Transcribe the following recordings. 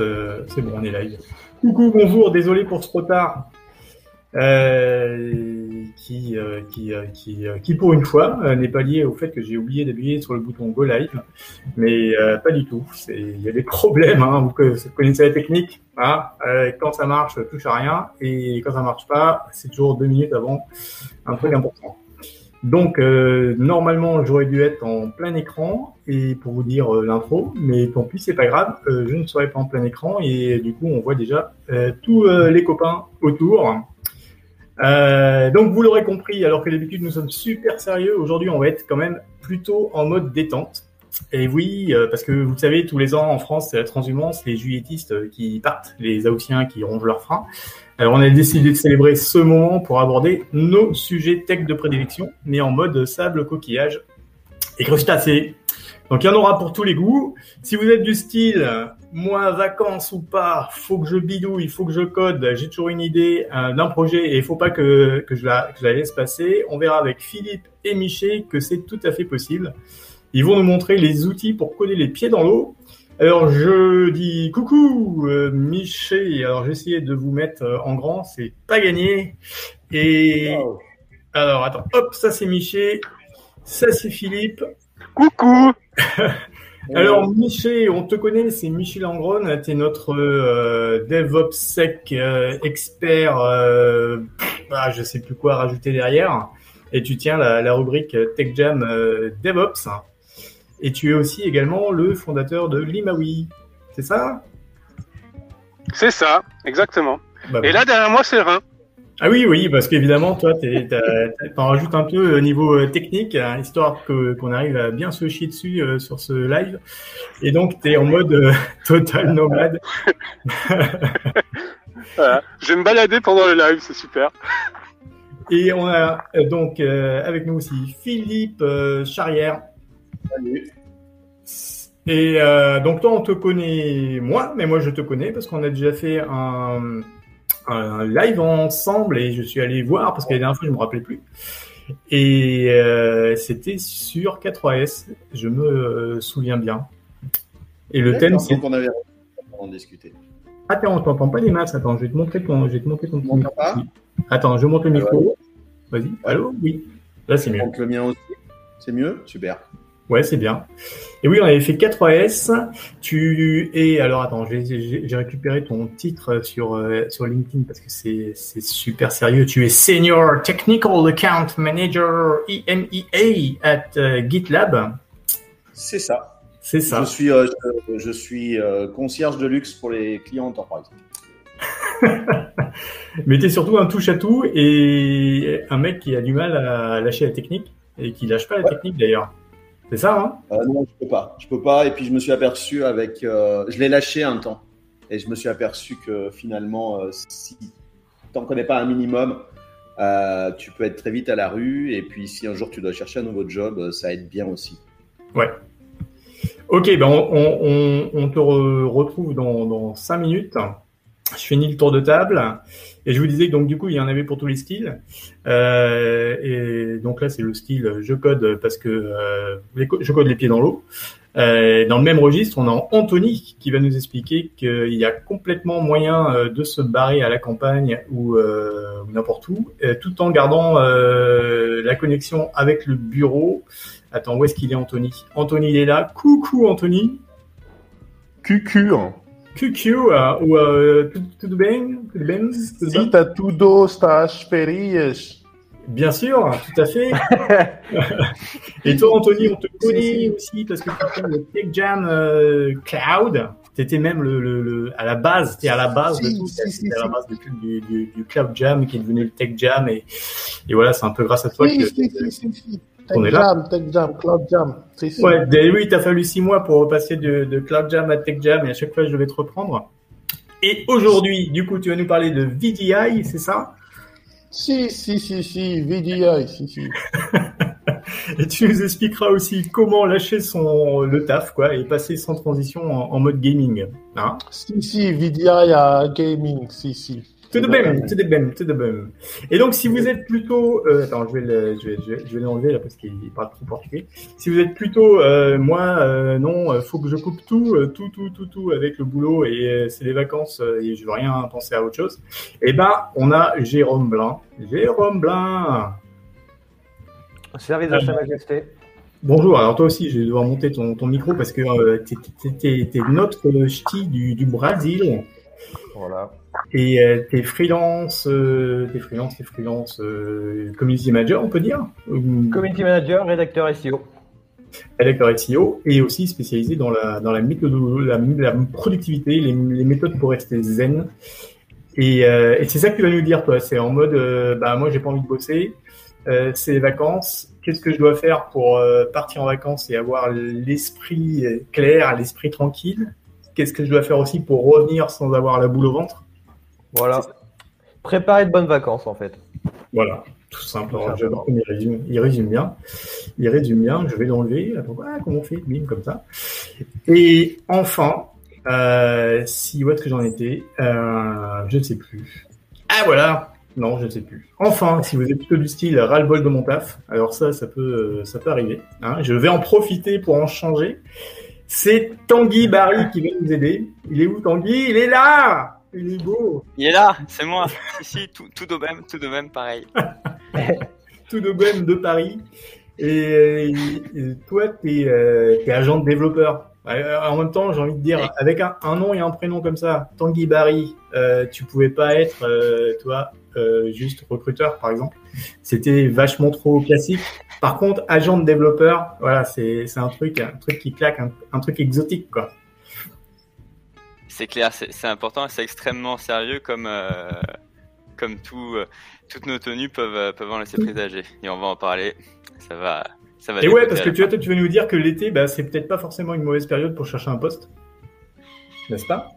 Euh, c'est bon, on est live. Coucou, bonjour, désolé pour ce retard. Euh, qui, euh, qui, qui, pour une fois, n'est pas lié au fait que j'ai oublié d'appuyer sur le bouton Go Live, mais pas du tout. Il y a des problèmes, hein, vous connaissez la technique. Hein, quand ça marche, touche à rien, et quand ça marche pas, c'est toujours deux minutes avant un truc important. Donc euh, normalement j'aurais dû être en plein écran et pour vous dire euh, l'intro, mais tant pis c'est pas grave, euh, je ne serai pas en plein écran et du coup on voit déjà tous les copains autour. donc vous l'aurez compris, alors que d'habitude nous sommes super sérieux, aujourd'hui on va être quand même plutôt en mode détente. Et oui, parce que vous savez, tous les ans en France, c'est la transhumance, les juilletistes qui partent, les Haussiens qui rongent leurs freins. Alors, on a décidé de célébrer ce moment pour aborder nos sujets tech de prédilection, mais en mode sable coquillage et crustacé. Donc, il y en aura pour tous les goûts. Si vous êtes du style, moi, vacances ou pas, faut que je bidouille, il faut que je code, j'ai toujours une idée euh, d'un projet et il faut pas que, je la, que je la laisse passer, on verra avec Philippe et Miché que c'est tout à fait possible. Ils vont nous montrer les outils pour coder les pieds dans l'eau alors je dis coucou euh, Miché. Alors j'ai essayé de vous mettre euh, en grand, c'est pas gagné. Et alors attends, hop, ça c'est Miché, ça c'est Philippe. Coucou. alors Miché, on te connaît, c'est Michel Langron, tu es notre euh, DevOps sec euh, expert. bah, je sais plus quoi rajouter derrière. Et tu tiens la, la rubrique TechJam DevOps. Et tu es aussi également le fondateur de Limawi. C'est ça? C'est ça, exactement. Bah et là, derrière moi, c'est Rhin. Ah oui, oui, parce qu'évidemment, toi, t'en rajoutes un peu au niveau euh, technique, hein, histoire que, qu'on arrive à bien se chier dessus euh, sur ce live. Et donc, tu es en mode euh, total nomade. voilà. Je vais me balader pendant le live, c'est super. Et on a donc avec nous aussi Philippe Charrière. Salut. Et euh, donc toi, on te connaît moi, mais moi je te connais parce qu'on a déjà fait un, un, live ensemble et je suis allé voir parce que la dernière fois je me rappelais plus. Et euh, c'était sur K3S, je me souviens bien. Et le thème c'est qu'on avait en discuter. Attends, on t'entend pas les masses. Attends, je vais te montrer ton, je vais te montrer ton micro. Attends, je monte le micro. Vas-y. Allô? Oui. Là c'est mieux. Donc le mien aussi. C'est mieux? Super. Ouais, c'est bien. Et oui, on avait fait 4S. Tu es alors attends, j'ai récupéré ton titre sur euh, sur LinkedIn parce que c'est super sérieux. Tu es Senior Technical Account Manager EMEA at euh, GitLab. C'est ça. C'est ça. Je suis euh, je, suis concierge de luxe pour les clients enterprise. Mais tu es surtout un touche à tout et un mec qui a du mal à lâcher la technique et qui lâche pas la technique d'ailleurs. C'est ça, hein? Euh, Non, je peux pas. Je peux pas. Et puis je me suis aperçu avec. Euh, je l'ai lâché un temps. Et je me suis aperçu que finalement, euh, si tu n'en connais pas un minimum, tu peux être très vite à la rue. Et puis si un jour tu dois chercher un nouveau job, ça aide bien aussi. Ouais. Ok, ben on, te retrouve dans, dans 5 minutes. Je finis le tour de table. Et je vous disais que donc du coup il y en avait pour tous les styles. Euh, et donc là c'est le style je code parce que euh, je code les pieds dans l'eau. Euh, dans le même registre, on a Anthony qui va nous expliquer qu'il y a complètement moyen de se barrer à la campagne ou, n'importe où, tout en gardant la connexion avec le bureau. Attends, où est-ce qu'il est Anthony? Anthony il est là. Coucou Anthony. Cucure. QQ uh, uh, tudo bem? Tudo bem? Tudo Sim, tá tudo, está às férias. Bien sûr, tout à fait. Et toi, Anthony, on te connaît aussi parce que tu fais le Tech Jam euh, Cloud. Tu étais même le, le, le, à la base, tu à la base de tout. Si, à la base du, du, du, Cloud Jam qui est devenu le Tech Jam. Et, et voilà, c'est un peu grâce à toi que. Tech Jam, Tech Jam, Cloud Jam. Ouais, oui, il t'a fallu six mois pour repasser de, de, Cloud Jam à Tech Jam et à chaque fois je vais te reprendre. Et aujourd'hui, du coup, tu vas nous parler de VDI, c'est ça? Si, si, si, si, VDI, si, si. et tu nous expliqueras aussi comment lâcher son le taf, quoi, et passer sans transition en, mode gaming. Hein? Si, si, VDI à gaming, si, si. Tout de même, tout de même, tout de même. Et donc, si vous êtes plutôt, euh, attends, je vais le, je vais, je vais, l'enlever là parce qu'il parle trop portugais. Si vous êtes plutôt, euh, moi, euh, non, euh, faut que je coupe tout, euh, tout, tout, tout, tout avec le boulot et euh, c'est les vacances et je veux rien penser à autre chose. Eh ben, on a Jérôme Blin. Jérôme Blin. Service de Sa Majesté. Bonjour. Alors toi aussi, je vais devoir monter ton, ton micro parce que euh, t'es, t'es, t'es, t'es notre ch'ti du, du Brésil. Voilà. Et euh, t'es freelance, euh, t'es freelance, t'es freelance, euh, community manager, on peut dire Community Manager, rédacteur SEO. rédacteur SEO et aussi spécialisé dans la dans la méthode la, la productivité les, les méthodes pour rester zen et, euh, et c'est ça que tu vas nous dire toi c'est en mode euh, bah moi j'ai pas envie de bosser euh, c'est les vacances qu'est-ce que je dois faire pour euh, partir en vacances et avoir l'esprit clair l'esprit tranquille? Qu'est-ce que je dois faire aussi pour revenir sans avoir la boule au ventre Voilà. Préparer de bonnes vacances, en fait. Voilà, tout simple. J'adore comme il résume, il résume bien. Il résume bien. Je vais l'enlever. Attends, ah, comment on fait? Bim, comme ça. Et enfin, euh, si où est-ce que j'en étais? Euh, Je ne sais plus. Ah voilà. Non, je ne sais plus. Enfin, si vous êtes plutôt du style ras-le-bol de mon taf, alors ça, ça peut, euh, ça peut arriver. hein. Je vais en profiter pour en changer. C'est Tanguy Barry qui va nous aider. Il est où Tanguy? Il est là Il est beau Il est là, c'est moi. si, tout, tout de même, tout de même, pareil. tout de même de Paris. Et, et toi, tu es, agent de développeur. Euh, En même temps, j'ai envie de dire, avec un, un nom et un prénom comme ça, Tanguy Barry, euh, tu pouvais pas être, euh, toi, euh, juste recruteur, par exemple. C'était vachement trop classique. Par contre, agent de développeur, voilà, c'est c'est un truc, un truc qui claque, un, un truc exotique, quoi. C'est clair, c'est important et c'est extrêmement sérieux comme, euh, comme tout, euh, toutes nos tenues peuvent, peuvent en laisser présager. Et on va en parler. Ça va, ça va Et ouais, parce que tu, toi, tu veux nous dire que l'été, bah, c'est peut-être pas forcément une mauvaise période pour chercher un poste, n'est-ce pas?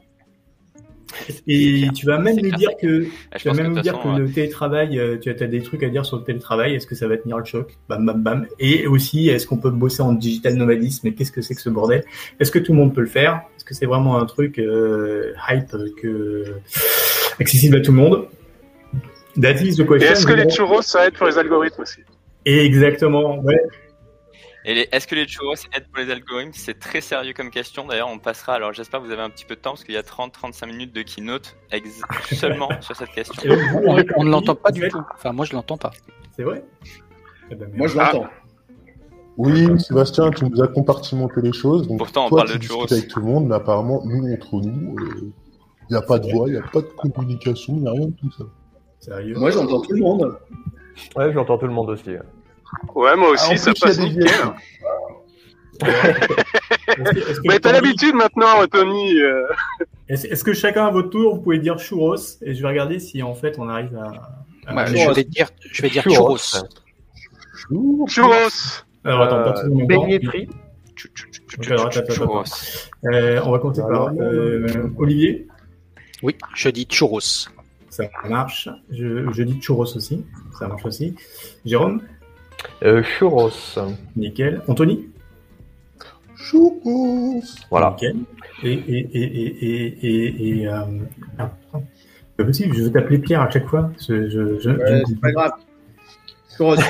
Et tu vas même nous dire que Ah, tu vas même nous dire que façon, le télétravail, euh, tu as, des trucs à dire sur le télétravail. Est-ce que ça va tenir le choc? Bam, bam, bam. Et aussi, est-ce qu'on peut bosser en digital nomadisme Et qu'est-ce que c'est que ce bordel? Est-ce que tout le monde peut le faire? Est-ce que c'est vraiment un truc euh, hype que accessible à tout le monde? That is the Et question. est-ce que les churros, ça aide pour les algorithmes aussi? Exactement. Ouais. Et les- est-ce que les churros aident pour les algorithmes? C'est très sérieux comme question. D'ailleurs, on passera. Alors, j'espère que vous avez un petit peu de temps parce qu'il y a 30-35 minutes de keynote ex- seulement sur cette question. On, ne l'entend pas du tout. Enfin, moi, je l'entends pas. C'est vrai? Eh ben. Moi, je l'entends. Oui, Sébastien, tu nous as compartimenté les choses. Donc, Pourtant, on toi, parle tu de churros. avec tout le monde, mais apparemment, nous, entre nous, il n'y a pas de voix, il n'y a pas de communication, il n'y a rien de tout ça. Sérieux? Moi, j'entends tout le monde. Ouais, j'entends tout le monde aussi. Ouais, moi Ah, aussi, en ça passe nickel. Mais t'as l'habitude maintenant, Tony. euh, Est-ce que chacun à votre tour, vous pouvez dire churros et je vais regarder si en fait on arrive à. à- Bah, je vais dire, je vais dire Churros. churros. Churros Alors attends, pas tout le monde. On va commencer par euh, Olivier. Oui, je dis churros. Ça marche. Je, je dis churros aussi. Ça marche aussi. Jérôme. Euh, churros. Nickel. Anthony. Churros Voilà. Nickel. Et et et et et et, et euh, ah, pas possible. Je veux t'appeler Pierre à chaque fois. Je, je, je, Ouais, c'est pas grave. Churros.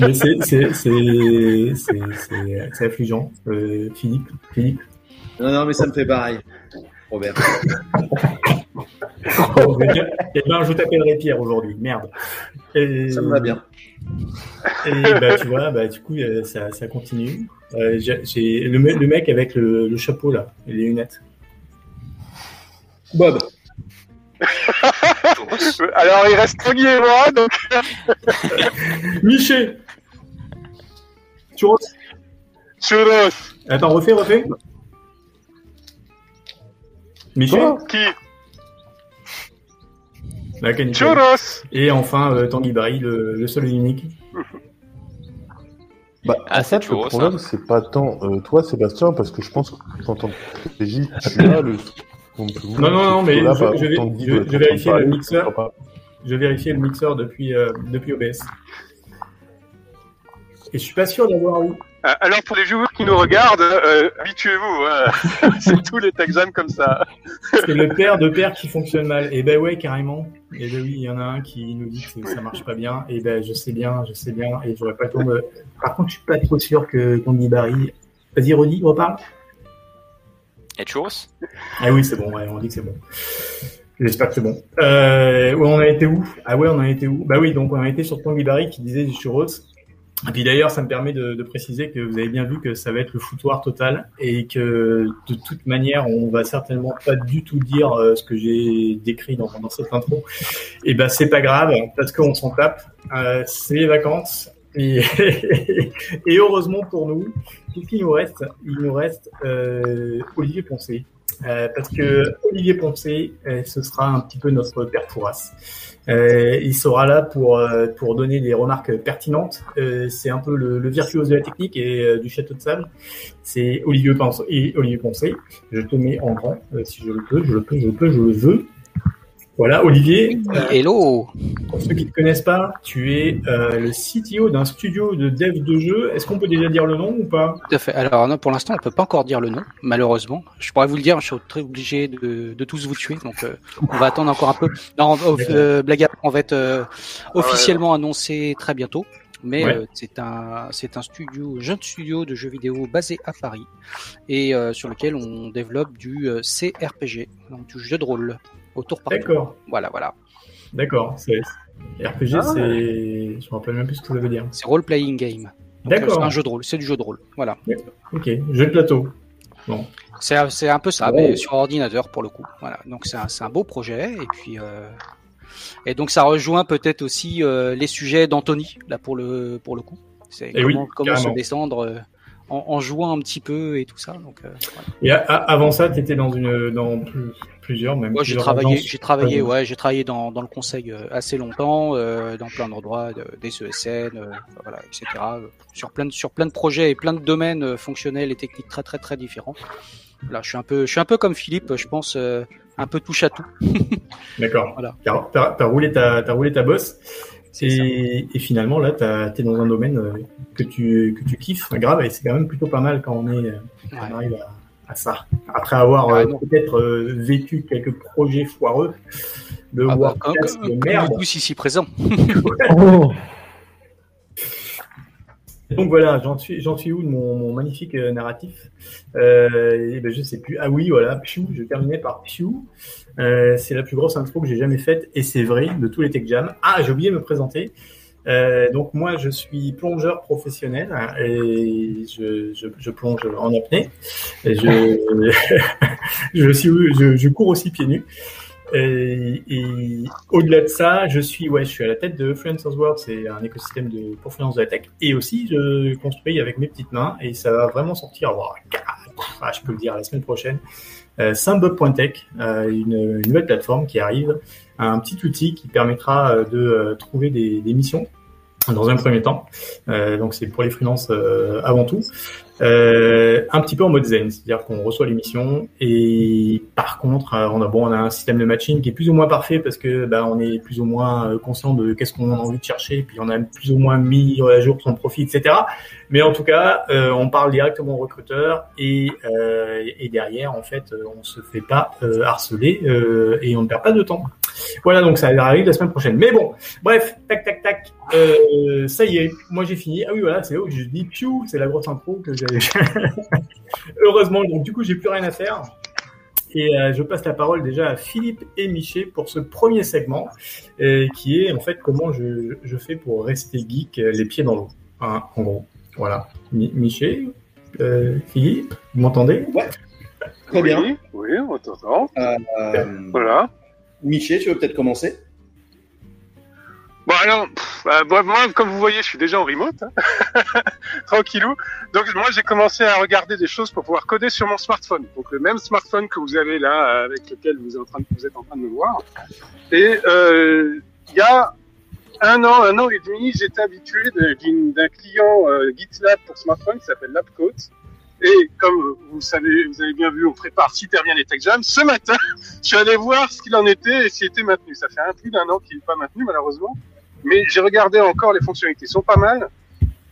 Mais c'est c'est c'est c'est c'est c'est affligeant. Euh, Philippe. Philippe. Non, non, mais ça me fait pareil. Robert. Eh ben, je t'appellerai Pierre aujourd'hui. Merde. Et, Ça me va bien. Et bah, tu vois, bah, du coup, euh, ça, ça continue. Euh, j'ai le, me- le mec avec le, le chapeau là, et les lunettes. Bob. Alors, il reste Tanguy et moi, donc Miché Churros churros. Attends, refais, refais. Quoi Qui La. Churros Et enfin, euh, Tanguy Barry, le, le seul et unique. Bah, Ah, en c'est fait, churros, le problème, c'est pas tant euh, toi, Sébastien, parce que je pense que en tant que tu as le. Non, non, non, mais Là, je- vais- exemple, Tanguy je- doit je être en train vérifie de le mixeur. Je vérifiais le mixeur depuis, euh, depuis OBS. Et je suis pas sûr d'avoir eu. Euh, Alors pour les joueurs qui nous regardent, euh, habituez-vous, hein. c'est tous les exams comme ça. C'est le père de père qui fonctionne mal. Et ben ouais, carrément. Et ben oui, il y en a un qui nous dit que ça marche pas bien. Et ben je sais bien, je sais bien. Et j'aurais pas le temps de. Par contre, je suis pas trop sûr que qu'on dit Barry. Vas-y, Rodi, reparle. Et churros Ah oui, c'est bon, ouais, on dit que c'est bon. J'espère que c'est bon. Euh, ouais, on a été où? Ah ouais, on a été où? Bah oui, donc on a été sur Tanguy Barry qui disait du churros. Et puis d'ailleurs, ça me permet de, de, préciser que vous avez bien vu que ça va être le foutoir total et que de toute manière, on va certainement pas du tout dire euh, ce que j'ai décrit dans, dans, cette intro. Et ben c'est pas grave parce qu'on s'en tape. Euh, c'est les vacances et, et, heureusement pour nous, qu'est-ce qu'il nous reste? Il nous reste euh, Olivier Poncé. Euh, parce que Olivier Poncé, euh, ce sera un petit peu notre père. Euh, il sera là pour euh, pour donner des remarques pertinentes. Euh, c'est un peu le, le, virtuose de la technique et du château de sable. C'est Olivier Poncé et Olivier. Je te mets en grand si je le peux, je le peux, je le peux, je le veux. Voilà, Olivier. Hello. Pour ceux qui ne te connaissent pas, tu es euh, le CTO d'un studio de dev de jeux. Est-ce qu'on peut déjà dire le nom ou pas? Tout à fait. Alors non, pour l'instant, on peut pas encore dire le nom, malheureusement. Je pourrais vous le dire, je suis très obligé de, de tous vous tuer, donc euh, on va attendre encore un peu. Non, euh, blague à on va être officiellement ah ouais, annoncé très bientôt. Mais ouais. c'est un c'est un studio jeune studio de jeux vidéo basé à Paris et sur lequel on développe du CRPG, donc du jeu de rôle autour par D'accord. Voilà, voilà. D'accord. RPG, ah, c'est. Je me rappelle même plus ce que ça veut dire. C'est role playing game. D'accord. C'est un jeu de rôle. C'est du jeu de rôle. Voilà. Ok. Jeu de plateau. Bon. C'est un peu ça, oh. mais sur ordinateur pour le coup. Voilà. Donc c'est un, un, beau projet et puis. Euh... Et donc ça rejoint peut-être aussi euh, les sujets d'Anthony là pour le pour le coup. C'est comment, oui, comment se descendre euh, en, en, jouant un petit peu et tout ça. Donc, euh, voilà. Et a, a, avant ça, tu étais dans une dans plus, plusieurs même. Ouais, j'ai travaillé, j'ai travaillé, ouais, j'ai travaillé dans, dans le conseil euh, assez longtemps, euh, dans plein d'endroits, de, des ESN, euh, voilà, etc. Sur plein de sur plein de projets et plein de domaines fonctionnels et techniques très très très différents. Là, je suis un peu, je suis un peu comme Philippe, je pense, un peu touche à tout. D'accord. Voilà. T'as as roulé ta, as roulé ta bosse. Et, et, finalement, là, tu es dans un domaine que tu, que tu kiffes, grave, et c'est quand même plutôt pas mal quand on, est, quand on arrive à, à, ça. Après avoir Ah, euh, peut-être euh, vécu quelques projets foireux de Ah bah, Warcraft comme, de comme merde. nous tous ici présents. Oh. Donc voilà, j'en suis, j'en suis où de mon, mon magnifique euh, narratif? Euh, et ben, Je sais plus. Ah oui, voilà, Piu, je terminais par Piu. Euh, c'est la plus grosse intro que j'ai jamais faite et c'est vrai de tous les tech jams. Ah, j'ai oublié de me présenter. Euh, donc moi, je suis plongeur professionnel hein, et je, je, je, plonge en apnée. Et je, je, suis, je, je cours aussi pieds nus. Et, et au-delà de ça, je suis, ouais, je suis à la tête de Freelancers World, c'est un écosystème de, pour freelance de la tech. Et aussi, je construis avec mes petites mains et ça va vraiment sortir, wow, ah, je peux le dire, la semaine prochaine. Euh, euh, une, une, nouvelle plateforme qui arrive, un petit outil qui permettra de euh, trouver des, missions dans un premier temps. Euh, donc c'est pour les freelances euh, avant tout. Euh, un petit peu en mode zen, c'est-à-dire qu'on reçoit l'émission et par contre on a bon on a un système de matching qui est plus ou moins parfait parce que bah, on est plus ou moins conscient de qu'est-ce qu'on a envie de chercher puis on a plus ou moins mis à jour son profil etc. Mais en tout cas euh, on parle directement au recruteur et, euh, et derrière en fait on se fait pas euh, harceler et on ne perd pas de temps. Voilà donc ça arrive la semaine prochaine. Mais bon bref tac tac tac ça y est moi j'ai fini. Ah oui voilà c'est là où je dis piou c'est la grosse intro que j'ai Heureusement, donc du coup, j'ai plus rien à faire. Et euh, je passe la parole déjà à Philippe et Miché pour ce premier segment, euh, qui est en fait comment je, je, fais pour rester geek euh, les pieds dans l'eau, hein, en gros. Voilà. Mi Miché, euh, Philippe, vous m'entendez? Ouais. Très bien. Oui, on t'entend. Euh, voilà. Miché, tu veux peut-être commencer? Bon alors, euh, moi, comme vous voyez, je suis déjà en remote, hein. tranquillou. Donc moi, j'ai commencé à regarder des choses pour pouvoir coder sur mon smartphone. Donc le même smartphone que vous avez là, avec lequel vous êtes en train de, me voir. Et euh, il y a un an, un an et demi, j'étais habitué d'un client euh, GitLab pour smartphone qui s'appelle LabCoat. Et comme vous savez, vous avez bien vu, on prépare super bien les tech jams. Ce matin, je suis allé voir ce qu'il en était et s'il était maintenu. Ça fait un plus d'un an qu'il n'est pas maintenu, malheureusement mais j'ai regardé encore les fonctionnalités sont pas mal.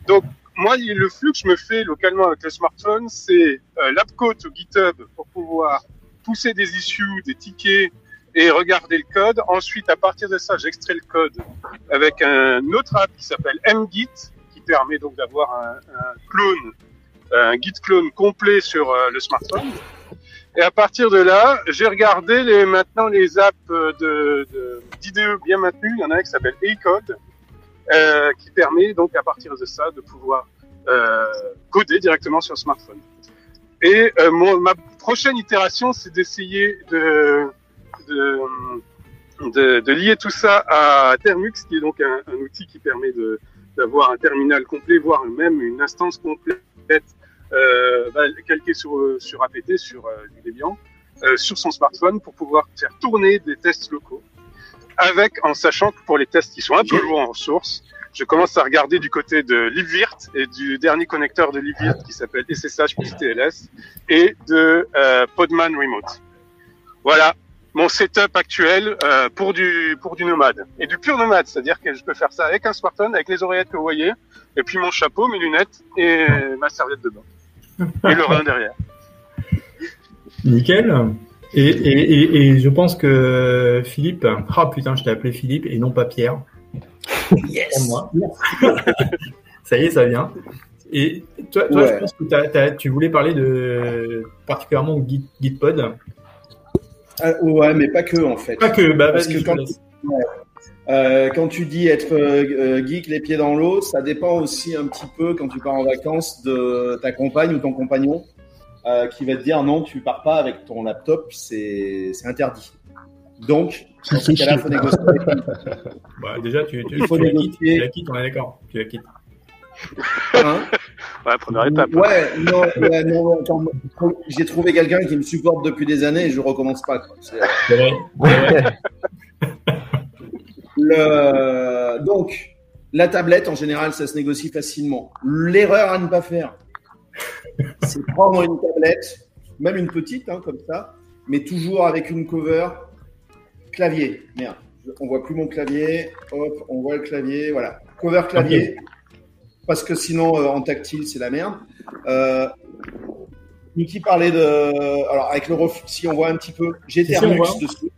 Donc moi, le flux que je me fais localement avec le smartphone, c'est euh, l'AppCode au GitHub pour pouvoir pousser des issues, des tickets et regarder le code. Ensuite, à partir de ça, j'extrais le code avec un autre app qui s'appelle mgit, qui permet donc d'avoir un, un clone, un git clone complet sur euh, le smartphone. Et à partir de là, j'ai regardé les, maintenant les apps euh, de, de, d'IDE bien maintenues. Il y en a un qui s'appelle Acode, euh, qui permet donc à partir de ça de pouvoir euh, coder directement sur smartphone. Et euh, mon, ma prochaine itération, c'est d'essayer de, de, de, de lier tout ça à Termux, qui est donc un, un outil qui permet de d'avoir un terminal complet, voire même une instance complète euh, bah, calquée sur, sur APT, sur euh, du Debian, euh, sur son smartphone pour pouvoir faire tourner des tests locaux. Avec, en sachant que pour les tests qui sont un peu lourds en ressources, je commence à regarder du côté de LibVirt et du dernier connecteur de LibVirt qui s'appelle SSH plus TLS et de euh, Podman Remote. Voilà mon setup actuel euh, pour du pour du nomade et du pur nomade, c'est-à-dire que je peux faire ça avec un smartphone, avec les oreillettes que vous voyez, et puis mon chapeau, mes lunettes et ma serviette de bain et le rein derrière. Nickel. Et, et, et, et je pense que Philippe, ah putain, je t'ai appelé Philippe et non pas Pierre. Yes. Moi. ça y est, ça vient. Et toi, toi Ouais. je pense que t'as- t'as- tu voulais parler de particulièrement Git, Gitpod. Ah, ouais, mais pas que en fait. Pas que, bah Parce que quand-. Euh, quand tu dis être euh, euh, geek les pieds dans l'eau, ça dépend aussi un petit peu quand tu pars en vacances de ta compagne ou ton compagnon euh, qui va te dire non, tu pars pas avec ton laptop, c'est c'est interdit. Donc, dans ce cas-là, faut négocier. Bah, déjà, tu, tu, Il faut tu la quittes, négocier. tu la quittes, on est d'accord. Tu la quittes. Hein? Ouais, première étape. Ouais, non, ouais, non, ouais, attends, j'ai trouvé quelqu'un qui me supporte depuis des années et je recommence pas. Quoi. C'est- C'est vrai. C'est vrai. Le... Donc, la tablette, en général, ça se négocie facilement. L'erreur à ne pas faire, c'est prendre une tablette, même une petite, hein, comme ça, mais toujours avec une cover clavier. Merde, on voit plus mon clavier. Hop, on voit le clavier. Voilà, cover clavier. Parce que sinon, euh, en tactile, c'est la merde. Euh, Niki parlait de. Alors, avec le ref... si on voit un petit peu, j'ai Si, dessus.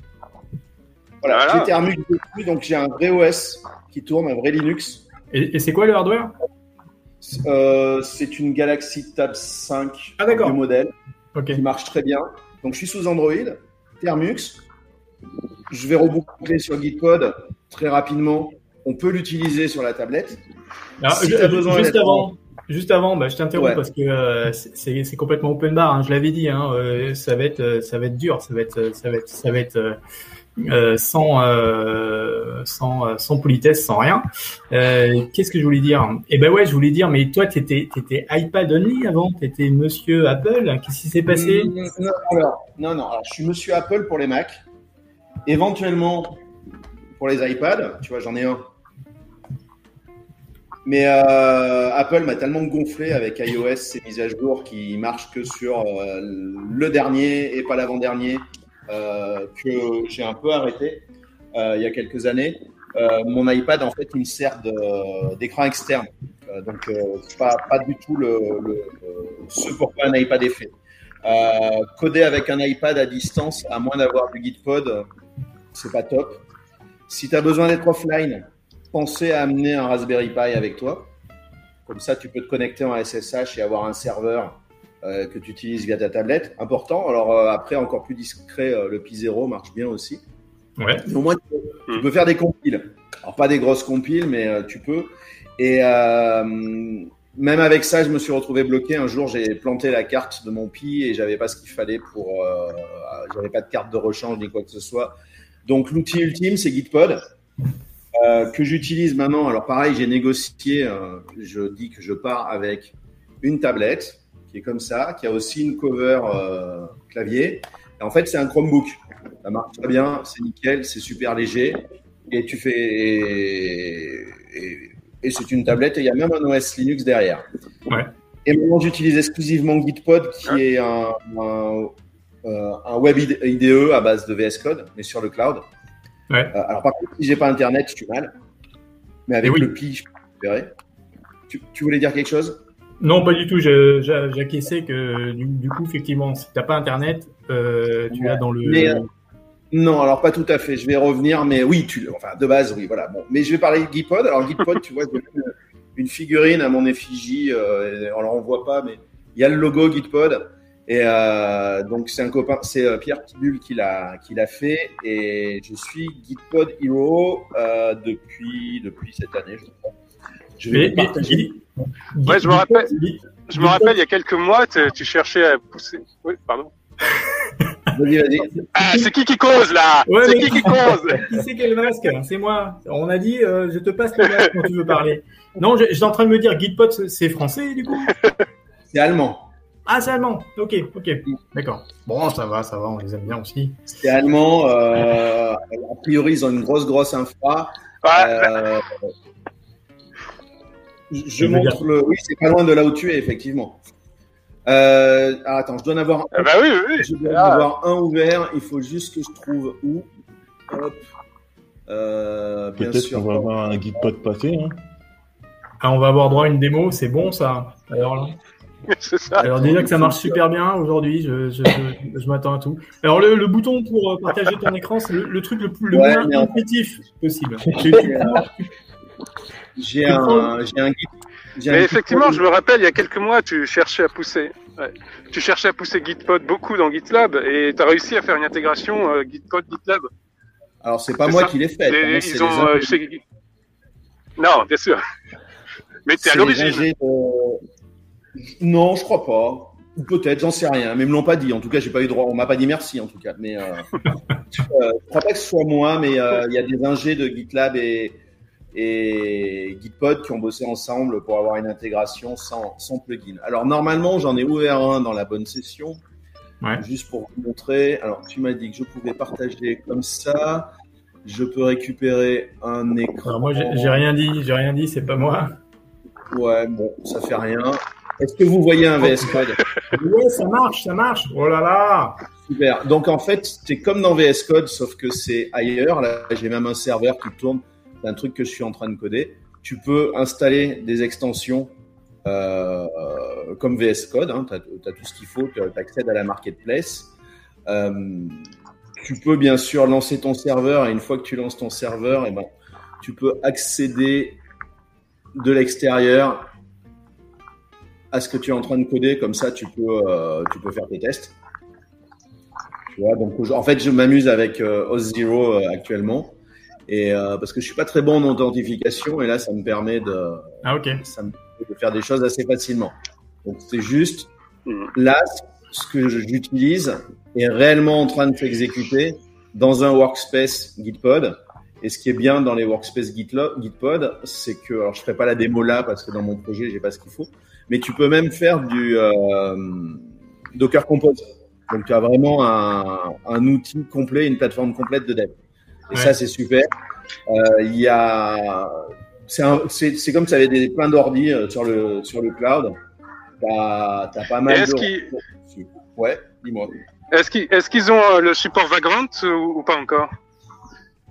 Voilà, Voilà. j'ai Termux dessus, donc j'ai un vrai OS qui tourne, un vrai Linux. Et, et c'est quoi le hardware? Euh, c'est une Galaxy Tab 5 Ah, du modèle Ok. qui marche très bien. Donc, je suis sous Android, Termux. Je vais reboucler sur Gitpod très rapidement. On peut l'utiliser sur la tablette. Alors, Si ju- t'as besoin juste avant, juste avant, bah, je t'interromps Ouais. parce que euh, c'est- complètement open bar. hein, je l'avais dit, hein, euh, ça va être, ça va être dur, ça va être, ça va être, ça va être euh, euh, sans, euh, euh, sans politesse, sans rien. Qu'est-ce que je voulais dire? Eh ben ouais, je voulais dire, mais toi, t'étais, t'étais iPad only avant, t'étais Monsieur Apple. Qu'est-ce qui s'est passé? Non, non, je suis monsieur Apple pour les Mac. Éventuellement, pour les iPads, tu vois, j'en ai un. Mais Apple m'a tellement gonflé avec iOS, ces mises à jour qui marchent que sur le dernier et pas l'avant-dernier, que j'ai un peu arrêté euh, il y a quelques années. Euh, mon iPad, en fait, il me sert d'écran externe. Euh, donc, euh, pas, pas du tout le, le, ce pourquoi un iPad est fait. Euh, coder avec un iPad à distance, à moins d'avoir du Gitpod, euh, c'est pas top. Si tu as besoin d'être offline, pensez à amener un Raspberry Pi avec toi. Comme ça, tu peux te connecter en SSH et avoir un serveur euh, que tu utilises via ta tablette. Important. Alors euh, après, encore plus discret, euh, le Pi 0 marche bien aussi. Ouais. Au moins, tu peux, tu peux faire des compiles. Alors, pas des grosses compiles, mais tu peux. Et même avec ça, je me suis retrouvé bloqué. Un jour, j'ai planté la carte de mon Pi et j'avais pas ce qu'il fallait pour. J'avais pas de carte de rechange ni quoi que ce soit. Donc, l'outil ultime, c'est Gitpod. que j'utilise maintenant. Alors, pareil, j'ai négocié. je dis que je pars avec une tablette qui est comme ça, qui a aussi une cover euh, clavier. Et en fait, c'est un Chromebook. Ça marche très bien, c'est nickel, c'est super léger. Et tu fais. Et, et- et c'est une tablette et il y a même un OS Linux derrière. Ouais. Et maintenant, j'utilise exclusivement Gitpod, qui est un, un, euh, un web IDE à base de VS Code, mais sur le cloud. Ouais. Euh, alors, par contre, si j'ai pas Internet, je suis mal. Mais avec oui. le Pi, je peux récupérer. tu, tu voulais dire quelque chose? Non, pas du tout. J'acquiesçais que du, coup, effectivement, si t'as pas Internet, euh, tu as dans le. Euh, Non, alors pas tout à fait. Je vais revenir, mais oui, tu, enfin de base, oui, voilà. Bon, mais je vais parler de Geekpod. Alors Geekpod, tu vois, une, une figurine à mon effigie. Euh, alors on voit pas, mais il y a le logo Geekpod. Et euh, donc c'est un copain, c'est euh, Pierre Pibul qui l'a fait. Et je suis Geekpod Hero euh, depuis depuis cette année, je crois. Je vais Mais- le mais- Ouais, je me rappelle. Je me rappelle, il y a quelques mois, tu tu cherchais à pousser. Oui, pardon. Vas-y, vas-y. Ah, c'est qui qui cause là Ouais, C'est qui qui cause Qui c'est quel masque? C'est moi. On a dit, euh, je te passe le masque quand tu veux parler. Non, je- j'étais en train de me dire, Gitpod, c'est- c'est français du coup? C'est allemand. Ah, c'est allemand. Ok, ok. D'accord. Bon, ça va, ça va, on les aime bien aussi. C'est allemand. Euh, a priori, ils ont une grosse, grosse infra. Ouais, Euh, je montre le. Oui, c'est pas loin de là où tu es, effectivement. Euh, ah, attends, je dois en avoir, ah Bah oui, oui, oui. je dois en Ah. avoir un ouvert. Il faut juste que je trouve où. Hop. Euh, bien Peut-être qu'on va avoir un guide pod passé. Hein. Ah, on va avoir droit à une démo, c'est bon ça. Alors, ça. Alors déjà que ça marche super bien aujourd'hui, je, je, je, je m'attends à tout. Alors le, le bouton pour euh, partager ton écran, c'est le, le truc le, plus, le Ouais, moins mais en- intuitif possible. Tu- tu J'ai un, j'ai un guide. j'ai un Mais guide effectivement, je me rappelle, il y a quelques mois, tu cherchais à pousser. ouais. Tu cherchais à pousser Gitpod beaucoup dans GitLab et tu as réussi à faire une intégration euh, Gitpod GitLab. Alors, c'est pas c'est moi ça. qui l'ai fait. Les- ils ont. les euh, chez- Non, bien sûr. Mais t'es à c'est les l'origine. Non, je crois pas. Ou peut-être, j'en sais rien. Mais ils me l'ont pas dit. En tout cas, j'ai pas eu droit. On m'a pas dit merci, en tout cas. Mais euh, euh, je crois pas que ce soit moi, mais euh, il y a des ingés de GitLab et, et Gitpod qui ont bossé ensemble pour avoir une intégration sans, sans plugin. Alors normalement, j'en ai ouvert un dans la bonne session. Ouais. Juste pour vous montrer. Alors, tu m'as dit que je pouvais partager comme ça. Je peux récupérer un écran. Alors moi j'ai rien dit, j'ai rien dit, c'est pas moi. Ouais, bon, ça fait rien. Est-ce que vous voyez un VS Code? Ouais, ça marche, ça marche. Oh là là. Super. Donc en fait, c'est comme dans VS Code, sauf que c'est ailleurs. Là, j'ai même un serveur qui tourne. C'est un truc que je suis en train de coder. Tu peux installer des extensions euh, comme VS Code. Hein. Tu as, tout ce qu'il faut. Tu accèdes à la marketplace. Euh, tu peux bien sûr lancer ton serveur et une fois que tu lances ton serveur, eh ben, tu peux accéder de l'extérieur à ce que tu es en train de coder. Comme ça, tu peux, euh, tu peux faire tes tests. Tu vois, donc en fait, je m'amuse avec Auth0 euh, actuellement. Et euh, parce que je suis pas très bon en authentification et là, ça me permet de, Ah ça me permet de faire des choses assez facilement. Donc c'est juste Mhm. là, ce que j'utilise est réellement en train de s'exécuter dans un workspace Gitpod. Et ce qui est bien dans les workspaces Gitpod, c'est que, alors je ferai pas la démo là parce que dans mon projet j'ai pas ce qu'il faut, mais tu peux même faire du euh, Docker Compose. Donc tu as vraiment un, un outil complet, une plateforme complète de dev. Et Ouais. ça c'est super. Euh, Il y a, c'est comme si tu avais des, plein d'ordi euh, sur le sur le cloud. T'as as pas mal est-ce de qu'ils dessus. Ouais, dis-moi. est-ce qu'ils est-ce qu'ils ont euh, le support Vagrant ou, ou pas encore?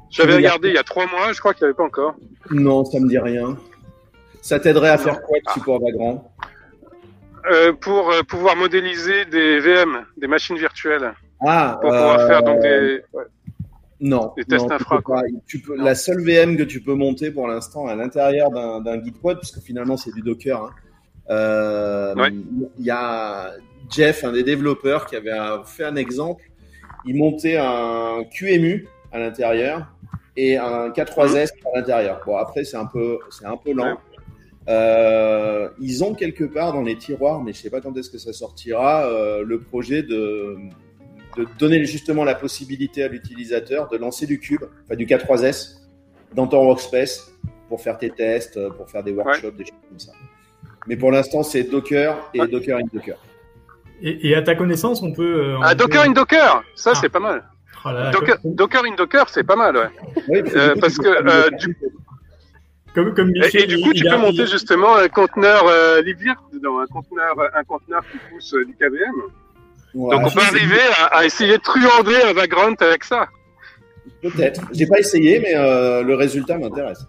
J'avais regardé il y a trois mois, je crois qu'il n'y avait pas encore. Non, ça me dit rien. Ça t'aiderait à faire quoi de support Vagrant? Euh, pour euh, pouvoir modéliser des VM, des machines virtuelles, Ah, pour pouvoir faire donc des. ouais. Non, Des tests non, tu infra, peux pas. Tu peux, la seule VM que tu peux monter pour l'instant à l'intérieur d'un parce que finalement c'est du Docker, hein, euh, Ouais. il y a Jeff, un des développeurs, qui avait fait un exemple. Il montait un QEMU à l'intérieur et un K3S à l'intérieur. Bon, après c'est un peu, c'est un peu lent. Ouais. Euh, ils ont quelque part dans les tiroirs, mais je sais pas quand est-ce que ça sortira, euh, le projet de de donner justement la possibilité à l'utilisateur de lancer du cube, enfin du K3S, dans ton workspace pour faire tes tests, euh, pour faire des workshops, des choses comme ça. Mais pour l'instant, c'est Docker et Ouais. Docker in Docker. Et, et à ta connaissance, on peut. euh, on Ah, Docker peut- in Docker, ça Ah. c'est pas mal. Oh là là, Docker, comme, Docker in Docker, c'est pas mal, ouais. Oui, Euh, coup, parce que, euh, du comme, comme Et, Michel, et du coup, il- tu il peux a- monter il- justement un conteneur euh, Libvirt dedans, un conteneur, un conteneur qui pousse euh, du KVM. Ouais, Donc on peut arriver à, à essayer de truander un Vagrant avec ça. Peut-être. J'ai pas essayé, mais euh, le résultat m'intéresse.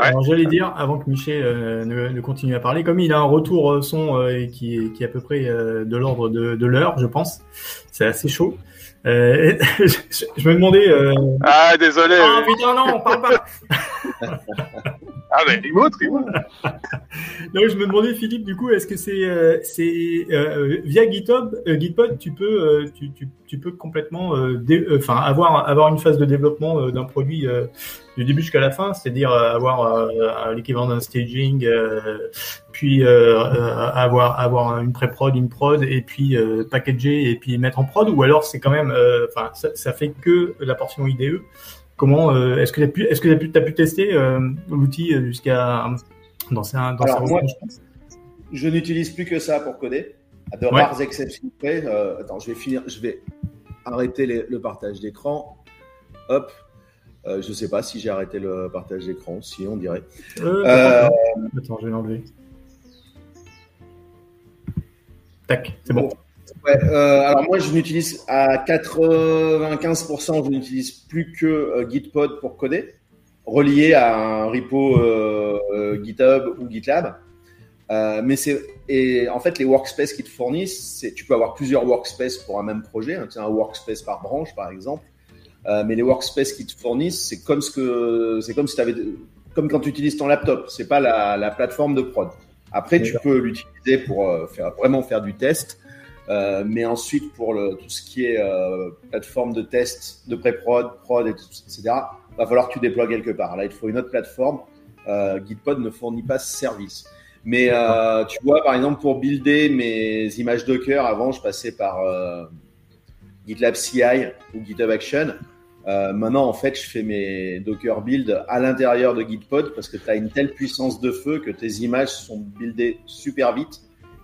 Ouais, Alors j'allais dire, avant que Michel euh, ne, ne continue à parler, comme il a un retour euh, son euh, qui, est, qui est à peu près euh, de l'ordre de, de l'heure, je pense, c'est assez chaud. Euh, je, je me demandais... Euh... Ah, désolé. Ah oui. putain non, parle pas Ah, mais remote, remote. Non, je me demandais, Philippe, du coup, est-ce que c'est euh, euh, via GitHub, euh, Gitpod, tu peux euh, tu, tu, tu peux complètement euh, euh, enfin avoir avoir une phase de développement d'un produit du début jusqu'à la fin, c'est-à-dire avoir l'équivalent d'un staging, puis avoir avoir une pré-prod, une prod, et puis packager et puis mettre en prod, ou alors c'est quand même, enfin ça, ça fait que la portion IDE. Comment euh, est-ce que tu as pu est-ce que tu pu, t'as pu tester euh, l'outil jusqu'à dans sa dans Alors, moi, je n'utilise plus que ça pour coder. À de Ouais. rares exceptions près. Euh, attends, je vais finir. Je vais arrêter les- le partage d'écran. Hop. Euh, je sais pas si j'ai arrêté le partage d'écran. Si, on dirait. Euh, Euh, Attends, je vais l'enlever. Tac, c'est bon. Ouais, euh, alors moi, je n'utilise à 95%, je n'utilise plus que euh, Gitpod pour coder, relié à un repo euh, GitHub ou GitLab. Euh, mais c'est et en fait les workspaces qu'ils te fournissent, c'est tu peux avoir plusieurs workspaces pour un même projet, hein, un workspace par branche par exemple. Euh, mais les workspaces qu'ils te fournissent, c'est comme ce que c'est comme si t'avais comme quand tu utilises ton laptop, c'est pas la, la plateforme de prod. Après, tu peux l'utiliser pour faire vraiment faire du test. Euh, mais ensuite, pour le, tout ce qui est euh, plateforme de test, de pré-prod, prod, et tout, etc., va falloir que tu déploies quelque part. Là, il te faut une autre plateforme. Euh, Gitpod ne fournit pas ce service. Mais tu vois, par exemple, pour builder mes images Docker, avant, je passais par GitLab CI ou GitHub Action. Maintenant, en fait, je fais mes Docker build à l'intérieur de Gitpod parce que tu as une telle puissance de feu que tes images sont buildées super vite.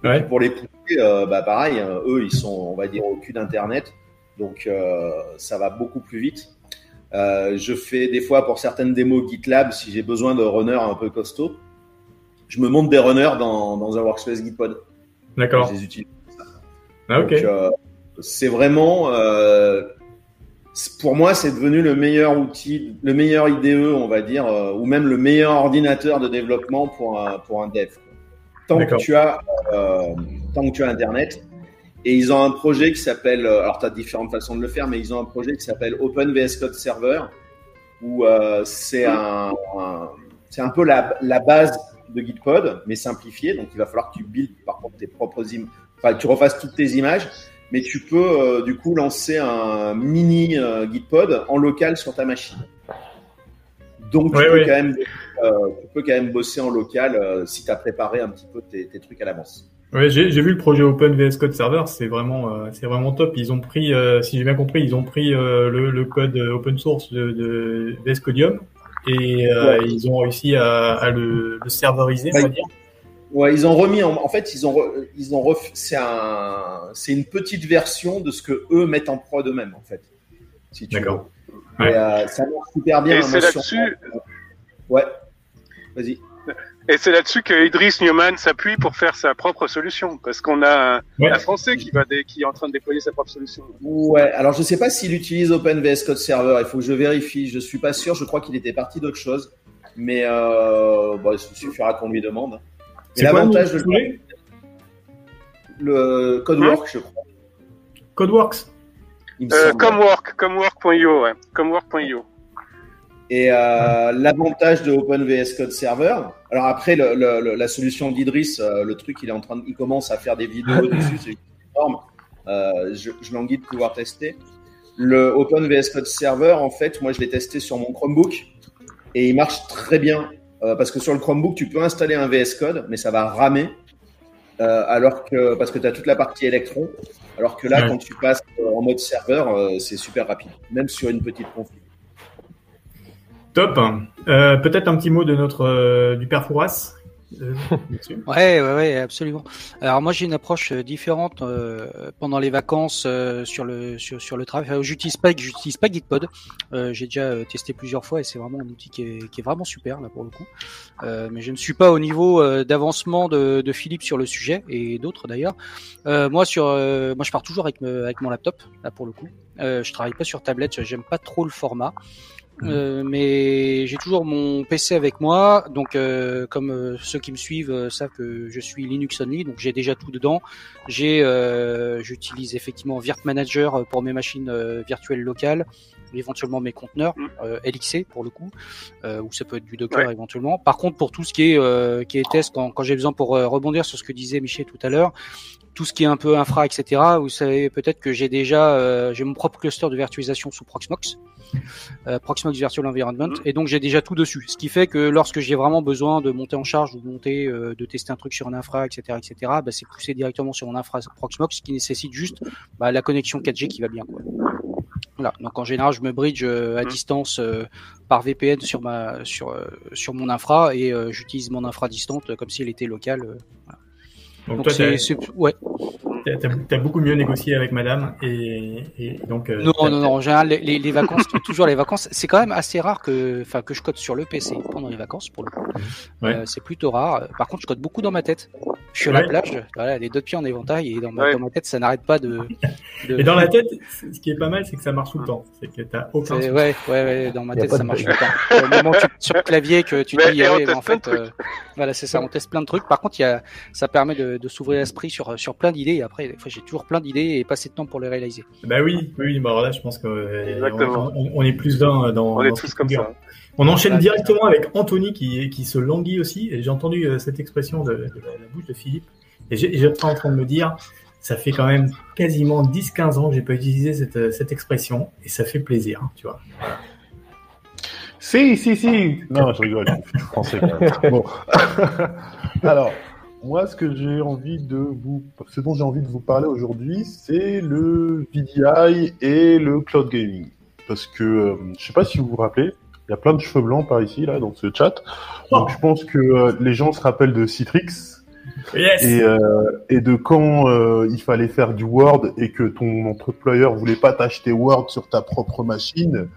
Ouais. pour les pousser, euh, bah pareil, euh, eux, ils sont, on va dire, au cul d'Internet. Donc, euh, ça va beaucoup plus vite. Euh, je fais des fois pour certaines démos GitLab, si j'ai besoin de runners un peu costauds, je me monte des runners dans, dans un workspace Gitpod. D'accord. Je les utilise. Ah, ok. Euh, c'est vraiment, pour moi, c'est devenu le meilleur outil, le meilleur IDE, on va dire, ou même le meilleur ordinateur de développement pour un, pour un dev. Tant que tu as, euh, tant que tu as Internet. Et ils ont un projet qui s'appelle, euh, alors tu as différentes façons de le faire, mais ils ont un projet qui s'appelle Open VS Code Server, où euh, c'est un, un- c'est un peu la, la base de Gitpod, mais simplifié. Donc il va falloir que tu builds par contre tes propres images, enfin tu refasses toutes tes images, mais tu peux euh, du coup lancer un mini Gitpod en local sur ta machine. Donc tu, Ouais, peux ouais. Quand même, euh, tu peux quand même bosser en local euh, si tu as préparé un petit peu tes, tes trucs à l'avance. Ouais, j'ai vu le projet Open VS Code Server, c'est vraiment, euh, c'est vraiment top. Ils ont pris, si j'ai bien compris, ils ont pris le, le code open source de, de VS Codium et ils ont réussi à, à le, le serveriser, on va Ouais. dire. Ouais, ils ont remis en, en fait, ils ont, re- ils ont ref- c'est un, c'est une petite version de ce que eux mettent en prod eux-mêmes, en fait. Si tu D'accord. Et, euh, ça marche super bien. Et Moi, c'est sur- là-dessus, Ouais. Vas-y. et c'est là-dessus que Idriss Newman s'appuie pour faire sa propre solution, parce qu'on a un, Ouais. un Français qui va dé- qui est en train de déployer sa propre solution. Ouais. Alors, je sais pas s'il utilise Open VS Code Server. Il faut que je vérifie. Je suis pas sûr. Je crois qu'il était parti d'autre chose. Mais euh, bon, il suffira qu'on lui demande. Et C'est l'avantage le de projet le Codework, je crois. Codeworks. Euh. Comwork, comwork.io, ouais. Comwork.io. Et euh, l'avantage de OpenVS Code Server, alors après le, le- le- la solution d'Idriss, euh, le truc il est en train, de, il commence à faire des vidéos dessus, c'est énorme. Euh, je je de pouvoir tester. Le OpenVS Code Server, en fait, moi je l'ai testé sur mon Chromebook et il marche très bien euh, parce que sur le Chromebook tu peux installer un VS Code, mais ça va ramer. Euh, alors que parce que tu as toute la partie électron, alors que là Ouais. quand tu passes en mode serveur, euh, c'est super rapide, même sur une petite config. Top. Euh, Peut-être un petit mot de notre euh, du père Fouras. Ouais, ouais, ouais, absolument. Alors moi j'ai une approche euh, différente euh, pendant les vacances euh, sur le sur, sur le travail. J'utilise pas j'utilise pas Gitpod. Euh, j'ai déjà euh, testé plusieurs fois et c'est vraiment un outil qui est, qui est vraiment super là pour le coup. Euh, mais je ne suis pas au niveau d'avancement de, de Philippe sur le sujet et d'autres d'ailleurs. Moi sur moi je pars toujours avec avec mon laptop là pour le coup. Je travaille pas sur tablette. J'aime pas trop le format. Euh, mais j'ai toujours mon PC avec moi, donc euh, comme euh, ceux qui me suivent savent que je suis Linux only, donc j'ai déjà tout dedans. J'utilise effectivement Virt Manager pour mes machines virtuelles locales, éventuellement mes conteneurs Mm. euh, LXC pour le coup, euh, ou ça peut être du Docker éventuellement. Par contre, pour tout ce qui est euh, qui est test, quand, quand j'ai besoin pour euh, rebondir sur ce que disait Michel tout à l'heure, tout ce qui est un peu infra, etc. Vous savez peut-être que j'ai déjà euh, j'ai mon propre cluster de virtualisation sous Proxmox euh, Proxmox Virtual Environment, Mhm. et donc j'ai déjà tout dessus. Ce qui fait que lorsque j'ai vraiment besoin de monter en charge ou de monter, euh, de tester un truc sur un infra, etc., etc., bah, c'est poussé directement sur mon infra Proxmox, qui nécessite juste bah, la connexion 4G qui va bien. Quoi. Voilà. Donc en général, je me bridge euh, à Mhm. distance euh, par VPN sur ma sur euh, sur mon infra et euh, j'utilise mon infra distante euh, comme si elle était locale. euh. Donc, Donc toi, c'est t'as- c'est- ouais. T'as beaucoup mieux négocié avec madame et, et donc. euh, Non, non, non. En général, les, vacances, toujours les vacances. C'est quand même assez rare que, enfin, que je code sur le PC pendant les vacances, pour le coup. Ouais. Euh, c'est plutôt rare. Par contre, je code beaucoup dans ma tête. Je suis à la plage, voilà, les deux pieds en éventail, et dans ma, Ouais. dans ma tête, ça n'arrête pas de. de- Et dans la tête, ce qui est pas mal, c'est que ça marche tout le temps. C'est que t'as aucun. Ouais, ouais, ouais, dans ma tête, ça marche tout le temps. Au moment où tu sur le clavier que tu Mais- dis, et on ouais, mais en fait, euh, voilà, c'est ça, on teste plein de trucs. Par contre, il y a, ça permet de, de s'ouvrir l'esprit sur, sur plein d'idées, et après, des fois, j'ai toujours plein d'idées et pas assez de temps pour les réaliser. Bah oui, oui, bah alors là, je pense que euh, on, on- est plus d'un dans. On est dans tous cette comme figure. ça. On enchaîne directement avec Anthony qui, qui se languit aussi. J'ai entendu euh, cette expression de, de la, la bouche de Philippe. Et j'étais en train de me dire, ça fait quand même quasiment 10-15 ans que j'ai pas utilisé cette, euh, cette expression. Et ça fait plaisir, hein, tu vois. Si, si, si. Non, je rigole. Je. Bon. Alors, moi, ce que j'ai envie de vous, ce dont j'ai envie de vous parler aujourd'hui, c'est le VDI et le cloud gaming. Parce que, euh, je sais pas si vous vous rappelez, il y a plein de cheveux blancs par ici, là, dans ce chat. Donc, je pense que euh, les gens se rappellent de Citrix Yes et, euh, et de quand euh, il fallait faire du Word et que ton employeur voulait pas t'acheter Word sur ta propre machine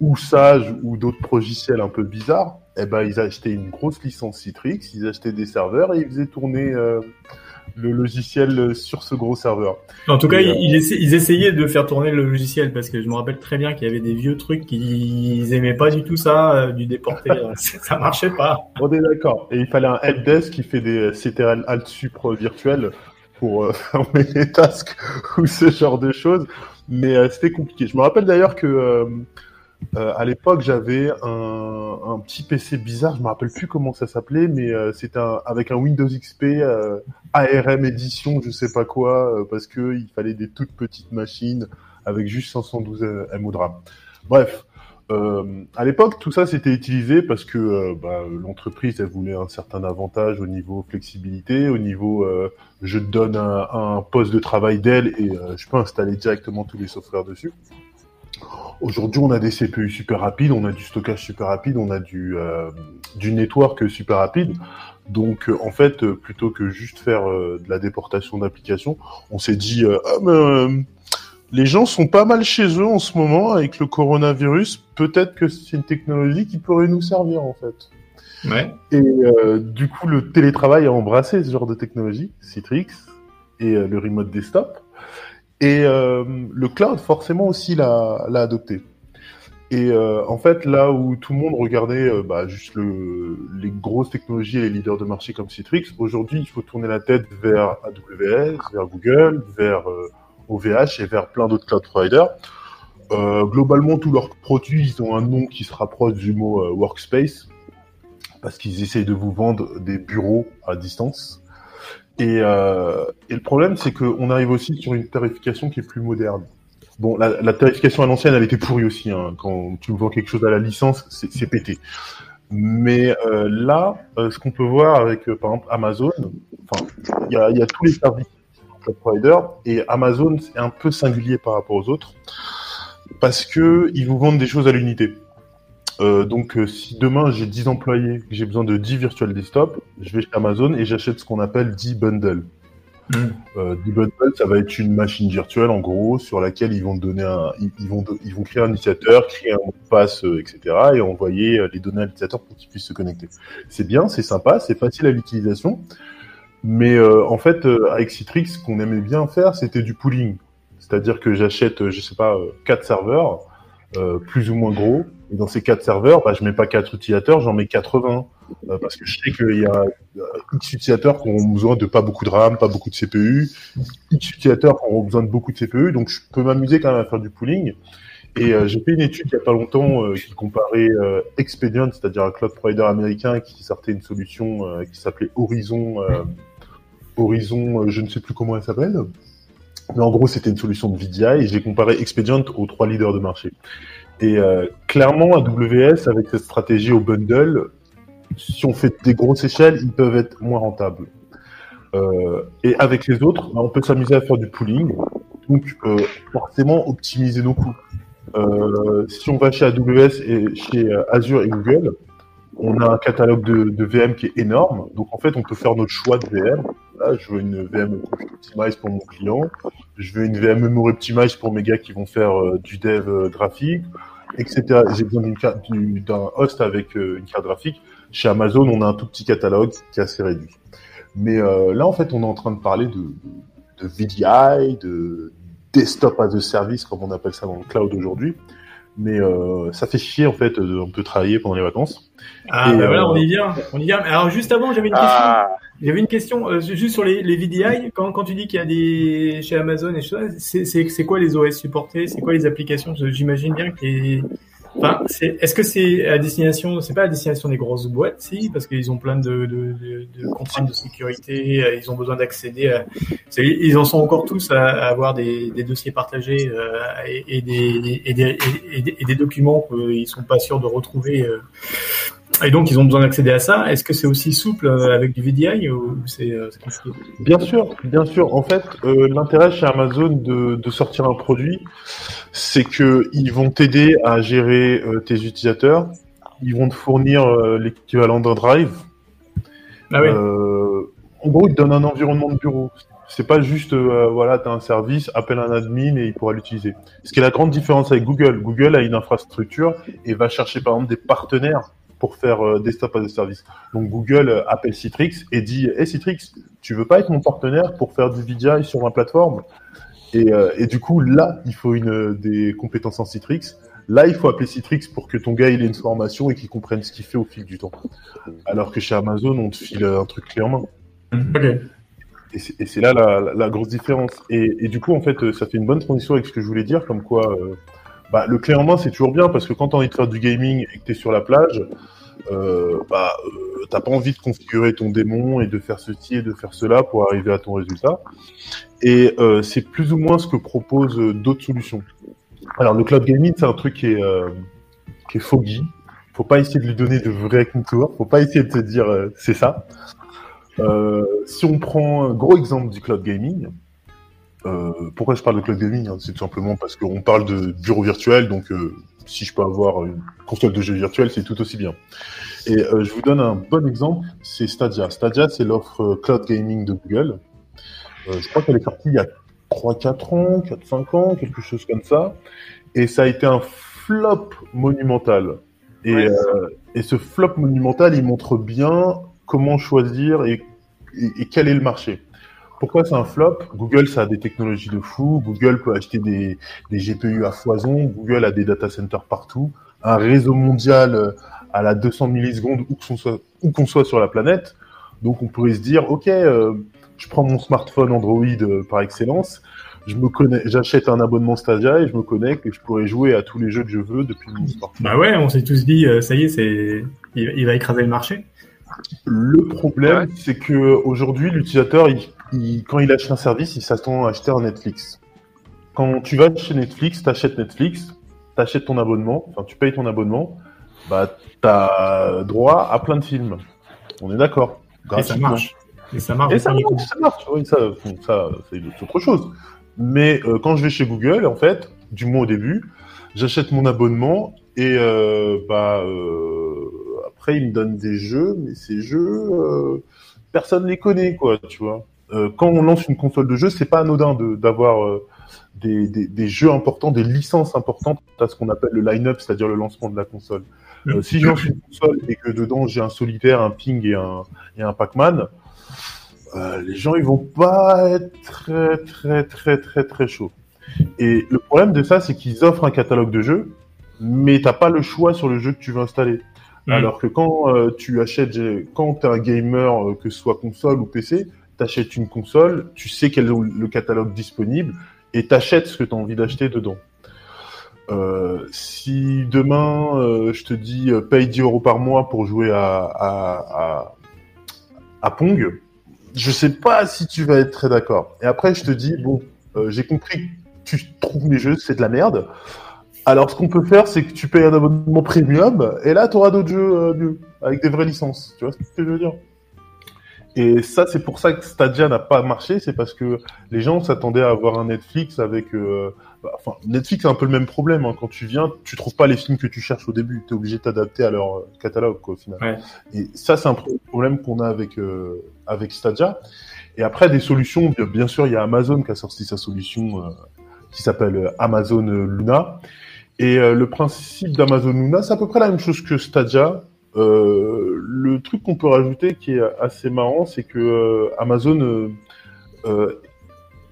ou Sage ou d'autres logiciels un peu bizarres, eh ben ils achetaient une grosse licence Citrix, ils achetaient des serveurs et ils faisaient tourner euh, le logiciel sur ce gros serveur. En tout cas, Et, euh, ils, ils essa- ils essayaient de faire tourner le logiciel parce que je me rappelle très bien qu'il y avait des vieux trucs qu'ils aimaient pas du tout ça, euh, du déporter. euh, ça marchait pas. On est d'accord. Et il fallait un helpdesk qui fait des CTRL Alt Supre virtuels pour euh, fermer les tasks ou ce genre de choses. Mais c'était compliqué. Je me rappelle d'ailleurs que euh, à l'époque j'avais un, petit PC bizarre. Je me rappelle plus comment ça s'appelait, mais euh, c'était avec un Windows XP euh, ARM édition, je sais pas quoi, euh, parce que il fallait des toutes petites machines avec juste 512 MO de RAM. Bref. À l'époque, tout ça c'était utilisé parce que bah, l'entreprise elle voulait un certain avantage au niveau flexibilité, au niveau je donne un, un poste de travail d'elle et je peux installer directement tous les softwares dessus. Aujourd'hui, on a des CPU super rapides, on a du stockage super rapide, on a du euh, du network super rapide. Donc, euh, en fait, euh, plutôt que juste faire euh, de la déportation d'applications, on s'est dit ah, mais, les gens sont pas mal chez eux en ce moment avec le coronavirus. Peut-être que c'est une technologie qui pourrait nous servir en fait. Ouais. Et du coup, le télétravail a embrassé ce genre de technologie, Citrix et le remote desktop. Et euh, le cloud, forcément, aussi l'a adopté. Et euh, en fait, là où tout le monde regardait euh, bah, juste le, les grosses technologies et les leaders de marché comme Citrix, aujourd'hui, il faut tourner la tête vers AWS, vers Google, vers euh, OVH et vers plein d'autres cloud providers. Euh, globalement, tous leurs produits, ils ont un nom qui se rapproche du mot euh, workspace parce qu'ils essayent de vous vendre des bureaux à distance. Et, euh, et le problème, c'est qu'on arrive aussi sur une tarification qui est plus moderne. Bon, la, la tarification à l'ancienne, elle était pourrie aussi. Hein. Quand tu vends quelque chose à la licence, c'est pété. Mais euh, là, euh, ce qu'on peut voir avec, euh, par exemple, Amazon, enfin, il y a, y a tous les services provider et Amazon, c'est un peu singulier par rapport aux autres parce que ils vous vendent des choses à l'unité. Euh, donc, euh, si demain j'ai 10 employés, que j'ai besoin de 10 virtual desktop, je vais chez Amazon et j'achète ce qu'on appelle 10 bundles. Mm. Euh, 10 bundles, ça va être une machine virtuelle en gros sur laquelle ils vont donner un, ils, ils vont, ils vont créer un utilisateur, créer un mot de passe, etc. et envoyer les données à l'utilisateur pour qu'il puisse se connecter. C'est bien, c'est sympa, c'est facile à l'utilisation. Mais en fait, avec Citrix, ce qu'on aimait bien faire, c'était du pooling. C'est-à-dire que j'achète, je sais pas, euh, quatre serveurs, plus ou moins gros, Et dans ces quatre serveurs, bah, je mets pas quatre utilisateurs, j'en mets 80. Euh, parce que je sais qu'il y a euh, X utilisateurs qui auront besoin de pas beaucoup de RAM, pas beaucoup de CPU, X utilisateurs qui auront besoin de beaucoup de CPU, donc je peux m'amuser quand même à faire du pooling. Et euh, j'ai fait une étude il y a pas longtemps euh, qui comparait euh, Expedient, c'est-à-dire un cloud provider américain qui sortait une solution euh, qui s'appelait Horizon, Horizon, je ne sais plus comment elle s'appelle. Mais en gros, c'était une solution de VDI et j'ai comparé Expedient aux trois leaders de marché. Et euh, clairement, AWS, avec cette stratégie au bundle, si on fait des grosses échelles, ils peuvent être moins rentables. Euh, et avec les autres, bah, on peut s'amuser à faire du pooling, donc euh, forcément optimiser nos coûts. Si on va chez AWS et chez Azure et Google, on a un catalogue de VM qui est énorme, donc en fait on peut faire notre choix de VM. Je veux une VM Optimize pour mon client, je veux une VM Optimize pour mes gars qui vont faire euh, du dev euh, graphique, etc. J'ai besoin d'un host avec euh, une carte graphique. Chez Amazon, on a un tout petit catalogue qui est assez réduit. Mais là, en fait, on est en train de parler de, de VDI, de desktop as a service, comme on appelle ça dans le cloud aujourd'hui. Mais ça fait chier, en fait, de un peu travailler pendant les vacances. Ah, bah voilà, euh, on y vient, on y vient. Alors juste avant, j'avais une question. Ah, J'avais une question euh, juste sur les, les VDI. Quand, quand tu dis qu'il y a des chez Amazon et choses, c'est c'est c'est quoi les OS supportés? C'est quoi les applications? J'imagine bien que les... Enfin, c'est est-ce que c'est à destination C'est pas à destination des grosses boîtes, si, parce qu'ils ont plein de, de, de, de contraintes de sécurité. euh, Ils ont besoin d'accéder. À... c'est- Ils en sont encore tous à, à avoir des, des dossiers partagés euh, et, et, des, et, des, et, des, et des documents qu'ils sont pas sûrs de retrouver. euh, et donc, ils ont besoin d'accéder à ça. Est-ce que c'est aussi souple euh, avec du VDI ou c'est euh, c'est compliqué? Bien sûr, bien sûr. En fait, euh, l'intérêt chez Amazon de, de sortir un produit, c'est que ils vont t'aider à gérer euh, tes utilisateurs. Ils vont te fournir euh, l'équivalent d'un drive. Ah oui. Euh, en gros, ils te donnent un environnement de bureau. C'est pas juste, voilà, tu as un service, appelle un admin et il pourra l'utiliser. Ce qui est la grande différence avec Google. Google a une infrastructure et va chercher par exemple des partenaires pour faire des stops à des services. Donc Google appelle Citrix et dit Hey Citrix, tu veux pas être mon partenaire pour faire du VDI sur ma plateforme? Et, euh, et du coup, là, il faut une, des compétences en Citrix. Là, il faut appeler Citrix pour que ton gars il ait une formation et qu'il comprenne ce qu'il fait au fil du temps. Alors que chez Amazon, on te file un truc clé en main. Et c'est là la, la- la grosse différence. Et, et du coup, en fait, euh, ça fait une bonne transition avec ce que je voulais dire, comme quoi euh, bah, le clé en main, c'est toujours bien, parce que quand tu as envie de faire du gaming et que tu es sur la plage, euh, bah, euh, t'as pas envie de configurer ton démon et de faire ceci et de faire cela pour arriver à ton résultat. Et euh, c'est plus ou moins ce que proposent euh, d'autres solutions. Alors, le cloud gaming, c'est un truc qui est, euh, qui est foggy. Faut pas essayer de lui donner de vrais contours. Faut pas essayer de se dire euh, c'est ça. Si on prend un gros exemple du cloud gaming, pourquoi je parle de cloud gaming hein, C'est tout simplement parce qu'on parle de bureau virtuel, donc si je peux avoir une console de jeu virtuelle, c'est tout aussi bien. Et je vous donne un bon exemple, c'est Stadia. Stadia, c'est l'offre cloud gaming de Google. Euh, je crois qu'elle est sortie il y a 3-4 ans, 4-5 ans, quelque chose comme ça. Et ça a été un flop monumental. Et, Ouais. euh, et ce flop monumental, il montre bien comment choisir et, et- et quel est le marché. Pourquoi c'est un flop? Google, ça a des technologies de fou. Google peut acheter des, des GPU à foison. Google a des data centers partout. Un réseau mondial euh, à la 200 millisecondes où qu'on soit, sur la planète. Donc on pourrait se dire, ok, euh, je prends mon smartphone Android euh, par excellence. Je me connais, j'achète un abonnement Stadia et je me connecte et je pourrais jouer à tous les jeux que je veux depuis mon smartphone. Bah ouais, on s'est tous dit, euh, ça y est, c'est, il, il va écraser le marché. Le problème, c'est que aujourd'hui, l'utilisateur, il, il- quand il achète un service, il s'attend à acheter un Netflix. Quand tu vas chez Netflix, tu achètes Netflix, tu achètes ton abonnement, enfin tu payes ton abonnement, bah tu as droit à plein de films. On est d'accord. Et ça marche. Et ça marche. Et ça marche, ça marche, ça, c'est autre chose. Mais euh, quand je vais chez Google, en fait, du moins au début, j'achète mon abonnement et euh, bah euh, après ils me donnent des jeux, mais ces jeux, personne les connaît, quoi, tu vois. Quand on lance une console de jeu, c'est pas anodin de- d'avoir euh, des, des, des jeux importants, des licences importantes à ce qu'on appelle le line-up, c'est-à-dire le lancement de la console. Si je lance une console et que dedans j'ai un solitaire, un ping et un, et un Pac-Man, euh, les gens ils vont pas être très très très très très chauds. Et le problème de ça, c'est qu'ils offrent un catalogue de jeux, mais t'as pas le choix sur le jeu que tu veux installer. Mm. Alors que quand euh, tu achètes, quand t'es un gamer, euh, que ce soit console ou PC, t'achètes une console, tu sais quel est le catalogue disponible et t'achètes ce que t'as envie d'acheter dedans. Euh, si demain je te dis paye 10 euros par mois pour jouer à, à, à, à Pong, je sais pas si tu vas être très d'accord. Et après je te dis bon, euh, j'ai compris que tu trouves mes jeux c'est de la merde. Alors ce qu'on peut faire c'est que tu payes un abonnement premium et là tu auras d'autres jeux euh, mieux avec des vraies licences. Tu vois ce que je veux dire? Et ça c'est pour ça que Stadia n'a pas marché, c'est parce que les gens s'attendaient à avoir un Netflix avec euh, bah, enfin, Netflix a un peu le même problème. Hein. Quand tu viens, tu trouves pas les films que tu cherches au début. Tu es obligé de t'adapter à leur catalogue, quoi, au final. Ouais. Et ça, c'est un pro- problème qu'on a avec, avec Stadia. Et après, des solutions, bien, sûr, il y a Amazon qui a sorti sa solution euh, qui s'appelle euh, Amazon Luna. Et euh, le principe d'Amazon Luna, c'est à peu près la même chose que Stadia. Euh, le truc qu'on peut rajouter qui est assez marrant, c'est que euh, Amazon, euh, euh,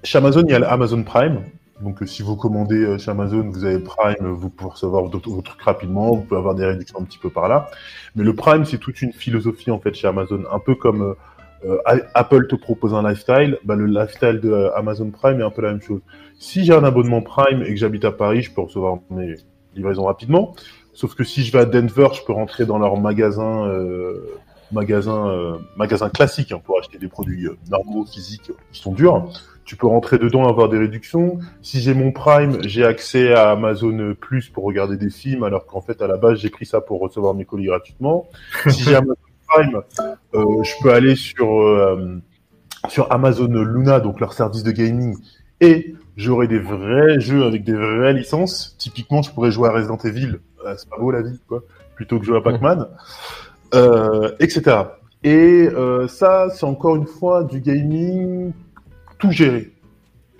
chez Amazon, il y a l'Amazon Prime. Donc, euh, si vous commandez euh, chez Amazon, vous avez Prime, euh, vous pouvez recevoir vos trucs rapidement, vous pouvez avoir des réductions un petit peu par là. Mais le Prime, c'est toute une philosophie en fait chez Amazon, un peu comme euh, Apple te propose un lifestyle, bah, le lifestyle de euh, Amazon Prime est un peu la même chose. Si j'ai un abonnement Prime et que j'habite à Paris, je peux recevoir mes livraisons rapidement. Sauf que si je vais à Denver, je peux rentrer dans leur magasin, euh, magasin, euh, magasin classique hein, pour acheter des produits euh, normaux, physiques, qui sont durs. Tu peux rentrer dedans, avoir des réductions. Si j'ai mon Prime, j'ai accès à Amazon Plus pour regarder des films, alors qu'en fait, à la base, j'ai pris ça pour recevoir mes colis gratuitement. Si j'ai Amazon Prime, euh, je peux aller sur, euh, sur Amazon Luna, donc leur service de gaming, et j'aurai des vrais jeux avec des vraies licences. Typiquement, je pourrais jouer à Resident Evil. Euh, c'est pas beau la vie, quoi. Plutôt que jouer à Pac-Man, euh, etc. Et euh, ça, c'est encore une fois du gaming tout géré.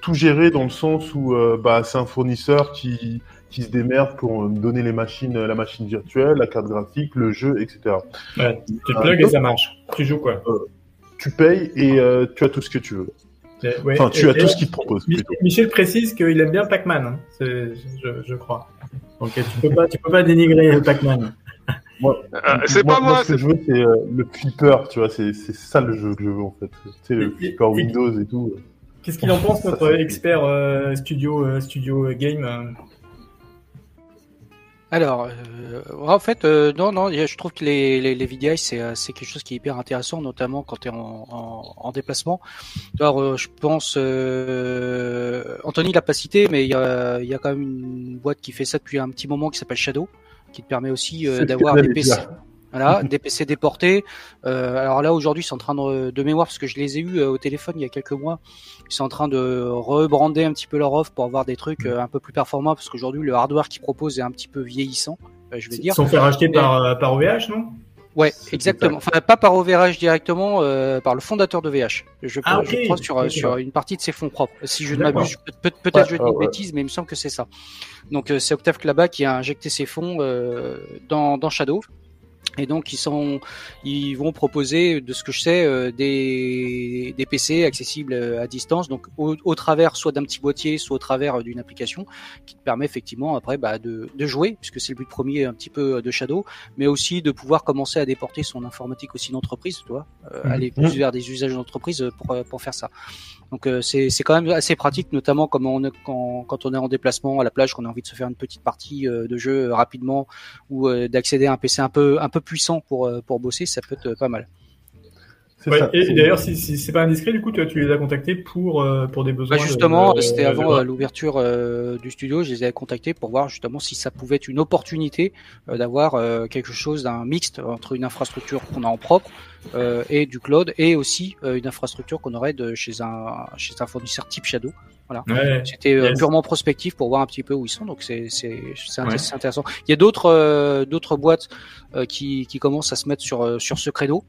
Tout géré dans le sens où euh, bah, c'est un fournisseur qui, qui se démerde pour me donner les machines, la machine virtuelle, la carte graphique, le jeu, etc. Ouais, tu te Ah, plugs et ça marche. Tu joues quoi? Tu payes et euh, tu as tout ce que tu veux. Et- ouais, Enfin, tu et- as tout ce qu'il te propose. Michel, plutôt. Michel précise qu'il aime bien Pac-Man, hein. Je, je crois. Donc euh, tu peux pas, tu peux pas dénigrer Pac-Man. Moi, Euh, c'est pas moi, ce que je veux, c'est euh, le flipper, tu vois, c'est ça le jeu que je veux en fait. Tu sais, le flipper Windows et tout. Qu'est-ce qu'il en pense notre expert euh, studio euh, studio euh, game euh? Alors, euh, en fait, euh, non, non, je trouve que les, les, les VDI, c'est euh, c'est quelque chose qui est hyper intéressant, notamment quand tu es en, en, en déplacement. Alors, euh, je pense, euh, Anthony l'a pas cité, mais il y a, il y a quand même une boîte qui fait ça depuis un petit moment qui s'appelle Shadow, qui te permet aussi euh, d'avoir des PC. Voilà, des PC déportés. Euh, alors là, aujourd'hui, c'est en train de, de mémoire, parce que je les ai eus euh, au téléphone il y a quelques mois. Ils sont en train de rebrander un petit peu leur offre pour avoir des trucs euh, un peu plus performants, parce qu'aujourd'hui, le hardware qu'ils proposent est un petit peu vieillissant, je vais Ils dire. se sont fait racheter par par OVH, non? Ouais, exactement. Enfin, pas par OVH directement, euh, par le fondateur de VH. Je, Ah, je crois sur, sur une partie de ses fonds propres. Si je ne m'abuse, peut- peut- peut-être Ouais, je dis une ouais. bêtise, mais il me semble que c'est ça. Donc c'est Octave Klaba qui a injecté ses fonds euh, dans, dans Shadow. Et donc ils sont, ils vont proposer, de ce que je sais, euh, des, des PC accessibles euh, à distance, donc au, au travers soit d'un petit boîtier, soit au travers euh, d'une application qui te permet effectivement après bah, de, de jouer, puisque c'est le but premier un petit peu euh, de Shadow, mais aussi de pouvoir commencer à déporter son informatique aussi d'entreprise, tu vois, euh, Mhm. aller plus vers des usages d'entreprise pour, pour faire ça. Donc euh, c'est quand même assez pratique, notamment quand, on est en déplacement à la plage, qu'on a envie de se faire une petite partie euh, de jeu euh, rapidement ou euh, d'accéder à un PC un peu un peu puissant pour pour bosser, ça peut être pas mal. C'est Ouais, ça. et d'ailleurs, si, si c'est pas indiscret, du coup, toi, tu les as contactés pour pour pour des besoins. Bah, justement, de- c'était de- avant de- euh, l'ouverture euh, du studio, je les ai contactés pour voir justement si ça pouvait être une opportunité euh, d'avoir euh, quelque chose d'un mixte entre une infrastructure qu'on a en propre euh, et du cloud et aussi euh, une infrastructure qu'on aurait de chez un chez un fournisseur type Shadow. Ouais. C'était euh, Yes. purement prospectif pour voir un petit peu où ils sont, donc c'est c'est c'est inté- Ouais. c'est intéressant. Il y a d'autres euh, d'autres boîtes euh, qui qui commencent à se mettre sur euh, sur ce credo.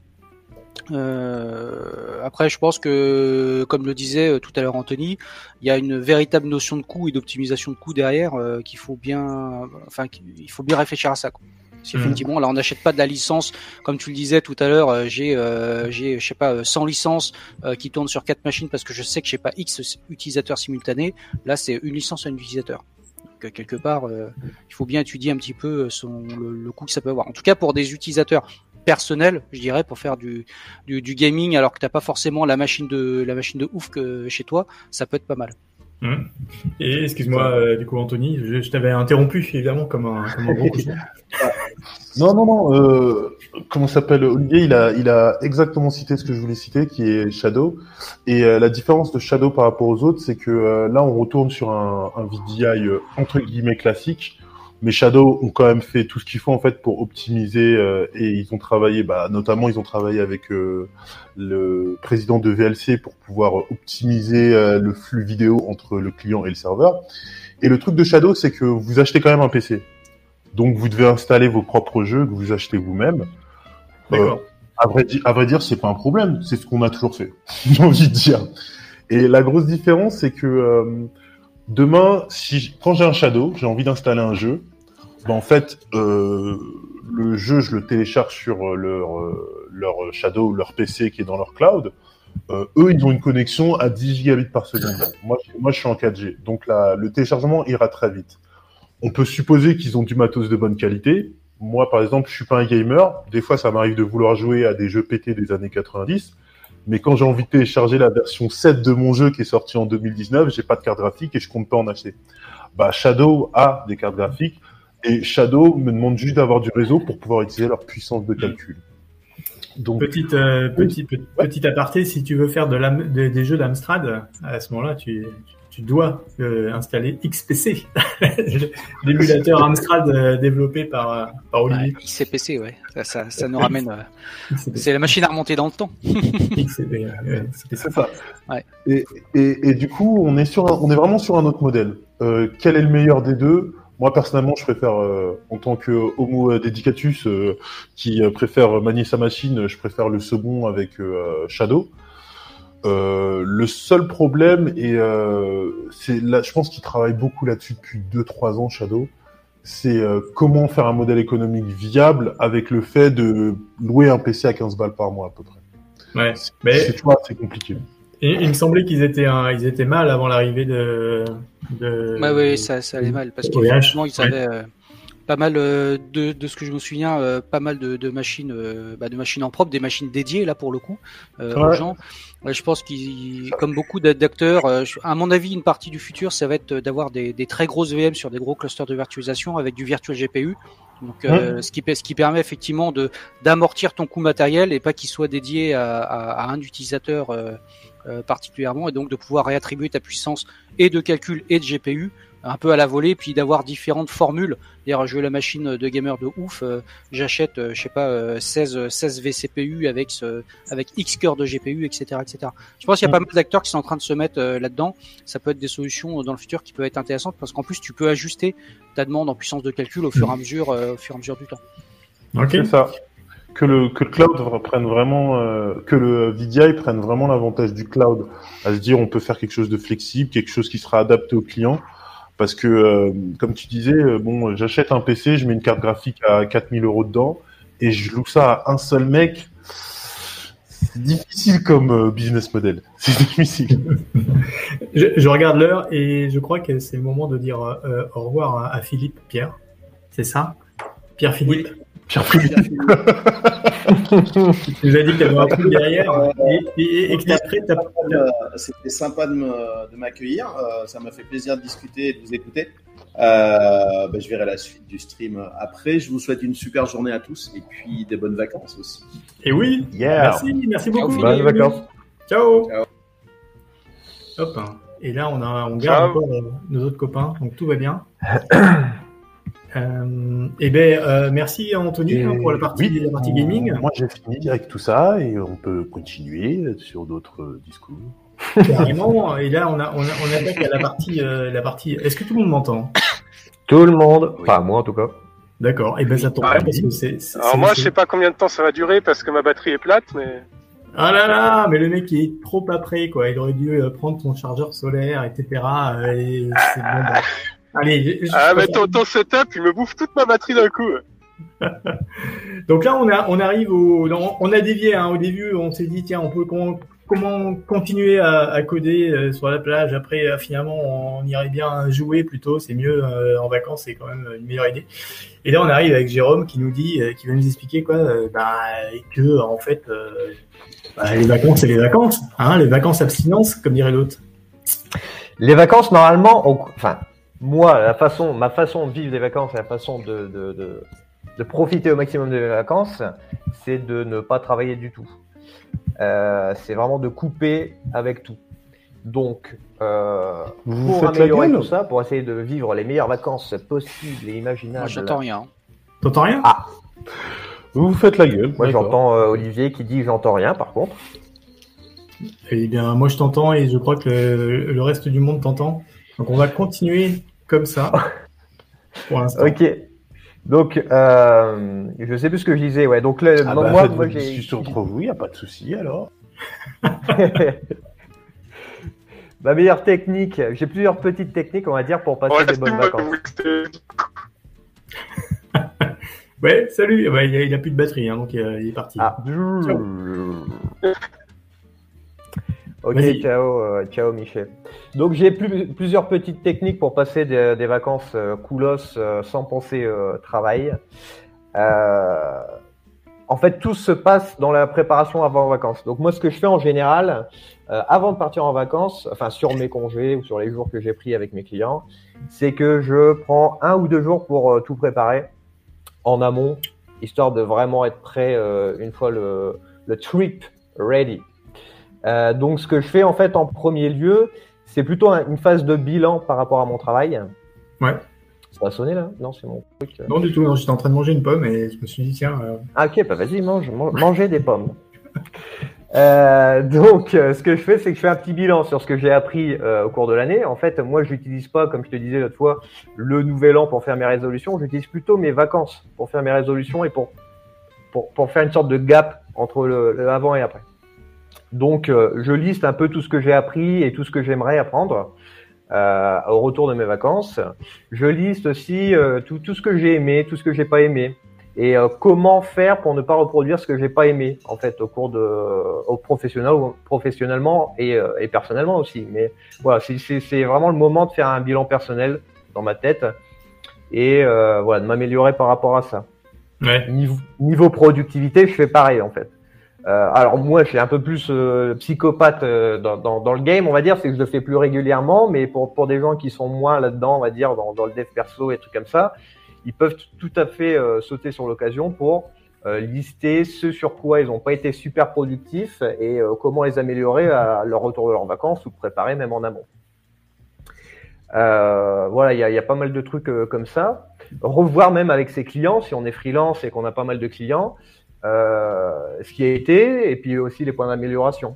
Euh, après, je pense que, comme le disait euh, tout à l'heure Anthony, il y a une véritable notion de coût et d'optimisation de coût derrière euh, qu'il faut bien, enfin, il faut bien réfléchir à ça. Quoi. Parce qu'effectivement, là, on n'achète pas de la licence, comme tu le disais tout à l'heure. j'ai, euh, j'ai, je sais pas, euh, 100 licences qui tournent sur quatre machines parce que je sais que j'ai pas X utilisateurs simultanés. Là, c'est une licence à un utilisateur. que quelque part, il faut bien étudier un petit peu son, le, le coût que ça peut avoir. En tout cas, pour des utilisateurs personnels, je dirais, pour faire du, du, du gaming alors que t'as pas forcément la machine de la machine de ouf que chez toi, ça peut être pas mal. Hum. Et excuse-moi, euh, du coup, Anthony, je, je t'avais interrompu, évidemment, comme un, comme un gros. Non, non, non. Euh, comment s'appelle Olivier il a, il a exactement cité ce que je voulais citer, qui est Shadow. Et euh, la différence de Shadow par rapport aux autres, c'est que euh, là, on retourne sur un, un VDI euh, entre guillemets classique. Mais Shadow ont quand même fait tout ce qu'il faut en fait pour optimiser euh, et ils ont travaillé, bah, notamment ils ont travaillé avec euh, le président de VLC pour pouvoir optimiser euh, le flux vidéo entre le client et le serveur. Et le truc de Shadow, c'est que vous achetez quand même un PC. Donc vous devez installer vos propres jeux que vous achetez vous-même. D'accord. À vrai, di- à vrai dire, c'est pas un problème. C'est ce qu'on a toujours fait. J'ai envie de dire. Et la grosse différence, c'est que euh, demain, si quand j'ai un Shadow, j'ai envie d'installer un jeu. Ben, en fait, euh, le jeu, je le télécharge sur euh, leur euh, leur Shadow, leur PC qui est dans leur cloud. Eux, ils ont une connexion à 10 gigabits par seconde. Moi, je- suis en 4G. Donc le téléchargement ira très vite. On peut supposer qu'ils ont du matos de bonne qualité. Moi, par exemple, je suis pas un gamer. Des fois, ça m'arrive de vouloir jouer à des jeux pétés des années 90. Mais quand j'ai envie de télécharger la version 7 de mon jeu qui est sorti en 2019, j'ai pas de carte graphique et je compte pas en acheter. Bah, Shadow a des cartes graphiques et Shadow me demande juste d'avoir du réseau pour pouvoir utiliser leur puissance de calcul. Donc, Petite, euh, petit, petit, petit aparté, si tu veux faire de l'Am- de- des jeux d'Amstrad, à ce moment-là, tu, tu dois euh, installer XPC, l'émulateur Amstrad euh, développé par, euh, par Olivier. Ouais. Ça, ça, ça nous ramène. euh, c'est la machine à remonter dans le temps. Ouais, c'est ça. Ouais. Et, et, et du coup, on est sur, un- on est vraiment sur un autre modèle. Euh, quel est le meilleur des deux? Moi, personnellement, je préfère, euh, en tant que homo dedicatus euh, qui préfère manier sa machine, je préfère le second avec euh, Shadow. Euh, le seul problème, et euh, c'est là, je pense qu'il travaille beaucoup là-dessus depuis 2-3 ans, Shadow, c'est euh, comment faire un modèle économique viable avec le fait de louer un PC à 15 balles par mois à peu près. Ouais. C'est- Mais C'est tu vois, c'est compliqué. il me semblait qu'ils étaient, ils étaient mal avant l'arrivée de. de Ouais, ouais, ça, ça allait mal parce qu'effectivement ils ouais. avaient euh, pas mal euh, de, de ce que je me souviens, euh, pas mal de, de machines, euh, bah, de machines en propre, des machines dédiées là pour le coup euh, aux Ouais. gens. Ouais, je pense qu'ils, comme beaucoup d'a- d'acteurs, euh, à mon avis, une partie du futur, ça va être d'avoir des, des très grosses VM sur des gros clusters de virtualisation avec du virtual GPU. Donc, euh, ce, qui, ce qui permet effectivement de d'amortir ton coût matériel et pas qu'il soit dédié à, à, à un utilisateur euh, euh, particulièrement, et donc de pouvoir réattribuer ta puissance et de calcul et de GPU un peu à la volée, puis d'avoir différentes formules. D'ailleurs, je veux la machine de gamer de ouf, euh, j'achète, euh, je sais pas, euh, 16, 16 vCPU avec ce, avec X cœurs de GPU, etc., etc. Je pense qu'il y a pas mal d'acteurs qui sont en train de se mettre euh, là-dedans. Ça peut être des solutions euh, dans le futur qui peuvent être intéressantes parce qu'en plus, tu peux ajuster ta demande en puissance de calcul au fur et à mesure, euh, au fur et à mesure du temps. Ok. C'est ça. Que le, que le cloud prenne vraiment, euh, que le VDI prenne vraiment l'avantage du cloud, à se dire on peut faire quelque chose de flexible, quelque chose qui sera adapté au client. Parce que, euh, comme tu disais, euh, bon, j'achète un PC, je mets une carte graphique à 4000 euros dedans, et je loue ça à un seul mec. C'est difficile comme euh, business model. C'est difficile. Je, je regarde l'heure et je crois que c'est le moment de dire euh, au revoir à, à Philippe Pierre. C'est ça? Pierre Philippe Pierre. Tu nous as dit que tu avais un truc derrière et, et, et que après, Euh, C'était sympa de me- de m'accueillir. euh, ça m'a fait plaisir de discuter et de vous écouter. Euh, ben, je verrai la suite du stream après. Je vous souhaite une super journée à tous et puis des bonnes vacances aussi. Et oui, Yeah. merci, merci beaucoup. Ciao, Bonnes vacances. Ciao. Ciao. Hop. Et là, on, a, on garde Ciao. nos autres copains, donc tout va bien. euh, et ben, euh, merci Anthony hein, pour la partie, Oui, la partie gaming. Moi, j'ai fini avec tout ça et on peut continuer sur d'autres euh, discours. Carrément. Et là, on, a, on, a, on attaque à la partie, euh, la partie. Est-ce que tout le monde m'entend? Tout le monde, Oui. enfin moi en tout cas. D'accord. Et ben, ça tombe bien parce que c'est. Alors moi, je sais pas combien de temps ça va durer parce que ma batterie est plate, mais Ah là là, mais le mec il est trop après quoi. Il aurait dû prendre son chargeur solaire, etc. et c'est bon, bah. Allez. je- ah mais ton, ton setup, il me bouffe toute ma batterie d'un coup. Donc là, on, a, on arrive au, on on a dévié hein, au début. On s'est dit tiens, on peut con- comment continuer à, à coder euh, sur la plage. Après, euh, finalement, on irait bien jouer plutôt. C'est mieux euh, en vacances, c'est quand même une meilleure idée. Et là, on arrive avec Jérôme qui nous dit, euh, qui va nous expliquer quoi, euh, bah, que en fait, euh, bah, les vacances, c'est les vacances. Hein, les vacances abstinence, comme dirait l'autre. Les vacances, normalement, on- enfin, moi, la façon, ma façon de vivre des vacances, la façon de, de, de, de profiter au maximum des vacances, c'est de ne pas travailler du tout. Euh, c'est vraiment de couper avec tout. Donc, euh, Vous vous pour faites la améliorer gueule tout ça, pour essayer de vivre les meilleures vacances possibles et Moi, imaginables. j'entends rien. T'entends rien? Vous vous faites la gueule. Moi, j'entends euh, Olivier qui dit j'entends rien, par contre. Eh bien, moi, je t'entends et je crois que le, le reste du monde t'entend. Donc, on va continuer comme ça pour l'instant. Ok. Donc, euh, je sais plus ce que je disais. Ouais. Donc, là, Ah bah, moi, moi, j'ai. discussion entre vous, il n'y a pas de souci alors. Ma meilleure technique, j'ai plusieurs petites techniques, on va dire, pour passer Ouais, des bonnes vacances. Ouais, salut. Ouais, il, a, il a plus de batterie, hein, donc euh, il est parti. Ah. Ok, ciao, euh, ciao Michel. Donc j'ai plus- plusieurs petites techniques pour passer des, des vacances euh, coolos euh, sans penser travail. Euh, en fait, tout se passe dans la préparation avant vacances. Donc moi, ce que je fais en général, euh, avant de partir en vacances, enfin sur mes congés ou sur les jours que j'ai pris avec mes clients, c'est que je prends un ou deux jours pour tout préparer en amont, histoire de vraiment être prêt euh, une fois le, le trip ready. Euh, donc, ce que je fais en fait en premier lieu, c'est plutôt un- une phase de bilan par rapport à mon travail. Ouais. Ça va sonner là? Non, c'est mon truc. Non, du tout. Non, j'étais en train de manger une pomme et je me suis dit, tiens, euh, Ah, ok, bah vas-y, mange, man- mangez des pommes. Euh, donc, euh, ce que je fais, c'est que je fais un petit bilan sur ce que j'ai appris euh, au cours de l'année. En fait, moi, je n'utilise pas, comme je te disais l'autre fois, le nouvel an pour faire mes résolutions. J'utilise plutôt mes vacances pour faire mes résolutions et pour, pour, pour faire une sorte de gap entre le, le avant et après. Donc, euh, je liste un peu tout ce que j'ai appris et tout ce que j'aimerais apprendre euh, au retour de mes vacances. Je liste aussi euh, tout, tout ce que j'ai aimé, tout ce que j'ai pas aimé et euh, comment faire pour ne pas reproduire ce que j'ai pas aimé en fait au cours de au professionnel professionnellement et, euh, et personnellement aussi mais voilà c'est- c'est c'est vraiment le moment de faire un bilan personnel dans ma tête et euh, voilà de m'améliorer par rapport à ça ouais. niveau, niveau productivité je fais pareil en fait Euh, alors moi je suis un peu plus euh, psychopathe euh, dans, dans, dans le game on va dire c'est que je le fais plus régulièrement mais pour pour des gens qui sont moins là dedans on va dire dans, dans le dev perso et trucs comme ça ils peuvent tout à fait euh, sauter sur l'occasion pour euh, lister ce sur quoi ils n'ont pas été super productifs et euh, comment les améliorer à leur retour de leurs vacances ou préparer même en amont. Voilà, il y a, y a pas mal de trucs comme ça. Revoir même avec ses clients, si on est freelance et qu'on a pas mal de clients, ce qui a été et puis aussi les points d'amélioration.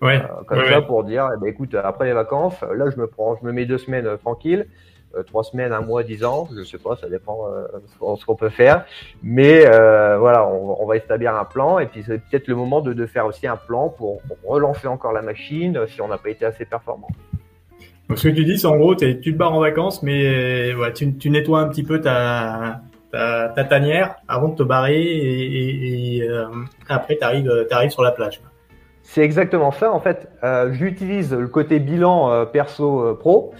Ouais. Euh, comme Ouais, ça ouais. pour dire, eh ben, écoute, après les vacances, là je me prends, je me mets deux semaines euh, tranquille, euh, trois semaines, un mois, dix ans, je sais pas, ça dépend euh, ce qu'on- peut faire. Mais euh, voilà, on, on va établir un plan et puis c'est peut-être le moment de, de faire aussi un plan pour relancer encore la machine euh, si on n'a pas été assez performant. Donc, ce que tu dis, c'est en gros, tu te barres en vacances, mais euh, ouais, tu, tu nettoies un petit peu ta, ta, ta tanière avant de te barrer et, et- et, euh, après, t'arrives, t'arrives sur la plage. C'est exactement ça. En fait, euh, j'utilise le côté bilan euh, perso euh, pro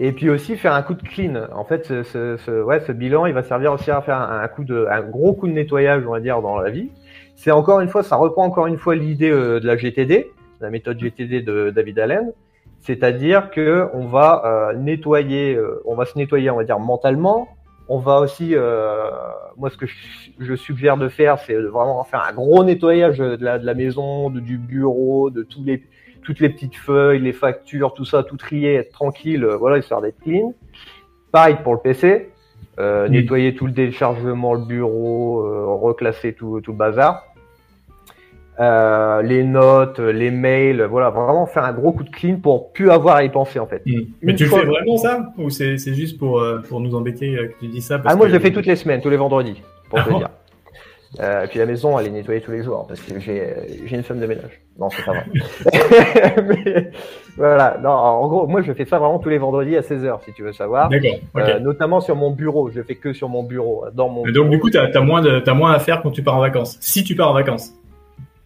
et puis aussi faire un coup de clean. En fait, ce, ce, ce- ouais, ce bilan, il va servir aussi à faire un, coup de, un gros coup de nettoyage, on va dire, dans la vie. C'est encore une fois, ça reprend encore une fois l'idée euh, de la GTD, la méthode GTD de David Allen. C'est-à-dire que on va euh, nettoyer, euh, on va se nettoyer, on va dire mentalement. On va aussi, euh, moi ce que je, suggère de faire, c'est de vraiment faire un gros nettoyage de la, de la maison, de, du bureau, de tous les, toutes les petites feuilles, les factures, tout ça, tout trier, être tranquille, euh, voilà, histoire d'être clean. Pareil pour le PC, euh, nettoyer tout le téléchargement, le bureau, euh, reclasser tout, tout le bazar. Euh, les notes, les mails, voilà, vraiment faire un gros coup de clean pour plus avoir à y penser en fait. Mais Une tu le fais vraiment ça? Ou c'est, juste pour, euh, pour nous embêter euh, que tu dis ça parce Ah, moi que- je le fais toutes les semaines, tous les vendredis, pour te Ah bon? dire. Euh, et puis la maison, elle est nettoyée tous les jours parce que j'ai une femme de ménage. Non, c'est pas vrai. Mais, voilà, non, en gros, moi je fais ça vraiment tous les vendredis à 16h si tu veux savoir. Euh, notamment sur mon bureau, je le fais que sur mon bureau, dans mon Et donc, du coup, moins de, t'as moins à faire quand tu pars en vacances. Si tu pars en vacances.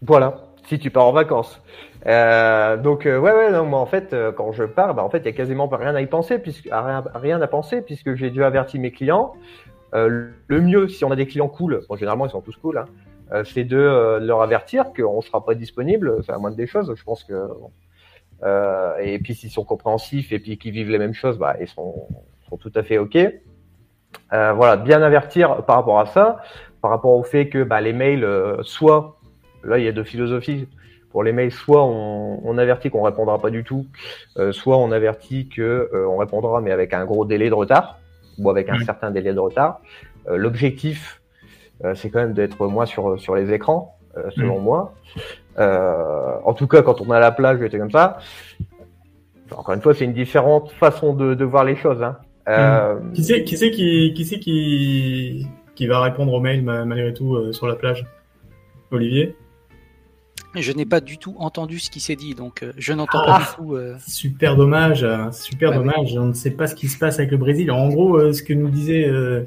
Voilà. si tu pars en vacances. Euh, donc euh, ouais ouais non moi en fait euh, quand je pars bah en fait il y a quasiment rien à y penser puisque à rien, à penser puisque j'ai déjà averti mes clients. Le mieux si on a des clients cool, bon généralement ils sont tous cool, hein, c'est de leur avertir qu'on sera pas disponible, c'est la moindre des choses. Je pense que bon. Et puis s'ils sont compréhensifs et puis qu'ils vivent les mêmes choses, bah ils sont, sont tout à fait ok. Voilà, bien avertir par rapport à ça, par rapport au fait que bah, les mails, soit là il y a deux philosophies pour les mails, soit on, on avertit qu'on répondra pas du tout, euh, soit on avertit que euh, on répondra mais avec un gros délai de retard ou avec un certain délai de retard. Euh, L'objectif, euh, c'est quand même d'être moins sur sur les écrans, euh, selon moi. Euh, en tout cas, quand on est à la plage, et comme ça. Encore une fois, c'est une différente façon de, de voir les choses. Hein. Euh, Qui c'est qui, c'est qui, qui, c'est qui, qui va répondre aux mails ma- malgré tout euh, sur la plage? Olivier? Je n'ai pas du tout entendu ce qui s'est dit, donc euh, je n'entends Ah. pas du tout. euh, Super dommage, euh, super Bah oui. dommage. On ne sait pas ce qui se passe avec le Brésil. En gros, euh, ce que nous disait euh,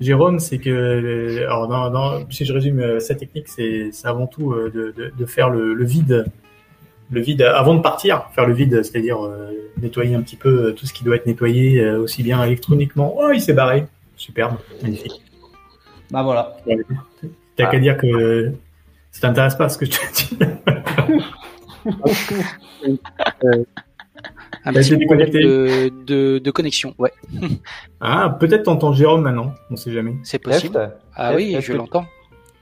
Jérôme, c'est que, euh, alors, dans, dans- si je résume euh, sa technique, c'est avant tout euh, de, de, de faire le, le vide, le vide avant de partir, faire le vide, c'est-à-dire euh, nettoyer un petit peu tout ce qui doit être nettoyé, euh, aussi bien électroniquement. Oh, il s'est barré. Superbe, magnifique. Bah voilà. T'as Ah. qu'à dire que ça t'intéresse pas ce que je te dis. un T'as petit été problème déconnecté. de, de, de connexion. Ouais, Ah, peut-être t'entends Jérôme maintenant. On sait jamais. c'est possible. Ah oui, je l'entends.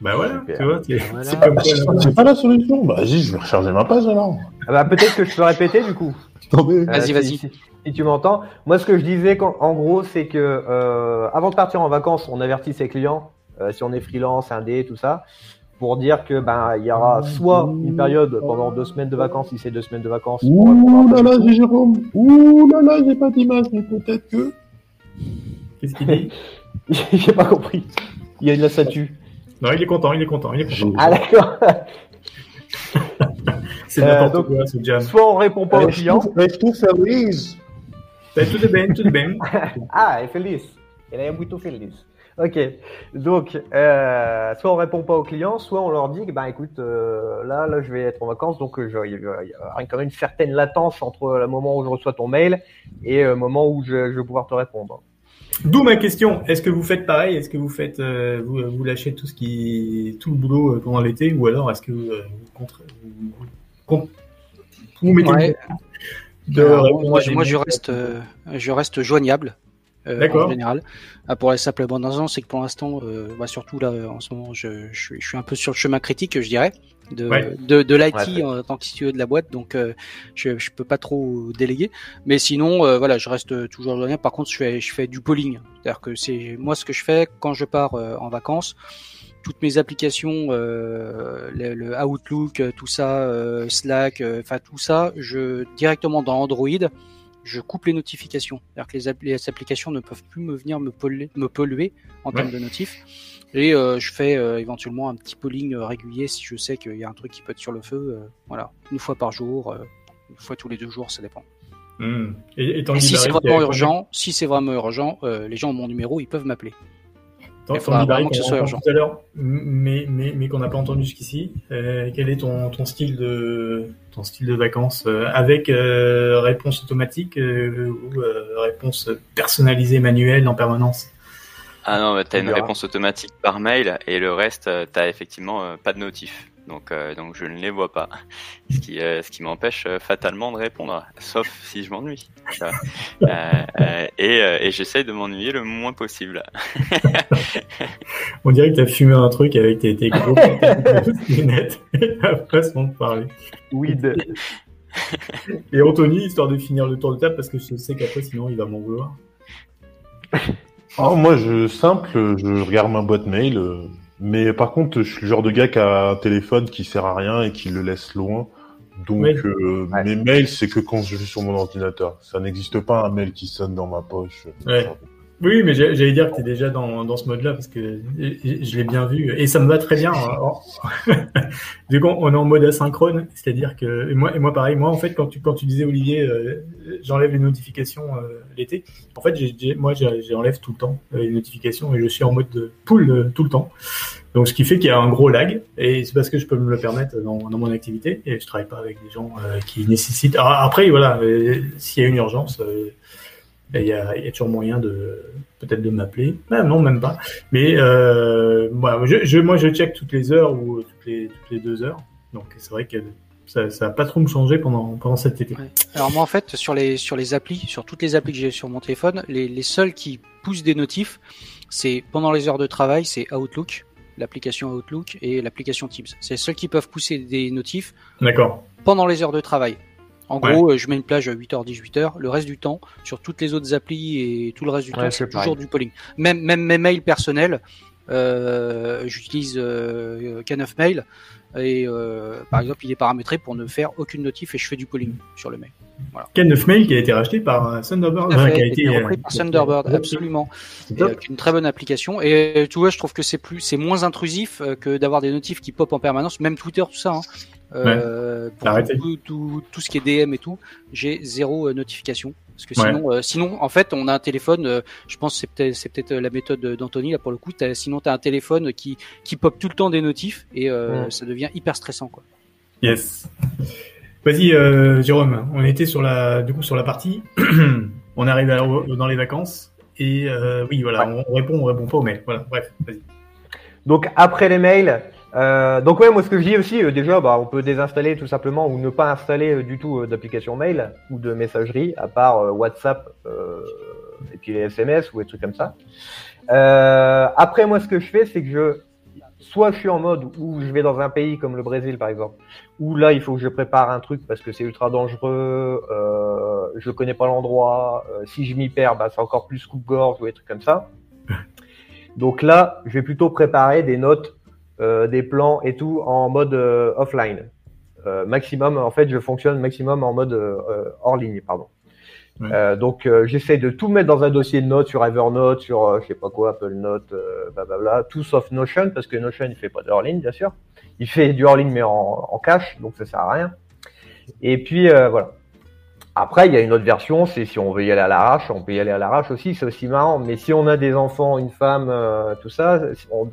Bah voilà, Super. tu vois, c'est Voilà. c'est comme ça. là. C'est pas la solution. Bah, vas-y, je vais recharger ma page alors. Ah bah, peut-être que je peux répéter du coup. Attendez. Vas-y, si- vas-y. Si, si tu m'entends. Moi, ce que je disais, en gros, c'est que euh, avant de partir en vacances, on avertit ses clients, euh, si on est freelance, indé, tout ça, pour dire que ben il y aura soit une période pendant deux semaines de vacances, si c'est deux semaines de vacances. Ouh là là, j'ai Jérôme. Ouh là là, j'ai pas d'image, mais peut-être que. Qu'est-ce qu'il dit J'ai pas compris. Il y a de la statue. Non, il est content, il est content, il est content. Ah d'accord. C'est Euh, n'importe donc- quoi ce jam. Soit on répond pas aux clients. Feliz. Tout est bien, tout est bien. Ah, est feliz. Elle est muito feliz. Ok. Donc, euh, soit on répond pas aux clients, soit on leur dit que, ben, écoute, euh, là, là, je vais être en vacances, donc euh, je- il y a il y a quand même une certaine latence entre le moment où je reçois ton mail et le moment où je, je vais pouvoir te répondre. D'où ma question. Est-ce que vous faites pareil? Est-ce que vous faites, euh, vous, vous lâchez tout ce qui, tout le boulot euh, pendant l'été, ou alors est-ce que euh, vous, contre- vous, vous- vous mettez Ouais. de moi, moi, je reste, euh, je reste joignable. Euh, D'accord. en général. Ah, pour la simple bonne raison, c'est que pour l'instant, euh, bah, surtout là, en ce moment, je, je, suis, je suis un peu sur le chemin critique, je dirais, de, Ouais. de, de l'IT Ouais, ouais. en tant que CEO de la boîte, donc euh, je, je peux pas trop déléguer. Mais sinon, euh, voilà, je reste toujours joignable. Par contre, je fais, je fais du polling, c'est-à-dire que c'est moi ce que je fais quand je pars euh, en vacances. Toutes mes applications, euh, le, le Outlook, tout ça, euh, Slack, euh, enfin tout ça, je directement dans Android, je coupe les notifications. C'est-à-dire que les, app- les applications ne peuvent plus me venir me polluer, me polluer en Ouais. termes de notifs. Et euh, je fais euh, éventuellement un petit polling euh, régulier si je sais qu'il y a un truc qui peut être sur le feu. voilà, une fois par jour, une fois tous les deux jours, ça dépend. Hmm. Et, et si c'est vraiment urgent, si c'est vraiment urgent, les gens ont mon numéro, ils peuvent m'appeler. Tant- Il faudra Tanguy Barry vraiment que ce qu'on soit rencontre urgent. Tout à l'heure, mais, mais, mais qu'on n'a pas entendu jusqu'ici. Euh, quel est ton, ton style de ton style de vacances euh, avec euh, réponse automatique euh, ou euh, réponse personnalisée manuelle en permanence? Ah non, bah, t'as On une verra. réponse automatique par mail et le reste, euh, t'as effectivement euh, pas de notif. Donc, euh, donc je ne les vois pas. Ce qui, euh, ce qui m'empêche euh, fatalement de répondre, sauf si je m'ennuie. Euh, euh, et euh, et j'essaye de m'ennuyer le moins possible. On dirait que t'as fumé un truc avec tes, tes gros lunettes la façon de parler. Weed. Et Anthony, histoire de finir le tour de table, parce que je sais qu'après sinon il va m'en vouloir. Oh, moi, je simple, je regarde ma boîte mail. Mais par contre, je suis le genre de gars qui a un téléphone qui sert à rien et qui le laisse loin. Donc, Oui. euh, Ouais. mes mails, c'est que quand je suis sur mon ordinateur. Ça n'existe pas un mail qui sonne dans ma poche. Ouais. Oui, mais j'allais dire que tu es déjà dans, dans ce mode-là parce que je l'ai bien vu et ça me va très bien. Du coup, on est en mode asynchrone, c'est-à-dire que et moi, et moi pareil, moi en fait quand tu quand tu disais Olivier, euh, j'enlève les notifications euh, l'été. En fait, j'ai- j'ai- moi j'ai- j'enlève tout le temps euh, les notifications et je suis en mode de pool tout le temps. Donc ce qui fait qu'il y a un gros lag et c'est parce que je peux me le permettre dans, dans mon activité et je travaille pas avec des gens qui nécessitent. Alors, après voilà, s'il y a une urgence. Il y, a, il y a toujours moyen de peut-être de m'appeler. Ah, non, même pas. Mais euh, moi, je, je, moi, je check toutes les heures ou toutes les, toutes les deux heures. Donc c'est vrai que ça, ça a pas trop me changé pendant pendant cet été. Ouais. Alors moi en fait sur les sur les applis, sur toutes les applis que j'ai sur mon téléphone, les, les seuls qui poussent des notifs, c'est pendant les heures de travail, c'est Outlook, l'application Outlook et l'application Teams. C'est les seuls qui peuvent pousser des notifs pendant les heures de travail. En Ouais. gros, euh, je mets une plage à 8h, 18h. Le reste du temps, sur toutes les autres applis et tout le reste du Ouais, temps, c'est toujours du polling. Même, même mes mails personnels, euh, j'utilise euh, K9 Mail et euh, par exemple, il est paramétré pour ne faire aucune notif et je fais du polling sur le mail. Ken 9 Mail qui a été racheté par Thunderbird. Fait, qui a été été repris euh, par Thunderbird, absolument. C'est Et une très bonne application. Et tu vois, je trouve que c'est plus, c'est moins intrusif que d'avoir des notifs qui pop en permanence, même Twitter, tout ça. Hein. Euh, pour tout, tout, tout ce qui est DM et tout, j'ai zéro euh, notification. Parce que Ouais. sinon, euh, sinon, en fait, on a un téléphone. euh, je pense que c'est peut-être, c'est peut-être la méthode d'Anthony là pour le coup. t'as- sinon, t'as un téléphone qui qui pop tout le temps des notifs et ça devient hyper stressant quoi. Yes. Vas-y, euh, Jérôme. On était sur la, du coup, sur la partie. on arrive à- dans les vacances. Et euh, oui, voilà, on, on répond, on répond pas aux mails. Voilà, bref, vas-y. Donc après les mails, euh, donc ouais, moi ce que je dis aussi, euh, déjà, bah, on peut désinstaller tout simplement ou ne pas installer euh, du tout euh, d'application mail ou de messagerie, à part euh, WhatsApp euh, et puis les SMS ou des trucs comme ça. Euh, après, moi ce que je fais, c'est que je, soit je suis en mode où je vais dans un pays comme le Brésil par exemple, où là il faut que je prépare un truc parce que c'est ultra dangereux, euh, je connais pas l'endroit, euh, si je m'y perds, bah, c'est encore plus coupe-gorge ou des trucs comme ça. Donc là, je vais plutôt préparer des notes, des plans et tout en mode euh, offline. Euh, maximum, en fait, je fonctionne maximum en mode euh, euh, hors ligne, pardon. Euh, donc euh, j'essaie de tout mettre dans un dossier de notes sur Evernote, sur euh, je sais pas quoi, Apple Note, euh, blablabla, tout sauf Notion parce que Notion il fait pas de hors ligne bien sûr. Il fait du hors ligne mais en, en cache, donc ça sert à rien. Et puis euh, voilà. Après, il y a une autre version, c'est si on veut y aller à l'arrache, on peut y aller à l'arrache aussi, c'est aussi marrant. Mais si on a des enfants, une femme, euh, tout ça, on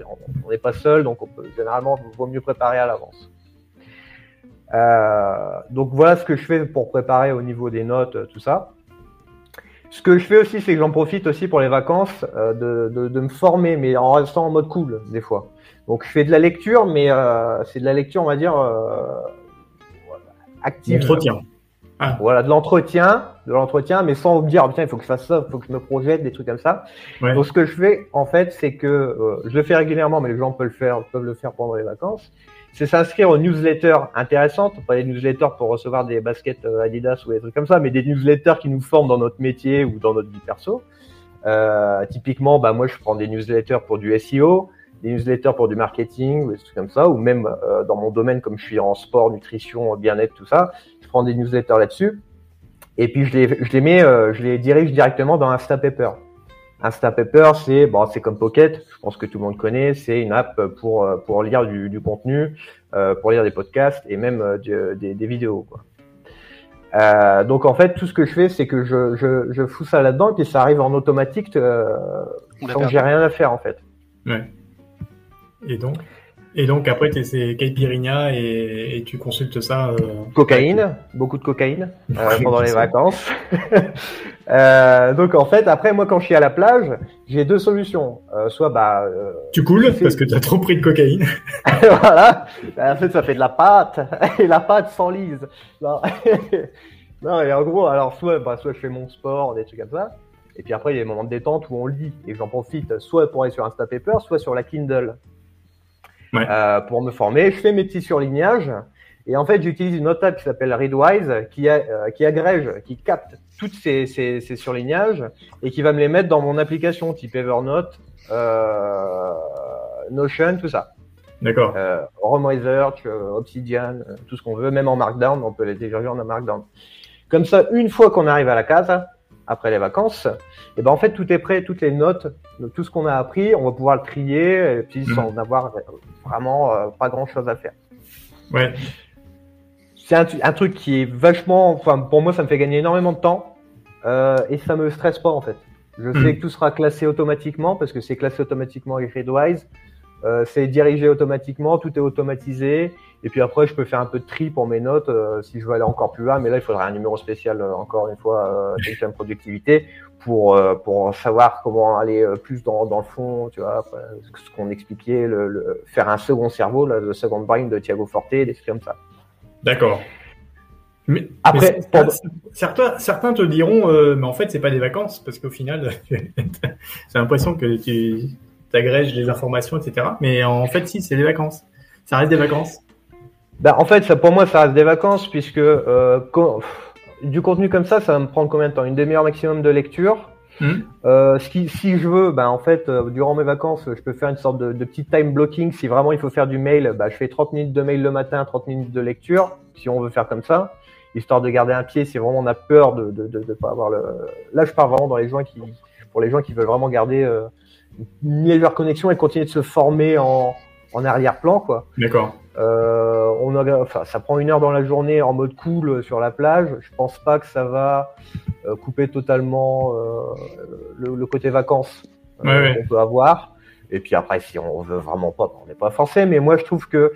n'est pas seul, donc on peut généralement il vaut mieux préparer à l'avance. Euh, donc voilà ce que je fais pour préparer au niveau des notes, euh, tout ça. Ce que je fais aussi, c'est que j'en profite aussi pour les vacances euh, de, de, de me former, mais en restant en mode cool des fois. Donc je fais de la lecture, mais euh, c'est de la lecture, on va dire, euh, active. Entretien. Voilà, de l'entretien, de l'entretien, mais sans me dire, ah, putain, il faut que je fasse ça, il faut que je me projette, des trucs comme ça. Ouais. Donc, ce que je fais, en fait, c'est que euh, je le fais régulièrement, mais les gens peuvent le faire, peuvent le faire pendant les vacances. C'est s'inscrire aux newsletters intéressantes, pas des newsletters pour recevoir des baskets euh, Adidas ou des trucs comme ça, mais des newsletters qui nous forment dans notre métier ou dans notre vie perso. Euh, typiquement, bah, moi, je prends des newsletters pour du SEO, des newsletters pour du marketing ou des trucs comme ça, ou même euh, dans mon domaine, comme je suis en sport, nutrition, bien-être, tout ça, je prends des newsletters là-dessus. Et puis je les, je les mets, euh, je les dirige directement dans Instapaper. Instapaper, c'est bon, c'est comme Pocket. Je pense que tout le monde connaît. C'est une app pour euh, pour lire du, du contenu, euh, pour lire des podcasts et même euh, du- des, des vidéos. Quoi. Euh, donc en fait, tout ce que je fais, c'est que je, je, je fous ça là-dedans et puis ça arrive en automatique euh, sans que j'ai rien à faire en fait. Ouais. Et donc Et donc après, t'es- c'est caipirinha et, et tu consultes ça. euh, Cocaïne, beaucoup de cocaïne euh, pendant les vacances. Euh, donc en fait, après moi quand je suis à la plage, j'ai deux solutions. Euh, soit bah Tu coules parce que t'as trop pris de cocaïne. voilà, en fait ça fait de la pâte et la pâte s'enlise. Non. non et en gros alors soit bah, soit je fais mon sport des trucs comme ça. Et puis après il y a des moments de détente où on lit et j'en profite soit pour aller sur Instapaper, soit sur la Kindle Ouais. Euh, pour me former. Je fais mes petits surlignages et en fait j'utilise une autre app qui s'appelle Readwise qui, a- euh, qui agrège, qui capte toutes ces, ces, ces surlignages et qui va me les mettre dans mon application type Evernote, euh, Notion, tout ça. D'accord. Euh, Rome Research, euh, Obsidian, euh, tout ce qu'on veut, même en Markdown, on peut les télécharger en Markdown. Comme ça, une fois qu'on arrive à la case, après les vacances, et ben en fait tout est prêt, toutes les notes, tout ce qu'on a appris, on va pouvoir le trier et puis Mhm. sans avoir vraiment euh, pas grand chose à faire. Ouais. C'est un, un truc qui est vachement, enfin pour moi ça me fait gagner énormément de temps euh, et ça me stresse pas en fait. Je Mhm. sais que tout sera classé automatiquement parce que c'est classé automatiquement avec Readwise. Euh, c'est dirigé automatiquement, tout est automatisé. Et puis après, je peux faire un peu de tri pour mes notes euh, si je veux aller encore plus loin. Mais là, il faudrait un numéro spécial, euh, encore une fois, euh, Tension productivité, pour euh, pour savoir comment aller euh, plus dans, dans le fond, tu vois, après, ce qu'on expliquait, le, le- faire un second cerveau, là, le second brain de Thiago Forte, des trucs comme ça. D'accord. Mais, Après, mais certains, certains te diront, euh, mais en fait, c'est pas des vacances, parce qu'au final, j'ai l'impression que tu agrèges les informations, etc. Mais en fait, si, c'est des vacances. Ça reste des vacances. Bah, en fait, ça, pour moi, ça reste des vacances puisque euh, pff, du contenu comme ça, ça va me prendre combien de temps? Une demi-heure maximum de lecture. Mhm. Euh, ce qui, si je veux, bah, en fait, euh, durant mes vacances, je peux faire une sorte de, de petit time blocking. Si vraiment il faut faire du mail, bah, je fais 30 minutes de mail le matin, 30 minutes de lecture, si on veut faire comme ça, histoire de garder un pied si vraiment on a peur de de, de, de pas avoir le. Là, je pars vraiment dans les gens qui, pour les gens qui veulent vraiment garder euh, une meilleure connexion et continuer de se former en, en arrière-plan, quoi. D'accord. Euh, on a, enfin, ça prend une heure dans la journée en mode cool euh, sur la plage. Je pense pas que ça va euh, couper totalement euh, le, le côté vacances euh, Ouais, qu'on peut avoir. Et puis après, si on veut vraiment pas, on n'est pas forcé. Mais moi, je trouve que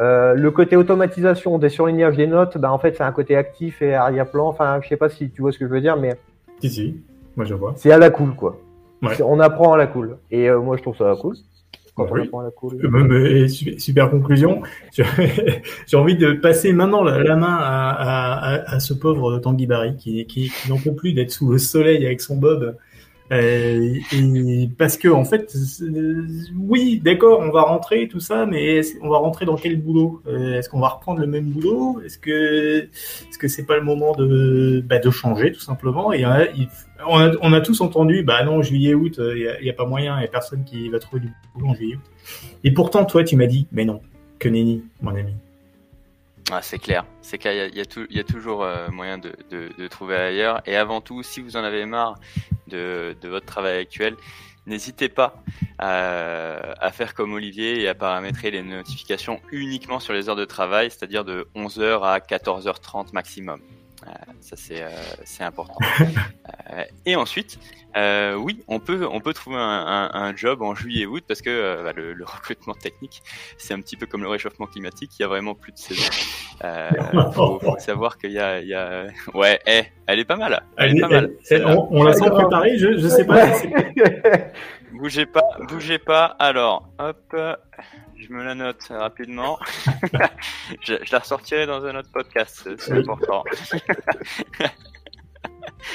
euh, le côté automatisation des surlignages des notes, ben, en fait, c'est un côté actif et arrière-plan. Enfin, je sais pas si tu vois ce que je veux dire, mais Si, si. Moi, je vois. c'est à la cool, quoi. Ouais. On apprend à la cool. Et euh, moi, je trouve ça cool. Quand on oui. apprend à la cool. Euh, super, conclusion. J'ai envie de passer maintenant la, main à, à, à, à ce pauvre Tanguy Barry qui, qui, qui n'en peut plus d'être sous le soleil avec son bob. Euh, et parce que en fait, c'est- oui, d'accord, on va rentrer tout ça, mais on va rentrer dans quel boulot? Euh, Est-ce qu'on va reprendre le même boulot? Est-ce que est-ce que c'est pas le moment de bah, changer tout simplement? Et euh, on, a, tous entendu, bah non, juillet août, il y, a, pas moyen, il y a personne qui va trouver du boulot en juillet août. Et pourtant, toi, tu m'as dit, mais non, que nenni, mon ami. Ah, c'est clair, c'est clair, il y a, toujours moyen de, trouver ailleurs. Et avant tout, si vous en avez marre de, de votre travail actuel, n'hésitez pas à, à faire comme Olivier et à paramétrer les notifications uniquement sur les heures de travail, c'est-à-dire de 11h à 14h30 maximum. Euh, ça c'est euh, important. Euh, et ensuite, oui, on peut on peut trouver un, un, un job en juillet août parce que bah, le, le recrutement technique c'est un petit peu comme le réchauffement climatique, il y a vraiment plus de saison. Euh, faut, faut savoir qu'il y a, il y a... ouais, eh, elle est pas mal, elle, Elle- est pas mal. elle- elle- celle-là. on, on la sent préparée, je, je sais pas. Bougez pas, bougez pas. Alors, hop, je me la note rapidement. je, je la ressortirai dans un autre podcast, c'est important.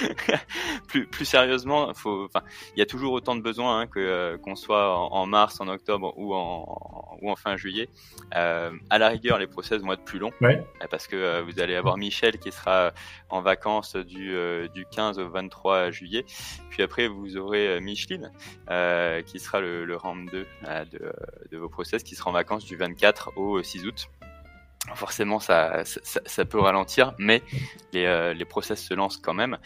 plus, plus sérieusement, il y a toujours autant de besoins hein, que euh, qu'on soit en, en mars, en octobre ou en, ou en fin juillet. Euh, à la rigueur, les process vont être plus longs Ouais. euh, parce que euh, vous allez avoir Michel qui sera en vacances du, euh, du 15 au 23 juillet. Puis après, vous aurez euh, Micheline euh, qui sera le, le round 2 euh, de, de vos process qui sera en vacances du 24 au 6 août. Forcément, ça, ça, ça peut ralentir, mais les, euh, les process se lancent quand même.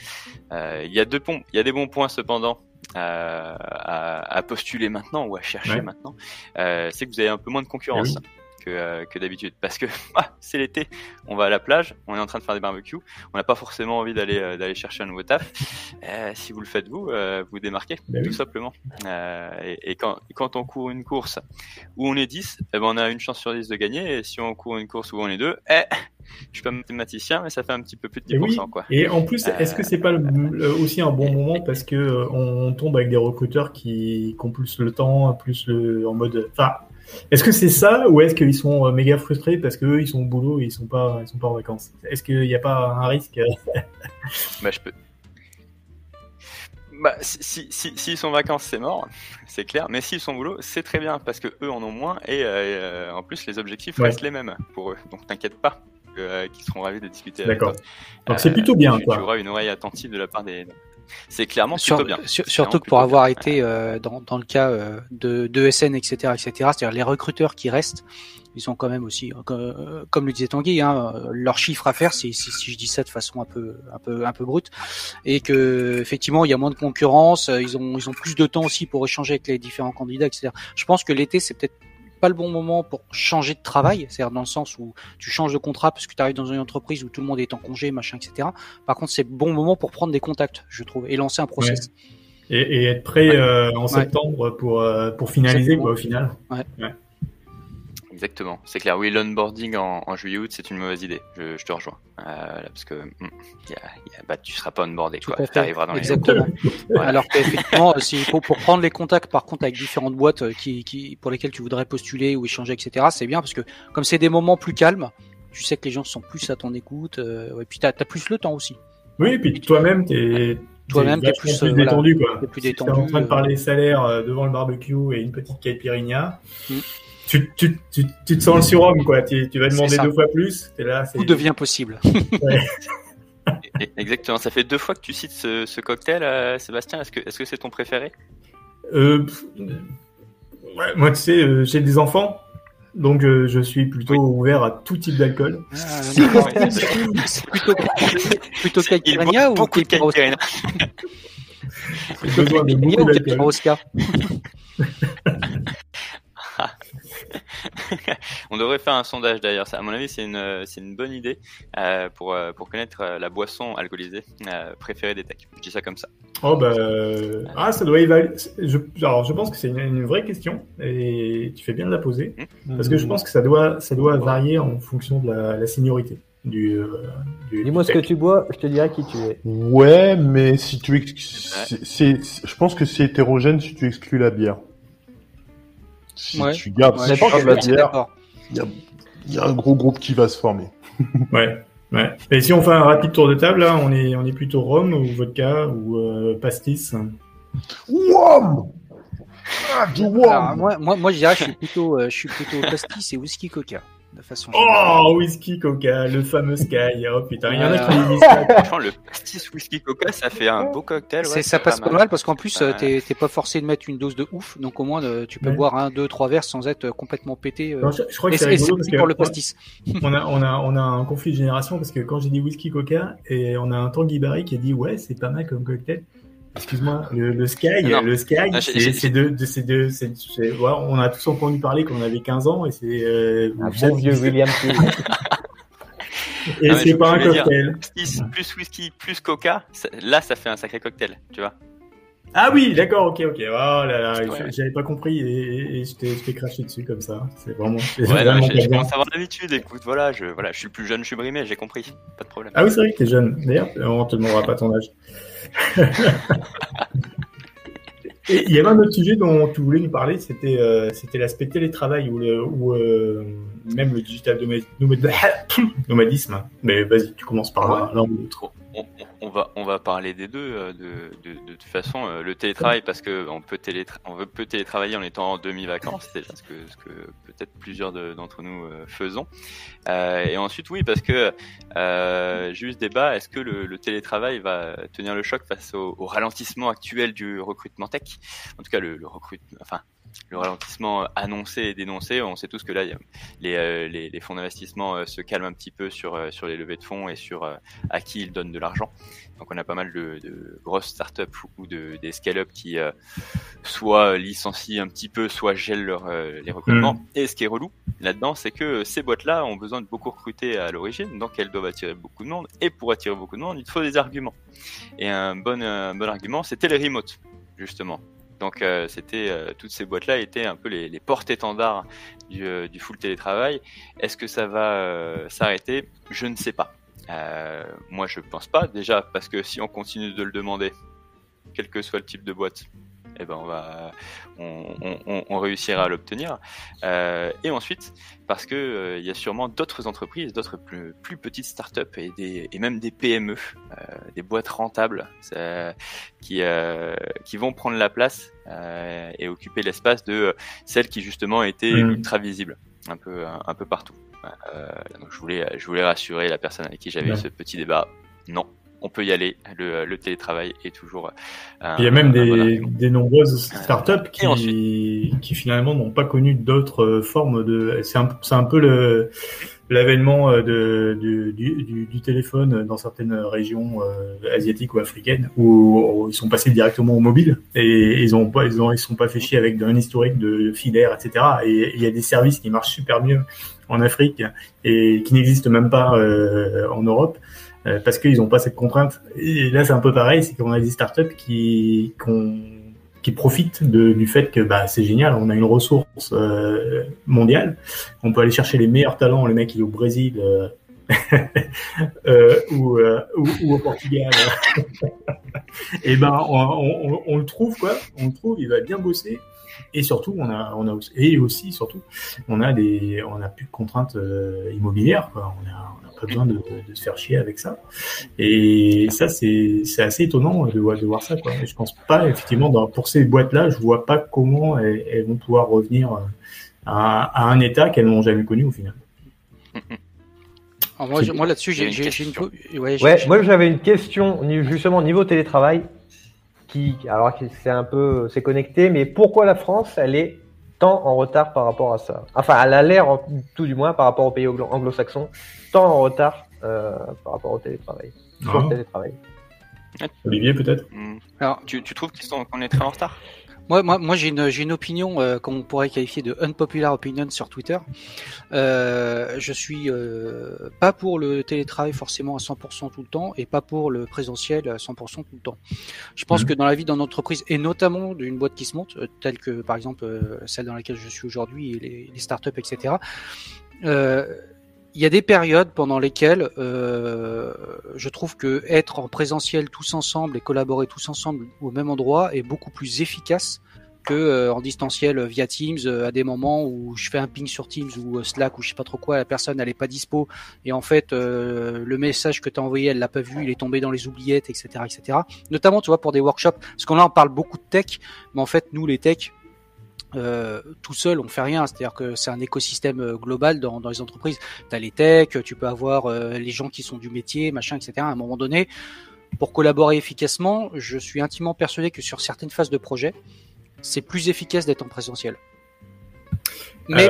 Euh, il y a deux bons, il y a des bons points cependant euh, à, à postuler maintenant ou à chercher Ouais. maintenant. Euh, c'est que vous avez un peu moins de concurrence que, euh, que d'habitude, parce que ah, c'est l'été, on va à la plage, on est en train de faire des barbecues, on n'a pas forcément envie d'aller euh, d'aller chercher un nouveau taf. Euh, si vous le faites vous, vous démarquez Bah oui. tout simplement. Et et quand, quand on court une course où on est 10, eh ben on a une chance sur 10 de gagner. Et si on court une course où on est 2, eh, je suis pas mathématicien, mais ça fait un petit peu plus de Et 10%. oui. quoi. Et en plus, est-ce que c'est pas le- aussi un bon moment parce que on tombe avec des recruteurs qui, qui ont plus le temps, plus le en mode. Enfin, est-ce que c'est ça ou est-ce qu'ils sont euh, méga frustrés parce que eux, ils sont au boulot et ils sont pas ils sont pas en vacances? Est-ce qu'il n'y a pas un risque? Euh, Bah, je peux. Bah, si, si, si, s'ils sont en vacances, c'est mort, c'est clair. Mais s'ils sont au boulot, c'est très bien parce que eux en ont moins et euh, en plus les objectifs Ouais. restent les mêmes pour eux. Donc t'inquiète pas, euh, qu'ils seront ravis de discuter avec D'accord. toi. Donc c'est plutôt bien, tu, quoi. Tu auras une oreille attentive de la part des. C'est clairement Sur- plutôt bien. sur- surtout que pour avoir bien. été euh, dans, dans le cas euh, de, de SN, etc., etc., c'est-à-dire les recruteurs qui restent, ils ont quand même aussi, euh, comme, euh, comme le disait Tanguy, hein, leur chiffre à faire, c'est si, si je dis ça de façon un peu, un peu, un peu brute, et que effectivement il y a moins de concurrence, ils ont, ils ont plus de temps aussi pour échanger avec les différents candidats, etc. Je pense que l'été c'est peut-être pas le bon moment pour changer de travail, c'est-à-dire dans le sens où tu changes de contrat parce que tu arrives dans une entreprise où tout le monde est en congé, machin, etc. Par contre, c'est le bon moment pour prendre des contacts, je trouve, et lancer un process. Et, et, être prêt euh, en septembre pour, euh, pour finaliser, quoi, au final. Ouais. Exactement, c'est clair. Oui, l'onboarding en, en juillet-août, c'est une mauvaise idée. Je, je te rejoins. Euh, là, parce que y a, y a, bah, tu seras pas onboardé. Tout Quoi. Tu arriveras dans les Exactement. Alors qu'effectivement, s'il faut pour prendre les contacts, par contre, avec différentes boîtes euh, qui, qui, pour lesquelles tu voudrais postuler ou échanger, etc., c'est bien parce que comme c'est des moments plus calmes, tu sais que les gens sont plus à ton écoute, euh, et puis tu as, plus le temps aussi. Oui, et puis toi-même, t'es Toi-même, t'es t'es plus, euh, détendu, quoi. plus Si détendu, en train de euh. parler salaire euh, devant le barbecue et une petite caipirinha. Mm. Tu, tu, tu, tu te sens le surhomme, quoi. Tu, tu vas demander C'est deux fois plus. T'es là, c'est Tout devient possible. Exactement, ça fait deux fois que tu cites ce, ce cocktail, euh, Sébastien. Est-ce que est-ce que c'est ton préféré? Euh, pff, ouais, moi, tu sais, euh, j'ai des enfants, donc euh, je suis plutôt ouvert à tout type d'alcool. Ah, plutôt, plutôt Caipirinha ou caipirinha. De Caipirinha ou d'alcool. On devrait faire un sondage d'ailleurs. À mon avis, c'est une, c'est une bonne idée euh, pour, euh, pour connaître euh, la boisson alcoolisée euh, préférée des techs. Je dis ça comme ça. Oh bah euh, ah ça doit évaluer. Je, alors je pense que c'est une, une vraie question et tu fais bien de la poser parce que je pense que ça doit ça doit varier en fonction de la, la seniorité du. euh, du Dis-moi ce que tu bois, je te dirai qui tu es. Ouais, mais si tu ex... je pense que c'est hétérogène si tu exclus la bière. Si Ouais. tu gardes Ouais, si la bière, il y a, il y a un gros groupe qui va se former. Ouais. Ouais. Et si on fait un rapide tour de table là, on est on est plutôt rhum ou vodka ou euh, pastis. Wom ah, du Alors, wom moi, moi, moi, je dirais, je suis plutôt, euh, je suis plutôt pastis et whisky coca, de façon générale. Oh whisky coca, le fameux Sky. Oh putain, il y en a Voilà. qui disent ça. Franchement, le pastis whisky coca, ça fait un beau cocktail. Ouais, ça passe pas mal parce qu'en plus, euh, Ouais. t'es t'es pas forcé de mettre une dose de ouf, donc au moins euh, tu peux Ouais. boire un, deux, trois verres sans être euh, complètement pété. euh. Non, je, je crois que c'est rigolo parce que pour le pastis. on a, on, a, on a un conflit de génération parce que quand j'ai dit whisky coca et on a un Tanguy Barry qui a dit ouais c'est pas mal comme cocktail. Excuse-moi, le, le Sky, Non. le Sky, Ah, c'est c'est de, de, c'est de, c'est, c'est- ouais, on a tous entendu parler quand on avait 15 ans et c'est, euh, Un bon vieux William et Ah, c'est pas un dire- cocktail. plus whisky plus coca, ça- là, ça fait un sacré cocktail, tu vois. Ah oui, d'accord, ok, ok. Oh là là, Ouais. j'avais pas compris et, et, et je t'ai je t'ai craché dessus comme ça. C'est vraiment, Ouais, je, commence à avoir l'habitude. Écoute, voilà, je, voilà, je suis plus jeune, je suis brimé, j'ai compris, pas de problème. Ah oui, c'est vrai que t'es jeune. D'ailleurs, on te demandera pas ton âge. Il y avait un autre sujet dont tu voulais nous parler, c'était euh, l'aspect télétravail ou, le, ou euh, même le digital nomad- nomad- nomadisme. Mais vas-y, tu commences par là. on- on va, on va parler des deux euh, de, de, de toute façon. euh, Le télétravail, parce que on peut, télétra on veut- peut télétravailler en étant en demi-vacances, c'est déjà ce que, ce que peut-être plusieurs de- d'entre nous euh, faisons. Euh, et ensuite, oui, parce que euh, ce débat, est-ce que le, le télétravail va tenir le choc face au, au ralentissement actuel du recrutement tech? En tout cas, le, le recrutement, enfin, le ralentissement annoncé et dénoncé. On sait tous que là, les, euh, les, les fonds d'investissement euh, se calment un petit peu sur, euh, sur les levées de fonds et sur euh, à qui ils donnent de l'argent. Donc on a pas mal de, de grosses startups ou de, des scale-up qui euh, soit licencient un petit peu, soit gèlent leur, euh, les recrutements. Et ce qui est relou là-dedans, c'est que ces boîtes-là ont besoin de beaucoup recruter à l'origine, donc elles doivent attirer beaucoup de monde. Et pour attirer beaucoup de monde, il faut des arguments. Et un bon, un bon argument, c'était les remotes, justement. Donc euh, c'était euh, toutes ces boîtes-là étaient un peu les, les porte-étendards du, euh, full télétravail. Est-ce que ça va s'arrêter? Je ne sais pas. Moi, je pense pas. Déjà parce que si on continue de le demander, quel que soit le type de boîte, eh ben on va, on, on- on- on réussira à l'obtenir. Euh, et ensuite parce que euh, y a sûrement d'autres entreprises, d'autres plus, plus petites startups et des et même des PME, euh, des boîtes rentables, qui euh, qui vont prendre la place et occuper l'espace de celles qui justement étaient Mhm. ultra visibles un peu un, un peu partout. Donc je voulais je voulais rassurer la personne avec qui j'avais eu ce petit débat. Non, on peut y aller. Le, le télétravail est toujours. Euh, Il y a même des, des nombreuses startups qui, qui finalement n'ont pas connu d'autres formes de. C'est un, un peu le l'avènement euh, de, du, du, du, téléphone dans certaines régions euh, asiatiques ou africaines où, ils sont passés directement au mobile et ils ont pas ils ont ils sont pas fait chier avec un historique de filaire etc et il y a des services qui marchent super mieux en Afrique et qui n'existent même pas euh, en Europe parce qu'ils n'ont pas cette contrainte. Et là c'est un peu pareil c'est qu'on a des startups qui, qui ont qui profitent de, du fait que bah, c'est génial, on a une ressource euh, mondiale, on peut aller chercher les meilleurs talents, les mecs qui au Brésil euh, euh, ou, euh, ou, ou, au Portugal, et ben on, on, on, le trouve quoi, on le trouve, il va bien bosser. Et surtout, on a, on a aussi, et aussi surtout, on a des, on a plus de contraintes euh, immobilières. Quoi. On a, besoin de, de, se faire chier avec ça. Et ça, c'est assez étonnant de, de, voir ça. Quoi. je pense pas, effectivement, dans, pour ces boîtes-là, je vois pas comment elles, elles vont pouvoir revenir à, à un état qu'elles n'ont jamais connu au final. Alors moi, moi là-dessus, j'ai une. Ouais, ouais moi j'avais une question justement au niveau télétravail. Qui, alors c'est un peu, c'est connecté, mais pourquoi la France, elle est tant en retard par rapport à ça? Enfin, elle a l'air, tout du moins, par rapport aux pays anglo-saxons, tant en retard euh, par rapport au télétravail. Ah. télétravail. Olivier, peut-être? Hmm. Alors, tu, tu trouves qu'on est très en retard? Moi, moi, moi j'ai une, une opinion euh, qu'on pourrait qualifier de unpopular opinion sur Twitter. Euh, je suis euh, pas pour le télétravail forcément à 100% tout le temps et pas pour le présentiel à 100% tout le temps. Je pense mhm. que dans la vie d'une entreprise et notamment d'une boîte qui se monte, euh, telle que par exemple euh, celle dans laquelle je suis aujourd'hui, les, les startups, etc. Euh, il y a des périodes pendant lesquelles euh, je trouve que être en présentiel tous ensemble et collaborer tous ensemble au même endroit est beaucoup plus efficace que euh, en distanciel via Teams euh, à des moments où je fais un ping sur Teams ou euh, Slack ou je sais pas trop quoi, la personne elle pas dispo et en fait le message que tu as envoyé elle l'a pas vu, il est tombé dans les oubliettes, etc., etc. Notamment tu vois pour des workshops, parce qu'on là on parle beaucoup de tech, mais en fait nous les tech euh, tout seul, on fait rien. C'est-à-dire que c'est un écosystème euh, global dans, dans les entreprises. Tu as les techs, tu peux avoir euh, les gens qui sont du métier, machin, etc. À un moment donné, pour collaborer efficacement, je suis intimement persuadé que sur certaines phases de projet, c'est plus efficace d'être en présentiel. Mais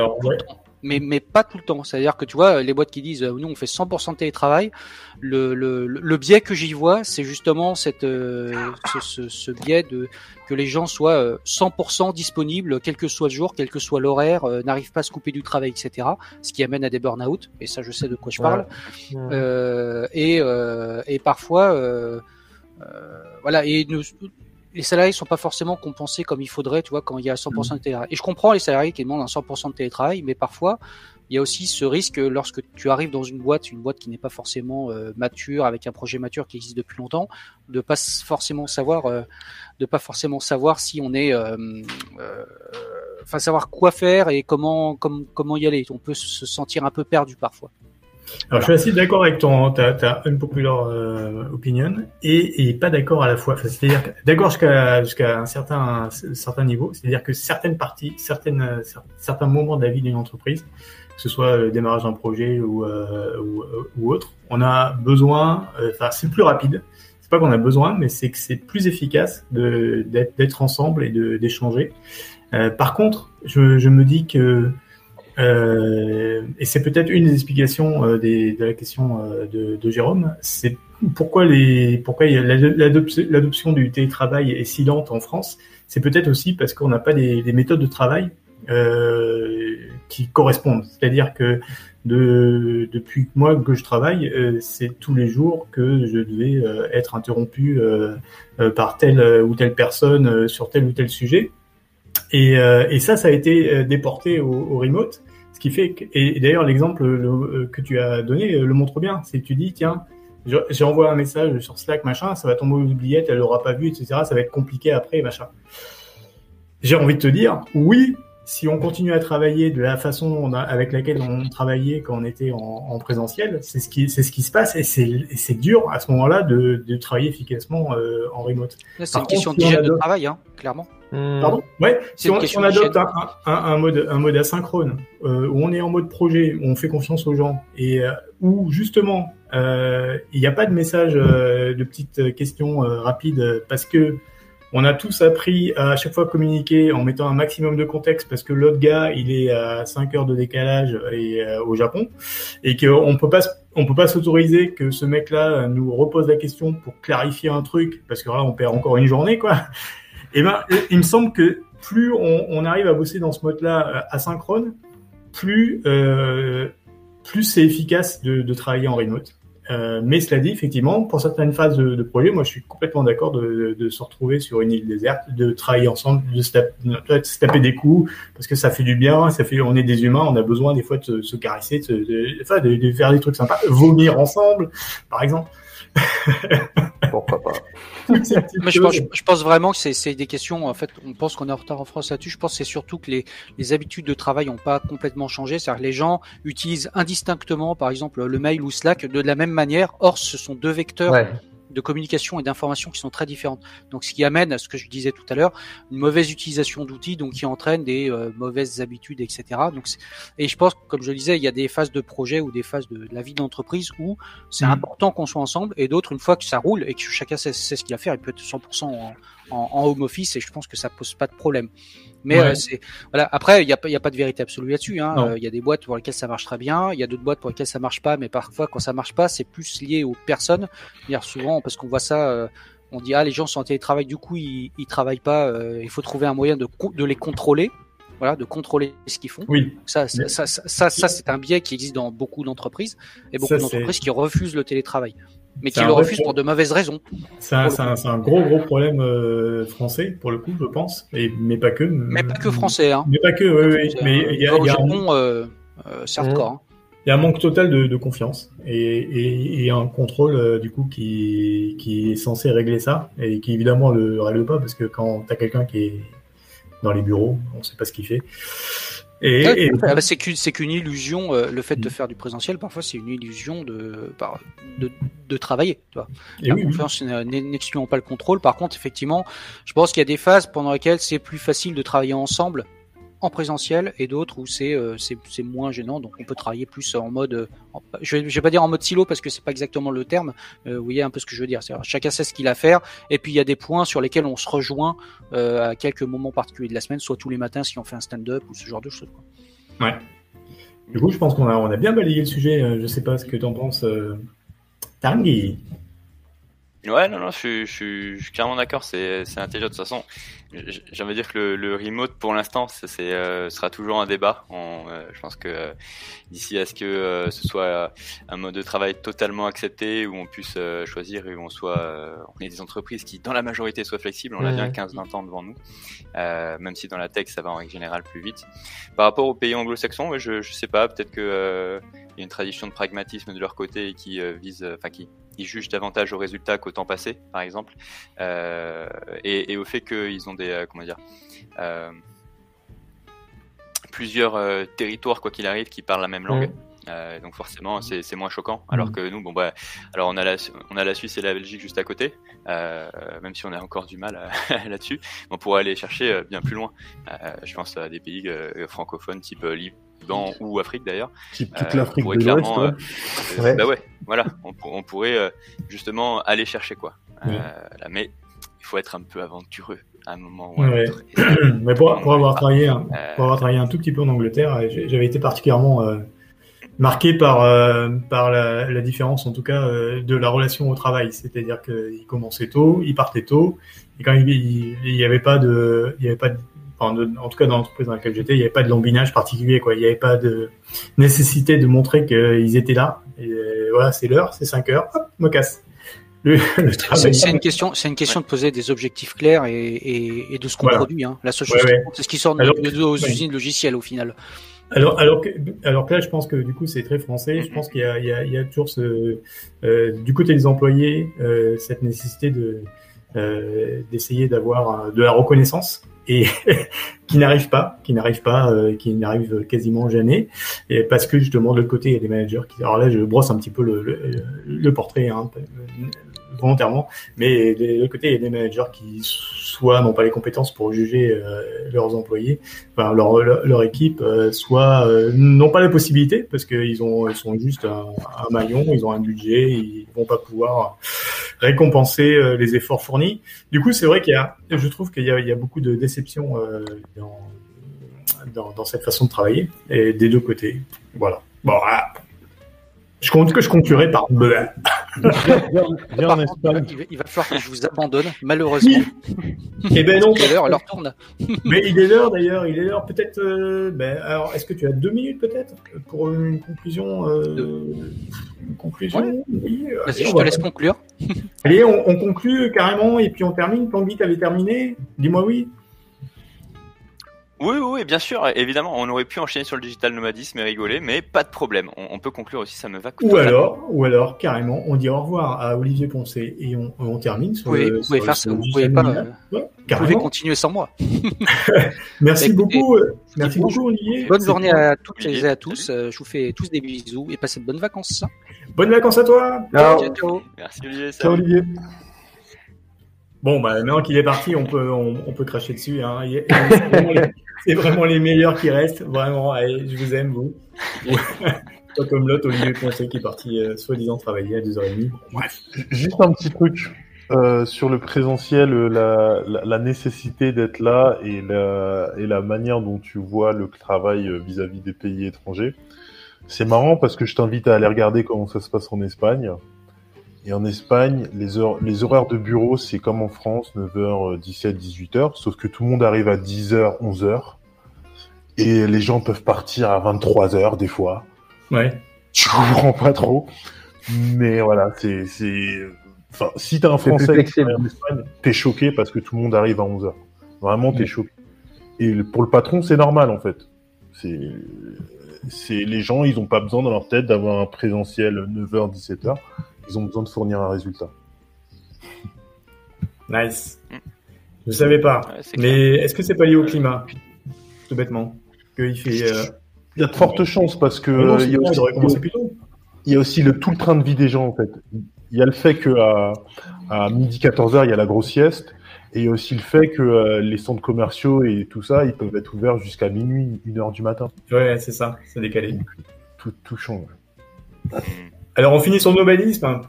mais, mais pas tout le temps. C'est-à-dire que tu vois, les boîtes qui disent euh, nous on fait 100% de télétravail, le, le, le biais que j'y vois, c'est justement cette, euh, ce, ce, ce, biais de que les gens soient 100% euh, disponibles, quel que soit le jour, quel que soit l'horaire, n'arrivent pas à se couper du travail, etc. Ce qui amène à des burn-out, et ça je sais de quoi je parle. Euh, et, et parfois, voilà, et les salariés sont pas forcément compensés comme il faudrait, tu vois, quand il y a 100% de télétravail. Et je comprends les salariés qui demandent un 100% de télétravail, mais parfois, il y a aussi ce risque lorsque tu arrives dans une boîte, une boîte qui n'est pas forcément euh, mature, avec un projet mature qui existe depuis longtemps, de pas forcément savoir, euh, de pas forcément savoir si on est, euh, euh enfin savoir quoi faire et comment, comment, comment y aller. On peut se sentir un peu perdu parfois. Alors, je suis assez d'accord avec ton, ta, ta unpopular euh, opinion et, et pas d'accord à la fois. Enfin, c'est-à-dire d'accord jusqu'à jusqu'à un certain un certain niveau. C'est-à-dire que certaines parties, certaines certains moments de la vie d'une entreprise, que ce soit le démarrage d'un projet ou, euh, ou, ou, autre, on a besoin. Euh, enfin, c'est plus rapide. C'est pas qu'on a besoin, mais c'est que c'est plus efficace de d'être ensemble et de d'échanger. Euh, par contre, je, je me dis que euh, et c'est peut-être une des explications euh, de la question euh, de, Jérôme. C'est pourquoi les pourquoi l'adoption du télétravail est si lente en France? C'est peut-être aussi parce qu'on n'a pas des, des, méthodes de travail euh, qui correspondent. C'est-à-dire que de, depuis moi que je travaille, c'est tous les jours que je devais être interrompu par telle ou telle personne sur tel ou tel sujet. Et, euh, et, ça, ça a été déporté au, au remote qui fait que, et d'ailleurs l'exemple euh, que tu as donné euh, le montre bien. C'est que tu dis tiens, j'envoie un message sur Slack machin, ça va tomber aux oubliettes, elle l'aura pas vu, etc. Ça va être compliqué après machin. J'ai envie de te dire oui, si on continue à travailler de la façon avec laquelle on travaillait quand on était en, en présentiel, c'est ce qui c'est ce qui se passe et c'est dur à ce moment-là de, de travailler efficacement euh, en remote. C'est une question de travail, hein, clairement. Hmm. Pardon Ouais. Si on, si on, adopte un, un, un, mode, un mode asynchrone, euh, où on est en mode projet, où on fait confiance aux gens, et euh, où justement euh, il n'y a pas de message euh, de, petites questions euh, rapides euh, parce que on a tous appris à, à chaque fois communiquer en mettant un maximum de contexte parce que l'autre gars, il est à 5 heures de décalage et, euh, au Japon et qu'on peut pas on peut pas s'autoriser que ce mec-là nous repose la question pour clarifier un truc parce que là on perd encore une journée quoi. Et ben il me semble que plus on, arrive à bosser dans ce mode-là euh, asynchrone, plus euh, plus c'est efficace de, travailler en remote. Euh, mais cela dit, effectivement, pour certaines phases de, projet, moi je suis complètement d'accord de, se retrouver sur une île déserte, de travailler ensemble, de se, taper, des coups, parce que ça fait du bien, ça fait, on est des humains, on a besoin des fois de se, se caresser, de faire des trucs sympas, vomir ensemble, par exemple. Pourquoi pas Mais je, pense, choses. je pense vraiment que c'est- des questions. En fait, on pense qu'on est en retard en France là-dessus. Je pense que c'est surtout que les, les habitudes de travail n'ont pas complètement changé. C'est-à-dire que les gens utilisent indistinctement, par exemple, le mail ou Slack de la même manière. Or, ce sont deux vecteurs Ouais. De communication et d'information qui sont très différentes. Donc, ce qui amène à ce que je disais tout à l'heure, une mauvaise utilisation d'outils, donc qui entraîne des euh, mauvaises habitudes, etc. Donc, et je pense, comme je le disais, il y a des phases de projet ou des phases de, de la vie d'entreprise où c'est Mm. important qu'on soit ensemble, et d'autres, une fois que ça roule et que chacun sait, sait ce qu'il a à faire, il peut être 100% en, en, en home office, et je pense que ça pose pas de problème. Mais Ouais. euh, c'est voilà. Après, il y a, pas- il y a pas de vérité absolue là-dessus. hein. Euh, Il y a des boîtes pour lesquelles ça marche très bien. Il y a d'autres boîtes pour lesquelles ça marche pas. Mais parfois, quand ça marche pas, c'est plus lié aux personnes. C'est-à-dire souvent parce qu'on voit ça. euh, on dit ah les gens sont en télétravail, du coup ils, ils travaillent pas. euh, il faut trouver un moyen de de les contrôler. Voilà, de contrôler ce qu'ils font. Oui, Ça, ça, ça, ça, ça, c'est un biais qui existe dans beaucoup d'entreprises et beaucoup d'entreprises qui refusent le télétravail, mais qui le refusent pour de mauvaises raisons. c'est un, gros gros problème euh, français pour le coup, je pense, et mais pas que. Mais pas que français. Hein. Mais pas que, oui, oui. Mais un- il y a, au il y a un- Japon, euh, euh, c'est hardcore. hein. il y a un manque total de, de confiance et, et, et un contrôle euh, du coup qui, qui est censé régler ça et qui évidemment le règle pas parce que quand t'as quelqu'un qui est dans les bureaux, on sait pas ce qu'il fait. Et, Ouais, et- Ah bah, c'est qu'une c'est qu'une illusion. euh, le fait de faire du présentiel, parfois, c'est une illusion de, par- de, de travailler. Tu vois. et La oui, confiance n'excluant pas le contrôle. Par contre, effectivement, je pense qu'il y a des phases pendant lesquelles c'est plus facile de travailler ensemble en présentiel et d'autres où c'est euh, c'est c'est moins gênant. Donc, on peut travailler plus en mode, euh, en- je vais, vais pas dire en mode silo parce que c'est pas exactement le terme. Euh, vous voyez un peu ce que je veux dire. Chacun sait ce qu'il a à faire. Et puis, il y a des points sur lesquels on se rejoint à quelques moments particuliers de la semaine, soit tous les matins si on fait un stand-up ou ce genre de choses. Ouais. Du coup, je pense qu'on a, on a bien balayé le sujet. Je sais pas ce que t'en penses, euh... Tanguy. Ouais, non, non, je suis, je je suis carrément d'accord, c'est, c'est intelligent. De toute façon, j'ai envie de dire que le, le remote, pour l'instant, c'est, euh, sera toujours un débat. On, euh, je pense que euh, d'ici à ce que euh, ce soit euh, un mode de travail totalement accepté, où on puisse euh, choisir et où on soit, euh, on ait des entreprises qui, dans la majorité, soient flexibles. On a bien 15-20 ans devant nous, euh, même si dans la tech, ça va en règle générale plus vite. Par rapport aux pays anglo-saxons, ouais, je, je sais pas, peut-être que euh, il y a une tradition de pragmatisme de leur côté et qui euh, vise, enfin qui ils jugent davantage au résultat qu'au temps passé, par exemple, euh, et, et au fait qu'ils ont des, euh, comment dire, euh, plusieurs euh, territoires quoi qu'il arrive qui parlent la même langue. Euh, donc forcément c'est moins choquant. Alors Mhm. que nous bon bah alors on a la on a la Suisse et la Belgique juste à côté. Euh, même si on a encore du mal euh, là-dessus on pourrait aller chercher euh, bien plus loin. Euh, je pense à des pays euh, francophones type euh, Ou Afrique d'ailleurs euh, toute l'Afrique de l'Ouest. ouais. euh, Ouais. Bah ouais, voilà, on, pour- on pourrait euh, justement aller chercher quoi. Euh, Ouais. là, mais il faut être un peu aventureux à un moment ou à un Ouais. autre. Et ça, Mais pour, pour avoir travaillé, un- Euh, pour avoir travaillé un tout petit peu en Angleterre, j'avais été particulièrement euh, marqué par euh, par la, la différence, en tout cas, euh, de la relation au travail. C'est-à-dire qu'il commençait tôt, il partait tôt, et quand il il il y avait pas de, il y avait pas de, enfin, de- en tout cas dans l'entreprise dans laquelle j'étais, il n'y avait pas de lambinage particulier, quoi. Il n'y avait pas de nécessité de montrer qu'ils étaient là. Et euh, voilà, c'est l'heure, c'est 5 heures, hop, me casse. C'est une question, c'est une question de poser des objectifs clairs et, et, et de ce qu'on Voilà. produit. Hein. La seule chose, ouais. c'est ce qui sort de Alors nos, usines logicielles au final. Alors, alors que, alors que là, je pense que du coup, c'est très français. Je pense qu'il y a, y y toujours ce, euh, du côté des employés, euh, cette nécessité de euh, d'essayer d'avoir de la reconnaissance et qui n'arrive pas, qui n'arrive pas, euh, qui n'arrive quasiment jamais, et parce que justement de l'autre côté, il y a des managers qui. Alors là, je brosse un petit peu le, le, le portrait hein, volontairement, mais de l'autre côté, il y a des managers qui soit n'ont pas les compétences pour juger euh, leurs employés enfin, leur, leur, équipe euh, soit euh, n'ont pas la possibilité parce qu'ils ont ils sont juste un, un maillon, ils ont un budget, ils vont pas pouvoir récompenser euh, les efforts fournis. Du coup, c'est vrai qu'il y a, je trouve qu'il y a, il y a beaucoup de déception euh, dans, dans, dans cette façon de travailler et des deux côtés. Voilà. Bon, ah. je compte que je conclurai par bleu. Viens, viens en Espagne. Il va, il va falloir que je vous abandonne, malheureusement. Eh ben non. L'heure tourne Mais il est l'heure d'ailleurs, il est l'heure peut-être. euh, ben, alors, est-ce que tu as deux minutes peut-être pour une conclusion euh, Une conclusion? Oui. euh, allez, je on te va- laisse conclure. Allez, on, on conclut carrément et puis on termine. Tanguy, t'avais terminé? Dis-moi oui. Oui, oui, oui, bien sûr, évidemment, on aurait pu enchaîner sur le digital nomadisme et rigoler, mais pas de problème. On, on peut conclure aussi, ça me va. Ou alors, ou alors carrément, on dit au revoir à Olivier Poncé et on, on termine sur Vous pouvez, le. vous pouvez sur- faire ça, vous pouvez pas. euh, Ouais, Vous pouvez carrément. continuer sans moi. Merci Bah, écoutez, beaucoup, euh, merci bon, beaucoup Olivier. Bonne journée à toutes Olivier, et à tous. Euh, Je vous fais tous des bisous et passez de bonnes vacances. Bonnes vacances à toi. Ciao. Merci Olivier. Ciao salut. Olivier. Bon, bah, maintenant qu'il est parti, on peut, on, on peut cracher dessus. Hein. C'est vraiment, les- meilleurs qui restent. Vraiment, allez, je vous aime, vous. Pas comme l'autre, Olivier Poncé, qui est parti euh, soi-disant travailler à 2h30. Bref. Juste un petit truc euh, sur le présentiel, euh, la, la, la nécessité d'être là et la, et la manière dont tu vois le travail vis-à-vis des pays étrangers. C'est marrant parce que je t'invite à aller regarder comment ça se passe en Espagne. Et en Espagne, les, heures, les horaires de bureau, c'est comme en France, 9h, 17, 18h, sauf que tout le monde arrive à 10h, 11h. Et les gens peuvent partir à 23h des fois. Ouais. Je comprends pas trop. Mais voilà, c'est, enfin, si t'es un Français qui en Espagne, t'es choqué parce que tout le monde arrive à 11h. Vraiment, t'es Ouais. choqué. Et pour le patron, c'est normal, en fait. C'est, c'est, les gens, ils ont pas besoin dans leur tête d'avoir un présentiel 9h, 17h. Ils ont besoin de fournir un résultat. Nice. Je savais pas. Ouais. Mais est-ce que c'est pas lié au climat Tout bêtement. Fait. Euh... Il y a de fortes chances parce que, non, euh, il y a aussi- aurait commencé plus tôt. il y a aussi le tout le train de vie des gens en fait. Il y a le fait que à, à midi 14h il y a la grosse sieste et il y a aussi le fait que euh, les centres commerciaux et tout ça ils peuvent être ouverts jusqu'à minuit, 1h du matin. Ouais, c'est ça. C'est décalé. Tout, tout change. Alors, on finit sur le nomadisme. hein.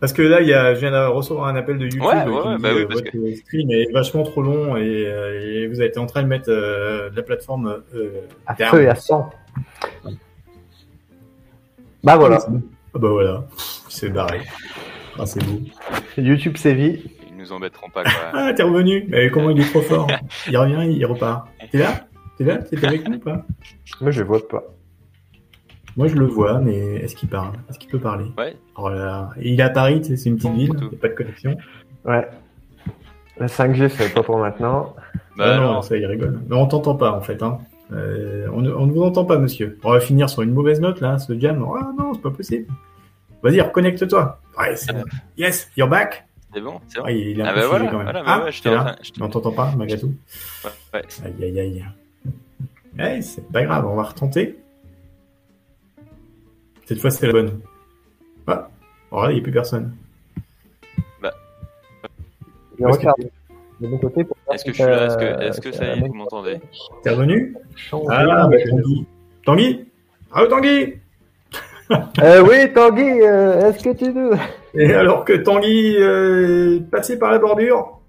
Parce que là, il y a, je viens de recevoir un appel de YouTube Ouais, qui ouais, me dit, bah oui, euh, parce votre stream est vachement trop long et, euh, et vous êtes en train de mettre euh, la plateforme euh, À feu et à sang. Bah voilà. Ah bah voilà, c'est barré. Ah, c'est beau. YouTube sévit. Ils nous embêteront pas, quoi. Ah, t'es revenu. Mais comment il est trop fort? Il revient, il repart. T'es là? T'es là? T'es avec nous ou pas? Moi, je vote pas. Moi, je le vois, mais est-ce qu'il parle? Est-ce qu'il peut parler? Ouais. Oh là là. Et il est à Paris, c'est une petite ville, il n'y a pas de connexion. Ouais. La 5G, c'est pas pour maintenant. Bah Ah non, non. ça, il rigole. Mais on t'entend pas, en fait. Hein. Euh, on, ne- on ne vous entend pas, monsieur. On va finir sur une mauvaise note, là, ce jam. Ah non, c'est pas possible. Vas-y, reconnecte-toi. Ouais. Yes, you're back. C'est bon, c'est bon. Ouais, il est un Ah peu bah voilà, quand même. voilà, bah ah, ouais, là on t'entend pas, malgré tout. Ouais, ouais. Aïe, aïe, aïe. Ouais, c'est pas grave, on va retenter. Cette fois, c'est la bonne. Ah, voilà, il n'y a plus personne. Je que regarde de mon côté pour Est-ce que je si suis là Est-ce que, est-ce que ça y est, vous m'entendez T'es revenu. Ah, bah, Tanguy. Tanguy Ah, Tanguy Euh, oui, Tanguy, euh, est-ce que tu veux Et alors que Tanguy euh, est passé par la bordure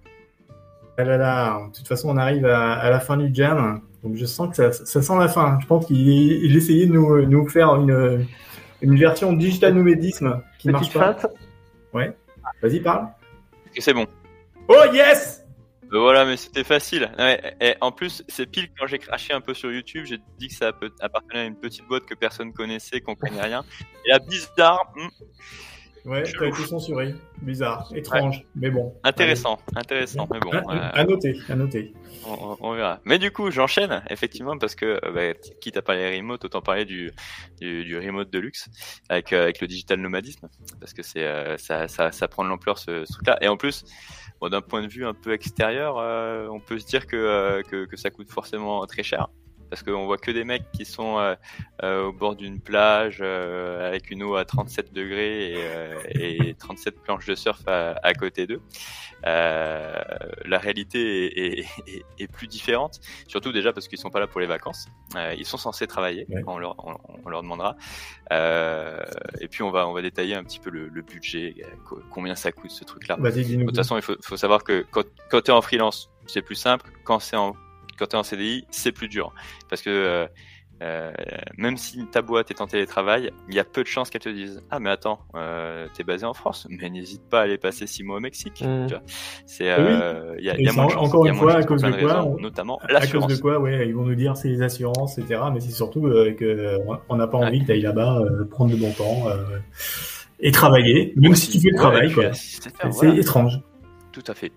Ah là là, de toute façon, on arrive à, à la fin du jam. Donc je sens que ça, ça sent la fin. Je pense qu'il il essayait de nous, nous faire une, une version digital nomadisme qui Petite marche pas. feinte Vas-y, parle. Est-ce que c'est bon Oh yes Euh, Voilà, mais c'était facile. Ouais, et en plus, c'est pile quand j'ai craché un peu sur YouTube, j'ai dit que ça appartenait à une petite boîte que personne connaissait, qu'on connaît rien. Et là, bizarre, hmm, Ouais, t'as été censuré. Bizarre, étrange, mais bon. intéressant, intéressant, mais bon, euh, À, noter, à noter. on, verra. Mais du coup, j'enchaîne, effectivement, parce que, euh, bah, quitte à parler remote, autant parler du, du, du remote de luxe avec, euh, avec le digital nomadisme, parce que c'est euh, ça, ça, ça prend de l'ampleur ce, ce truc-là. Et en plus, bon, d'un point de vue un peu extérieur, on peut se dire que, que, que ça coûte forcément très cher. Parce qu'on voit que des mecs qui sont euh, euh, au bord d'une plage euh, avec une eau à 37 degrés et, et 37 planches de surf à, à côté d'eux. la réalité est, est, est, est, plus différente, surtout déjà parce qu'ils sont pas là pour les vacances. ils sont censés travailler, Ouais. on, leur, on, on leur demandera. et puis on va on va détailler un petit peu le, le budget, co- combien ça coûte ce truc-là. De toute façon, il faut, faut savoir que quand, quand tu es en freelance, c'est plus simple. Quand c'est en quand tu es en CDI, c'est plus dur. Parce que euh, euh, même si ta boîte est en télétravail, il y a peu de chances qu'elle te dise Ah, mais attends, euh, tu es basé en France, mais n'hésite pas à aller passer six mois au Mexique. Mm. Vois. C'est, euh, il y a, y moins de encore Il y a une fois, à cause de de quoi, raisons, on- notamment À cause de quoi, ouais, ils vont nous dire c'est les assurances, etc. Mais c'est surtout euh, que on n'a pas envie que tu ailles là-bas euh, prendre de bon temps euh, et travailler, même si tu fais le Ouais, travail, quoi. C'est voilà. étrange. Tout à fait.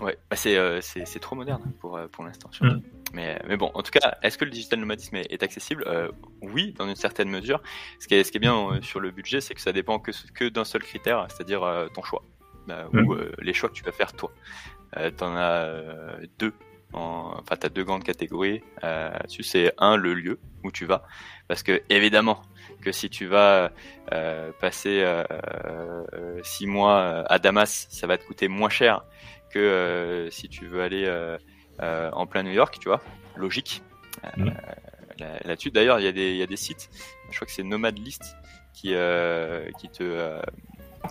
Ouais, bah c'est euh, c'est c'est trop moderne pour euh, pour l'instant. Mm. Mais mais bon, en tout cas, est-ce que le digital nomadisme est, est accessible? Euh, Oui, dans une certaine mesure. Ce qui est ce qui est bien euh, sur le budget, c'est que ça dépend que que d'un seul critère, c'est-à-dire euh, ton choix euh, Mm. ou euh, les choix que tu vas faire toi. Euh, T'en as euh, deux. En... Enfin, t'as deux grandes catégories. Euh, dessus, c'est un le lieu où tu vas, parce que évidemment que si tu vas euh, passer euh, euh, six mois euh, à Damas, ça va te coûter moins cher que euh, si tu veux aller euh, euh, en plein New York, tu vois. Logique. Là- Là-dessus, d'ailleurs, il y, a des- il y a des sites, je crois que c'est Nomad List, qui, qui, te,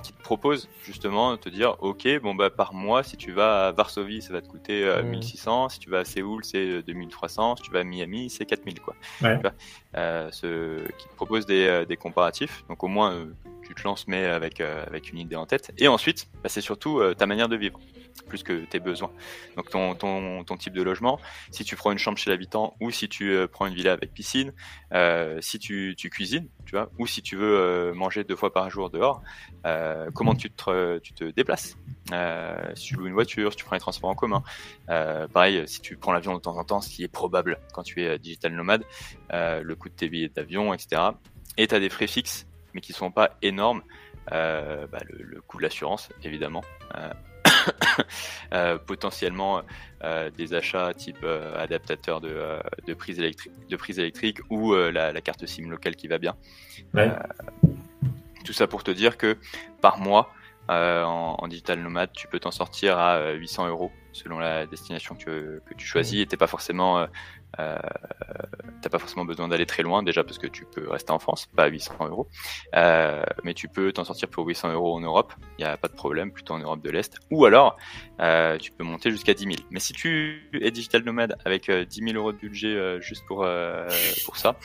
qui te propose justement de te dire Ok, bon, bah, par mois, si tu vas à Varsovie, ça va te coûter euh, Mhm. 1600, si tu vas à Séoul, c'est euh, 2300, si tu vas à Miami, c'est 4000, quoi. Ouais. Euh, ce, qui te propose des, des comparatifs. Donc, au moins, euh, tu te lances, mais avec, euh, avec une idée en tête. Et ensuite, bah, c'est surtout euh, ta manière de vivre, plus que tes besoins. Donc ton, ton, ton type de logement, si tu prends une chambre chez l'habitant ou si tu euh, prends une villa avec piscine, si tu, tu cuisines, tu vois, ou si tu veux manger deux fois par jour dehors, comment tu te, tu te déplaces Si tu loues une voiture, si tu prends les transports en commun, pareil, si tu prends l'avion de temps en temps, ce qui est probable quand tu es digital nomade, le coût de tes billets d'avion, etc. Et tu as des frais fixes, mais qui sont pas énormes. Euh, bah, le, le coût de l'assurance, évidemment. Euh, euh, potentiellement des achats type adaptateur de, de prise électrique, de prise électrique ou la, la carte SIM locale qui va bien. Ouais. Tout ça pour te dire que par mois, en, en digital nomade, tu peux t'en sortir à euh, 800 euros selon la destination que, que tu choisis. Et t'es pas forcément euh, euh, t'as pas forcément besoin d'aller très loin déjà parce que tu peux rester en France, pas à 800 euros, euh, mais tu peux t'en sortir pour 800 euros en Europe, il y a pas de problème, plutôt en Europe de l'Est, ou alors euh, tu peux monter jusqu'à 10 000. Mais si tu es digital nomade avec euh, 10 000 euros de budget juste pour pour ça,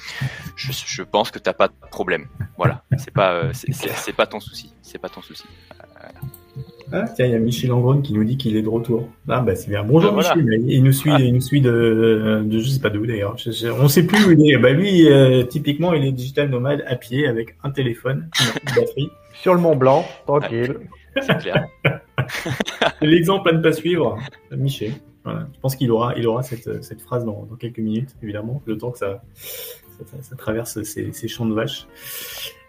je, je pense que t'as pas de problème. Voilà, c'est pas c'est- pas ton souci, c'est pas ton souci. Ah, tiens, il y a Michel Langrone qui nous dit qu'il est de retour. Ah, bah, c'est bien. Bonjour, Ah, voilà. Michel. Il nous suit, Ah. il nous suit de, de, je sais pas d'où d'ailleurs. Je- je- on sait plus où il est. Bah, lui, euh, typiquement, il est digital nomade à pied avec un téléphone, une batterie. Sur le Mont Blanc, tranquille. C'est clair. L'exemple à ne pas suivre, Michel. Voilà. Je pense qu'il aura, il aura cette, cette phrase dans, dans quelques minutes, évidemment, le temps que ça, ça, ça- ça traverse ces, ces champs de vaches.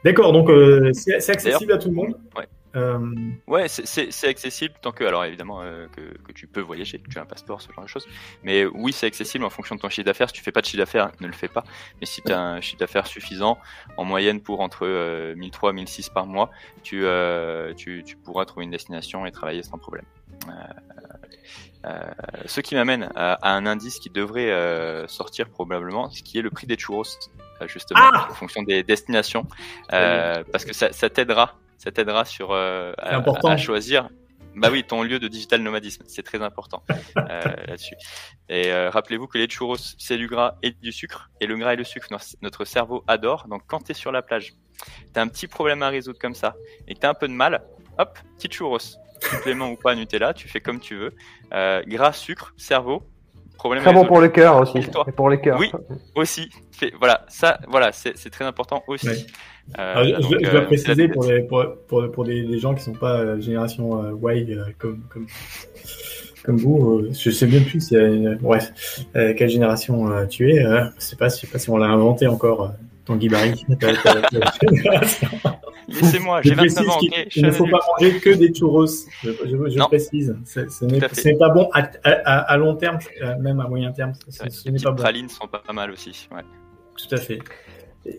D'accord, donc euh, c'est c'est accessible à tout le monde. Ouais. Euh, Ouais, c'est- accessible tant que, alors évidemment, euh, que, que tu peux voyager, que tu as un passeport, ce genre de choses. Mais oui, c'est accessible en fonction de ton chiffre d'affaires. Si tu fais pas de chiffre d'affaires, ne le fais pas. Mais si tu as un chiffre d'affaires suffisant, en moyenne pour entre euh, 1003 1006 par mois, tu, euh, tu, tu pourras trouver une destination et travailler sans problème. Euh, ce qui m'amène à, à un indice qui devrait sortir probablement, ce qui est le prix des churros, justement, Ah en fonction des destinations, parce que ça, ça t'aidera, ça t'aidera sur euh, à, choisir. Bah oui, ton lieu de digital nomadisme, c'est très important euh, là-dessus. Et euh, rappelez-vous que les churros, c'est du gras et du sucre, et le gras et le sucre, notre cerveau adore. Donc quand tu es sur la plage, tu as un petit problème à résoudre comme ça, et que tu as un peu de mal, hop, petit churros, supplément ou pas Nutella, tu fais comme tu veux. Gras, sucre, cerveau, problème Très bon pour le cœur aussi. Et pour les cœurs. Oui. aussi. Voilà, ça, voilà, c'est très important aussi. Ouais. Euh, Alors, je, donc, je dois euh, préciser pour, les, pour, pour, pour gens qui sont pas euh, génération euh, Y euh, comme, comme, comme vous, euh, je sais bien plus euh, quelle génération euh, tu es. Euh, je sais pas, je sais pas si on l'a inventé encore. Tanguy Barry. Laissez-moi, j'ai 29 précise ans, qu'il ok je il ne faut pas manger que des churros. Je, je- je Non. précise. C'est- Ce n'est pas bon à, à- à- à long terme, euh, même à moyen terme. Vrai, ce Les n'est pas bon. pralines sont pas, pas mal aussi. Ouais. Tout à fait.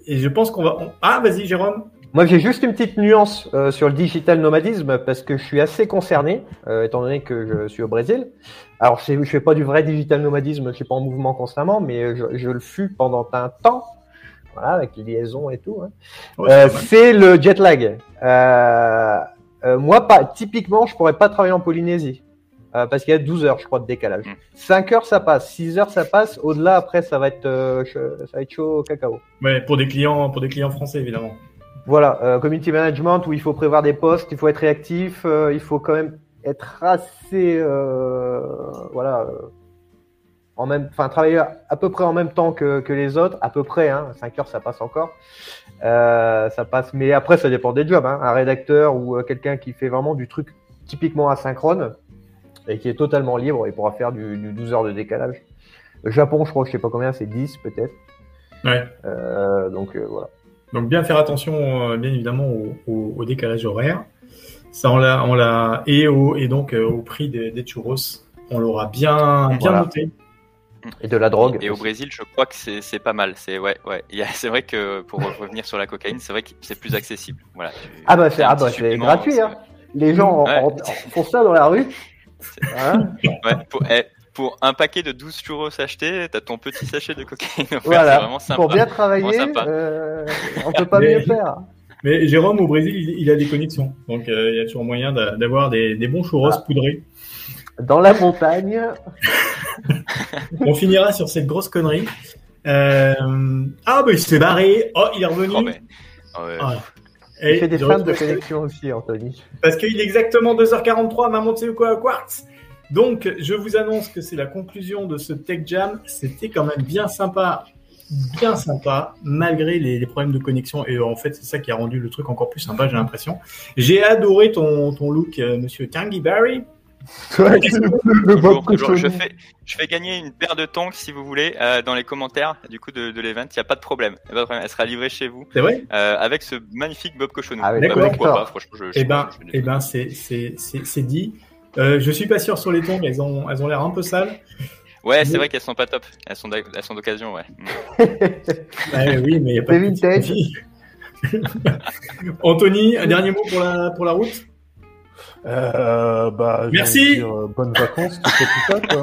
Et je pense qu'on va. on- Ah, vas-y, Jérôme. Moi, j'ai juste une petite nuance euh, sur le digital nomadisme parce que je suis assez concerné, euh, étant donné que je suis au Brésil. Alors, je ne fais pas du vrai digital nomadisme, je suis pas en mouvement constamment, mais je, je le fus pendant un temps, voilà, avec les liaisons et tout. hein. Ouais, Euh, c'est le jet lag. Euh, euh, moi, pas, typiquement, je pourrais pas travailler en Polynésie. euh, parce qu'il y a 12 heures, je crois, de décalage. Mm. 5 heures, ça passe. 6 heures, ça passe. Au-delà, après, ça va être, euh, ça va être chaud au cacao. Ouais, pour des clients, pour des clients français, évidemment. Voilà, euh, community management où il faut prévoir des postes, il faut être réactif, euh, il faut quand même être assez, euh, voilà, en même, enfin travailler à, peu près en même temps que, que les autres, à peu près, hein, 5 heures ça passe encore, Euh, ça passe, mais après ça dépend des jobs, hein, un rédacteur ou euh, quelqu'un qui fait vraiment du truc typiquement asynchrone et qui est totalement libre, il pourra faire du, du 12 heures de décalage. Le Japon, je crois, je sais pas combien, c'est 10 peut-être, Ouais. Euh, donc euh, voilà. Donc bien faire attention, bien évidemment, au, au- au décalage horaire. Ça, on l'a, on l'a, et au, et donc au prix des, des churros, on l'aura bien, bien Voilà. noté. Et de la drogue. Et au. Brésil, je crois que c'est c'est pas mal. C'est ouais, ouais. C'est vrai que pour revenir sur la cocaïne, c'est vrai que c'est plus accessible. Voilà. Ah bah c'est ah bah gratuit hein. Les gens Ouais. en- en- font ça dans la rue. Hein Ouais, pour, eh, pour un paquet de 12 churros achetés, t'as ton petit sachet de cocaïne offert. Voilà. vraiment sympa. Pour bien travailler, euh, on peut pas Mais- mieux faire. Mais Jérôme, au Brésil, il, il a des connexions. Donc euh, il y a toujours moyen d'a- d'avoir des, des bons churros Ah. poudrés. Dans la montagne. On finira sur cette grosse connerie. Euh, Ah, bah il s'est barré. Oh, il est revenu. Oh, mais- oh, ouais. Ah. Il Et fait des je fans de connexion aussi, Anthony. Parce qu'il est exactement 2h43, maman de quoi Quartz. Donc, je vous annonce que c'est la conclusion de ce Tech Jam. C'était quand même bien sympa, bien sympa, malgré les, les problèmes de connexion. Et en fait, c'est ça qui a rendu le truc encore plus sympa, j'ai l'impression. J'ai adoré ton, ton look, euh, monsieur Tanguy Barry. Le. Je fais, je fais gagner une paire de tongs si vous voulez euh, dans les commentaires du coup de, de l'event. Il y a pas de problème. Y a pas de problème. Elle sera livrée chez vous C'est vrai euh, avec ce magnifique Bob Cochonou. Ah oui, Bah, d'accord. pourquoi pas Franchement, je, je- Eh ben, je- je- eh ben, c'est, c'est, c'est, c'est dit. Euh, je suis pas sûr sur les tongs, elles ont, elles ont l'air un peu sales. Ouais, c'est vrai qu'elles sont pas top. Elles sont, d'ac- elles sont d'occasion, ouais. Ouais, oui, mais il y a pas C'est de vintage. Anthony, un dernier mot pour la, pour la route? Euh, bah, Merci. dire, euh, bonnes vacances, tout ça, tout ça, quoi.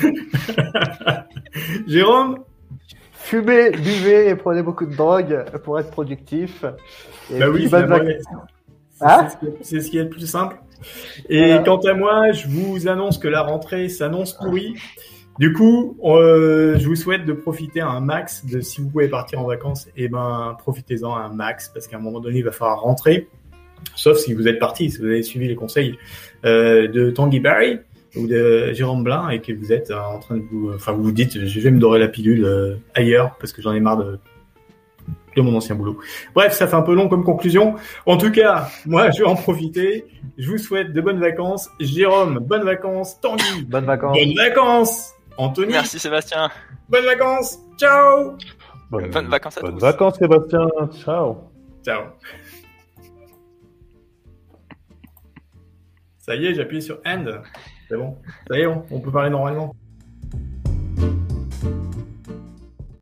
Jérôme Fumez, buvez et prenez beaucoup de drogue pour être productif. Et Bah oui, bonnes vacances. c'est- Hein c'est ce qui est- c'est ce qui est le plus simple. Et Voilà. quant à moi, je vous annonce que la rentrée s'annonce pourrie. Du coup, euh, je vous souhaite de profiter un max de si vous pouvez partir en vacances, et ben profitez-en un max parce qu'à un moment donné, il va falloir rentrer. Sauf si vous êtes parti, si vous avez suivi les conseils euh, de Tanguy Barry ou de Jérôme Blin et que vous êtes euh, en train de vous, enfin vous vous dites, je vais me dorer la pilule euh, ailleurs parce que j'en ai marre de de mon ancien boulot. Bref, ça fait un peu long comme conclusion. En tout cas, moi, je vais en profiter. Je vous souhaite de bonnes vacances. Jérôme, bonnes vacances. Tanguy, Bonnes vacances. bonnes vacances. Anthony, Merci Sébastien. bonnes vacances. Ciao. Bonnes, Bonnes vacances à bonnes tous. vacances, Sébastien. Ciao. Ciao. Ça y est, j'ai appuyé sur End. C'est bon. Ça y est, on on peut parler normalement.